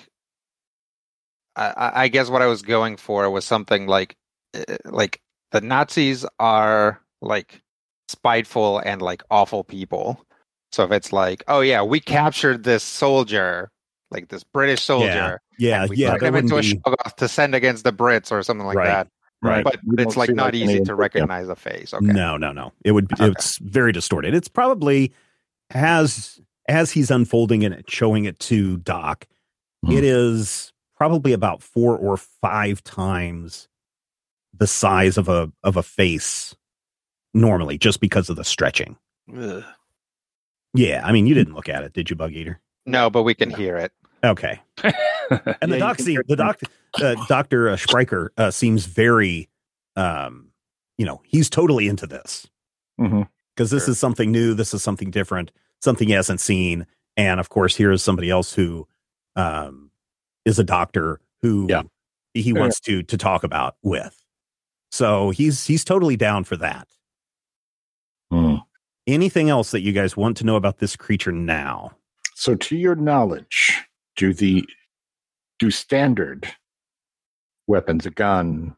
[SPEAKER 3] I, I- I guess what I was going for was something like, uh, like the Nazis are like spiteful and like awful people. So if it's like, oh yeah, we captured this soldier, like this British soldier,
[SPEAKER 1] Yeah,
[SPEAKER 3] and we
[SPEAKER 1] yeah,
[SPEAKER 3] put him into a
[SPEAKER 1] wouldn't be
[SPEAKER 3] shoggoth to send against the Brits or something like
[SPEAKER 1] Right,
[SPEAKER 3] that.
[SPEAKER 1] right.
[SPEAKER 3] But
[SPEAKER 2] You
[SPEAKER 3] it's like not easy to
[SPEAKER 2] input, yeah.
[SPEAKER 3] recognize a face. Okay.
[SPEAKER 1] No, no, no. It would.
[SPEAKER 3] Okay.
[SPEAKER 1] It's very distorted. It's probably as as he's unfolding it, and showing it to Doc.
[SPEAKER 2] Hmm.
[SPEAKER 1] It is probably about four or five times the size of a of a face normally, just because of the stretching.
[SPEAKER 5] Ugh.
[SPEAKER 1] Yeah, I mean, you didn't look at it, did you, Bug Eater?
[SPEAKER 3] No, but we can hear it.
[SPEAKER 1] Okay. And
[SPEAKER 2] Yeah,
[SPEAKER 1] the
[SPEAKER 2] you
[SPEAKER 1] doc,
[SPEAKER 2] can
[SPEAKER 1] seem, the doc, uh, Doctor uh, Spryker uh, seems very, um, you know, he's totally into this.
[SPEAKER 2] Mhm.
[SPEAKER 1] because this
[SPEAKER 3] Sure.
[SPEAKER 1] is something new. This is something different, something he hasn't seen. And of course, here is somebody else who um, is a doctor who
[SPEAKER 2] Yeah.
[SPEAKER 1] he
[SPEAKER 2] Yeah.
[SPEAKER 1] wants to to talk about with. So he's he's totally down for that.
[SPEAKER 2] Hmm.
[SPEAKER 1] Anything else that you guys want to know about this creature now?
[SPEAKER 2] So, to your knowledge, do the do standard weapons, a gun,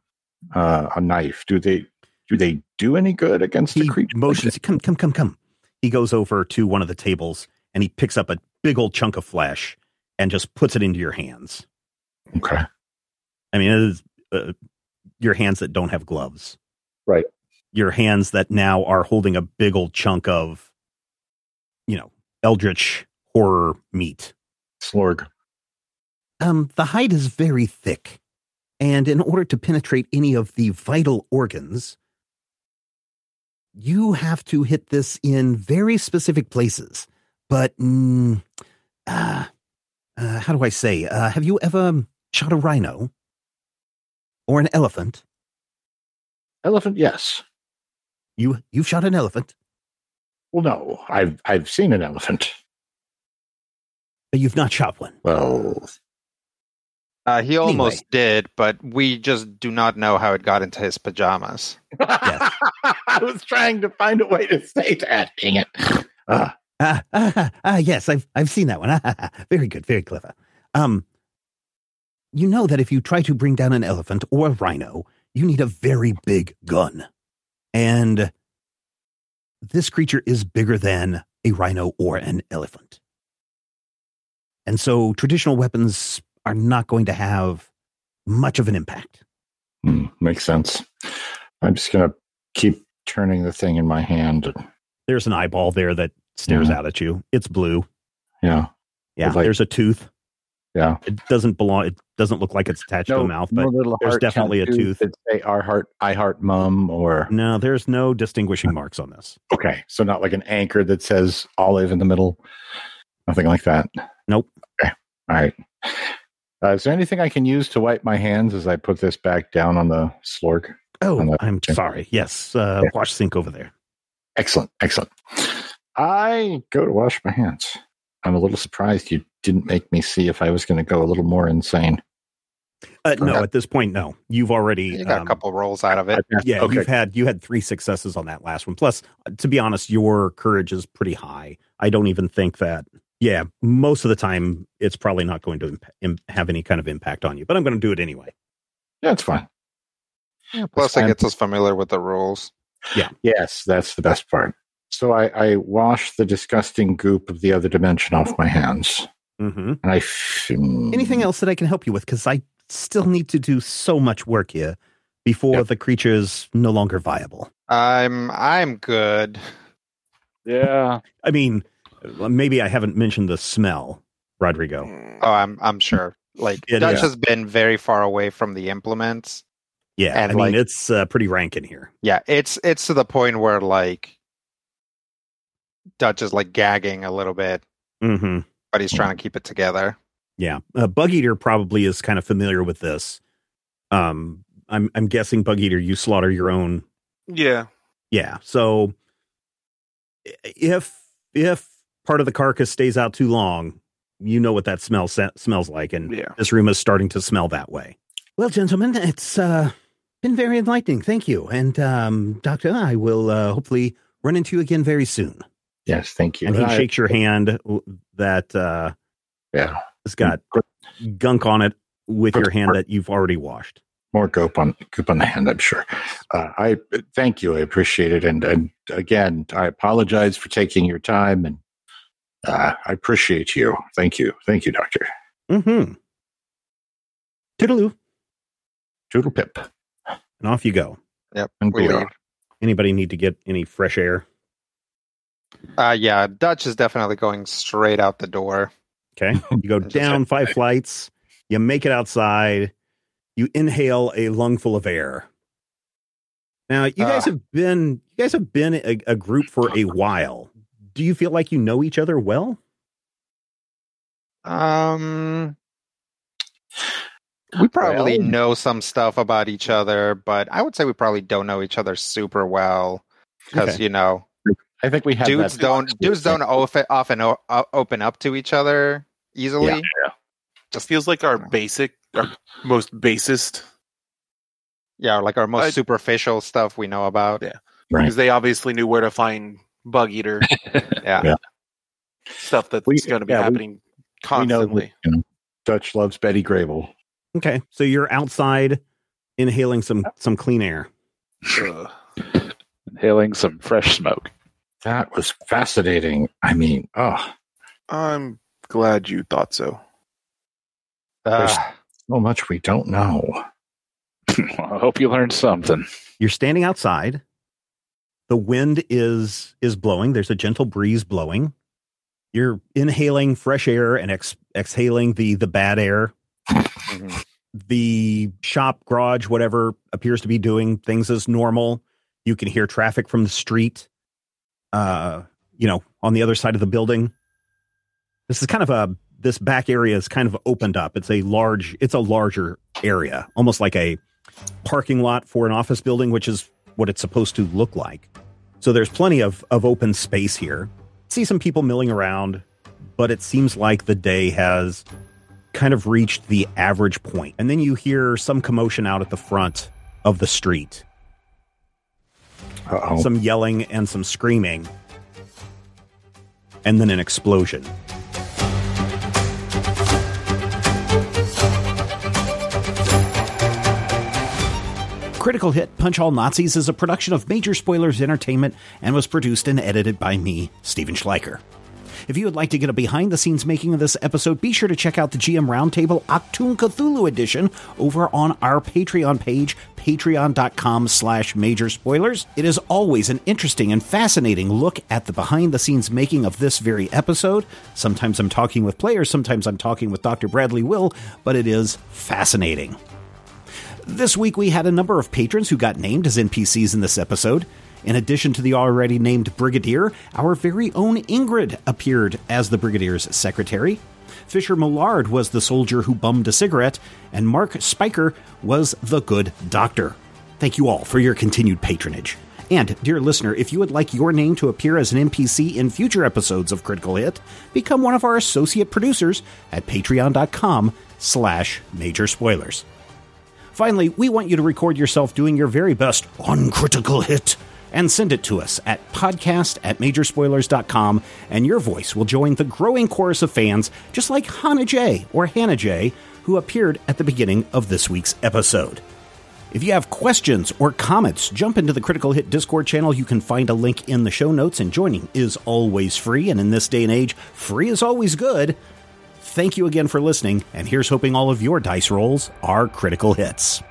[SPEAKER 2] uh, a knife, do they do they do any good against
[SPEAKER 1] He
[SPEAKER 2] the creature?
[SPEAKER 1] motions, come, come, come, come. He goes over to one of the tables and he picks up a big old chunk of flesh and just puts it into your hands.
[SPEAKER 2] Okay,
[SPEAKER 1] I mean, it is uh, your hands that don't have gloves.
[SPEAKER 2] Right.
[SPEAKER 1] Your hands that now are holding a big old chunk of, you know, eldritch horror meat.
[SPEAKER 2] slorg.
[SPEAKER 1] Um, the hide is very thick, and in order to penetrate any of the vital organs, you have to hit this in very specific places. But, mm, uh, uh, how do I say? Uh, have you ever shot a rhino or an elephant?
[SPEAKER 2] Elephant, yes.
[SPEAKER 1] You you've shot an elephant,
[SPEAKER 2] Well, no, I've I've seen an elephant.
[SPEAKER 1] But you've not shot one.
[SPEAKER 2] Well,
[SPEAKER 3] Uh, he
[SPEAKER 1] Anyway.
[SPEAKER 3] almost did, but we just do not know how it got into his pajamas.
[SPEAKER 2] I was trying to find a way to say that. Dang it! Ah,
[SPEAKER 1] Ah, ah, ah, yes, I've I've seen that one. Ah, very good, very clever. Um, you know that if you try to bring down an elephant or a rhino, you need a very big gun, and this creature is bigger than a rhino or an elephant, and so traditional weapons are not going to have much of an impact.
[SPEAKER 2] hmm, makes sense. I'm just gonna keep turning the thing in my hand.
[SPEAKER 1] There's an eyeball there that stares
[SPEAKER 2] Yeah.
[SPEAKER 1] out at you. It's blue.
[SPEAKER 2] Yeah,
[SPEAKER 1] Yeah,
[SPEAKER 2] like-
[SPEAKER 1] there's a tooth.
[SPEAKER 2] yeah.
[SPEAKER 1] It doesn't belong. It doesn't look like it's attached to a mouth, but there's definitely a tooth.
[SPEAKER 2] That say "I heart, I heart, mum," or
[SPEAKER 1] no, there's no distinguishing marks on this.
[SPEAKER 2] okay, so not like an anchor that says olive in the middle. Nothing like that.
[SPEAKER 1] Nope.
[SPEAKER 2] Okay. All right. Uh, is there anything I can use to wipe my hands as I put this back down on the slork?
[SPEAKER 1] Oh,
[SPEAKER 2] the-
[SPEAKER 1] I'm sorry. Yes, uh,
[SPEAKER 2] Yeah.
[SPEAKER 1] wash sink over there.
[SPEAKER 2] Excellent, excellent. I go to wash my hands. I'm a little surprised you didn't make me see if I was going to go a little more insane.
[SPEAKER 1] Uh, no,
[SPEAKER 2] Okay.
[SPEAKER 1] at this point, no. You've already.
[SPEAKER 3] You got
[SPEAKER 1] um,
[SPEAKER 3] a couple rolls out of it.
[SPEAKER 1] Yeah,
[SPEAKER 2] okay.
[SPEAKER 1] you've had you had three successes on that last one. Plus, uh, to be honest, your courage is pretty high. I don't even think that. Yeah, most of the time, it's probably not going to imp- im- have any kind of impact on you. But I'm going to do it anyway.
[SPEAKER 2] Yeah, it's fine.
[SPEAKER 3] Plus, it
[SPEAKER 2] fine.
[SPEAKER 3] gets us familiar with the rules. Yeah.
[SPEAKER 2] Yes, that's the best part. So I, I wash the disgusting goop of the other dimension off my hands.
[SPEAKER 1] hmm
[SPEAKER 2] And I. F-
[SPEAKER 1] Anything else that I can help you with? Because I still need to do so much work here before
[SPEAKER 2] Yep.
[SPEAKER 1] the creature is no longer viable.
[SPEAKER 3] I'm I'm good.
[SPEAKER 4] Yeah.
[SPEAKER 1] I mean, maybe I haven't mentioned the smell, Rodrigo.
[SPEAKER 3] Oh, I'm I'm sure. Like
[SPEAKER 1] It
[SPEAKER 3] Dutch
[SPEAKER 1] is.
[SPEAKER 3] has been very far away from the implements.
[SPEAKER 1] Yeah,
[SPEAKER 3] And
[SPEAKER 1] I mean
[SPEAKER 3] like-
[SPEAKER 1] it's uh, pretty rank in here.
[SPEAKER 3] Yeah, it's it's to the point where like Dutch is like gagging a little bit,
[SPEAKER 1] hmm
[SPEAKER 3] but he's trying to keep it together.
[SPEAKER 1] Yeah, uh, Bug Eater probably is kind of familiar with this. Um, I'm I'm guessing Bug Eater, you slaughter your own.
[SPEAKER 5] Yeah.
[SPEAKER 1] Yeah, so if if part of the carcass stays out too long, you know what that smell sa- smells like, and
[SPEAKER 5] Yeah.
[SPEAKER 1] this room is starting to smell that way. Well, gentlemen, it's uh, been very enlightening. Thank you, and um, Doctor, I will uh, hopefully run into you again very soon.
[SPEAKER 2] Yes, thank you.
[SPEAKER 1] And he
[SPEAKER 2] I-
[SPEAKER 1] shakes your hand that uh,
[SPEAKER 2] yeah,
[SPEAKER 1] has got gunk on it with your hand that you've already washed.
[SPEAKER 2] more goop on goop on the hand. I'm sure. Uh, I thank you. I appreciate it. And and again, I apologize for taking your time, and uh, I appreciate you. Thank you. Thank you, Doctor.
[SPEAKER 1] Mm-hmm. Toodaloo,
[SPEAKER 2] Toodle pip.
[SPEAKER 1] and off you go.
[SPEAKER 3] Yep.
[SPEAKER 2] And
[SPEAKER 3] we leave.
[SPEAKER 1] Anybody need to get any fresh air?
[SPEAKER 3] Uh, yeah, Dutch is definitely going straight out the door.
[SPEAKER 1] Okay. You go down five flights, you make it outside, you inhale a lungful of air. Now, you guys
[SPEAKER 3] Ah.
[SPEAKER 1] have been you guys have been a, a group for a while. Do you feel like you know each other well?
[SPEAKER 3] Um, we probably
[SPEAKER 2] Well-
[SPEAKER 3] know some stuff about each other, but I would say we probably don't know each other super well because
[SPEAKER 1] Okay.
[SPEAKER 3] you know
[SPEAKER 2] I think we have
[SPEAKER 3] dudes
[SPEAKER 2] that
[SPEAKER 3] don't dudes don't
[SPEAKER 2] with-
[SPEAKER 3] often often o- o- open up to each other easily.
[SPEAKER 5] Just feels like our basic, our most basest,
[SPEAKER 3] Yeah, like our most
[SPEAKER 5] I-
[SPEAKER 3] superficial stuff we know about.
[SPEAKER 5] Yeah.
[SPEAKER 2] Right.
[SPEAKER 5] because they obviously knew where to find Bug Eater
[SPEAKER 3] Yeah.
[SPEAKER 2] Yeah.
[SPEAKER 5] stuff that's going to be
[SPEAKER 2] yeah, we-
[SPEAKER 5] happening
[SPEAKER 2] We know
[SPEAKER 5] constantly.
[SPEAKER 2] that, you know, Dutch loves Betty Grable.
[SPEAKER 1] Okay. So you're outside inhaling some some clean air.
[SPEAKER 5] Ugh.
[SPEAKER 4] Inhaling some fresh smoke.
[SPEAKER 2] That was fascinating. I mean, oh,
[SPEAKER 5] I'm glad you thought so.
[SPEAKER 2] There's-
[SPEAKER 3] Ah,
[SPEAKER 2] so much we don't know.
[SPEAKER 4] I hope you learned something.
[SPEAKER 1] You're standing outside. The wind is is blowing. There's a gentle breeze blowing. You're inhaling fresh air and ex- exhaling the the bad air.
[SPEAKER 3] mhm.
[SPEAKER 1] The shop, garage, whatever appears to be doing things as normal. You can hear traffic from the street. Uh, you know, on the other side of the building. This is kind of a this back area is kind of opened up. It's a large, it's a larger area, almost like a parking lot for an office building, which is what it's supposed to look like. So there's plenty of, of open space here. See some people milling around, but it seems like the day has kind of reached the average point. And then you hear some commotion out at the front of the street,
[SPEAKER 2] Uh-oh.
[SPEAKER 1] some yelling and some screaming, and then an explosion. Critical Hit Punch All Nazis is a production of Major Spoilers Entertainment and was produced and edited by me, Stephen Schleicher. If you would like to get a behind the scenes making of this episode, be sure to check out the GM Roundtable Achtung Cthulhu edition over on our Patreon page, patreon.com slash major spoilers. It is always an interesting and fascinating look at the behind the scenes making of this very episode. Sometimes I'm talking with players, sometimes I'm talking with Dr. Bradley Will, but it is fascinating. This week we had a number of patrons who got named as NPCs in this episode. In addition to the already named Brigadier, our very own Ingrid appeared as the Brigadier's secretary. Fisher Millard was the soldier who bummed a cigarette, and Mark Spiker was the good doctor. Thank you all for your continued patronage. And, dear listener, if you would like your name to appear as an NPC in future episodes of Critical Hit, become one of our associate producers at patreon.com slash major spoilers. Finally, we want you to record yourself doing your very best uncritical Hit and send it to us at podcast at majorspoilers.com, and your voice will join the growing chorus of fans just like Hannah J. or Hannah J., who appeared at the beginning of this week's episode. If you have questions or comments, jump into the Critical Hit Discord channel. You can find a link in the show notes, and joining is always free. And in this day and age, free is always good. Thank you again for listening, and here's hoping all of your dice rolls are critical hits.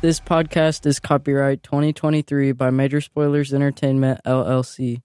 [SPEAKER 6] This podcast is copyright 2023 by Major Spoilers Entertainment, LLC.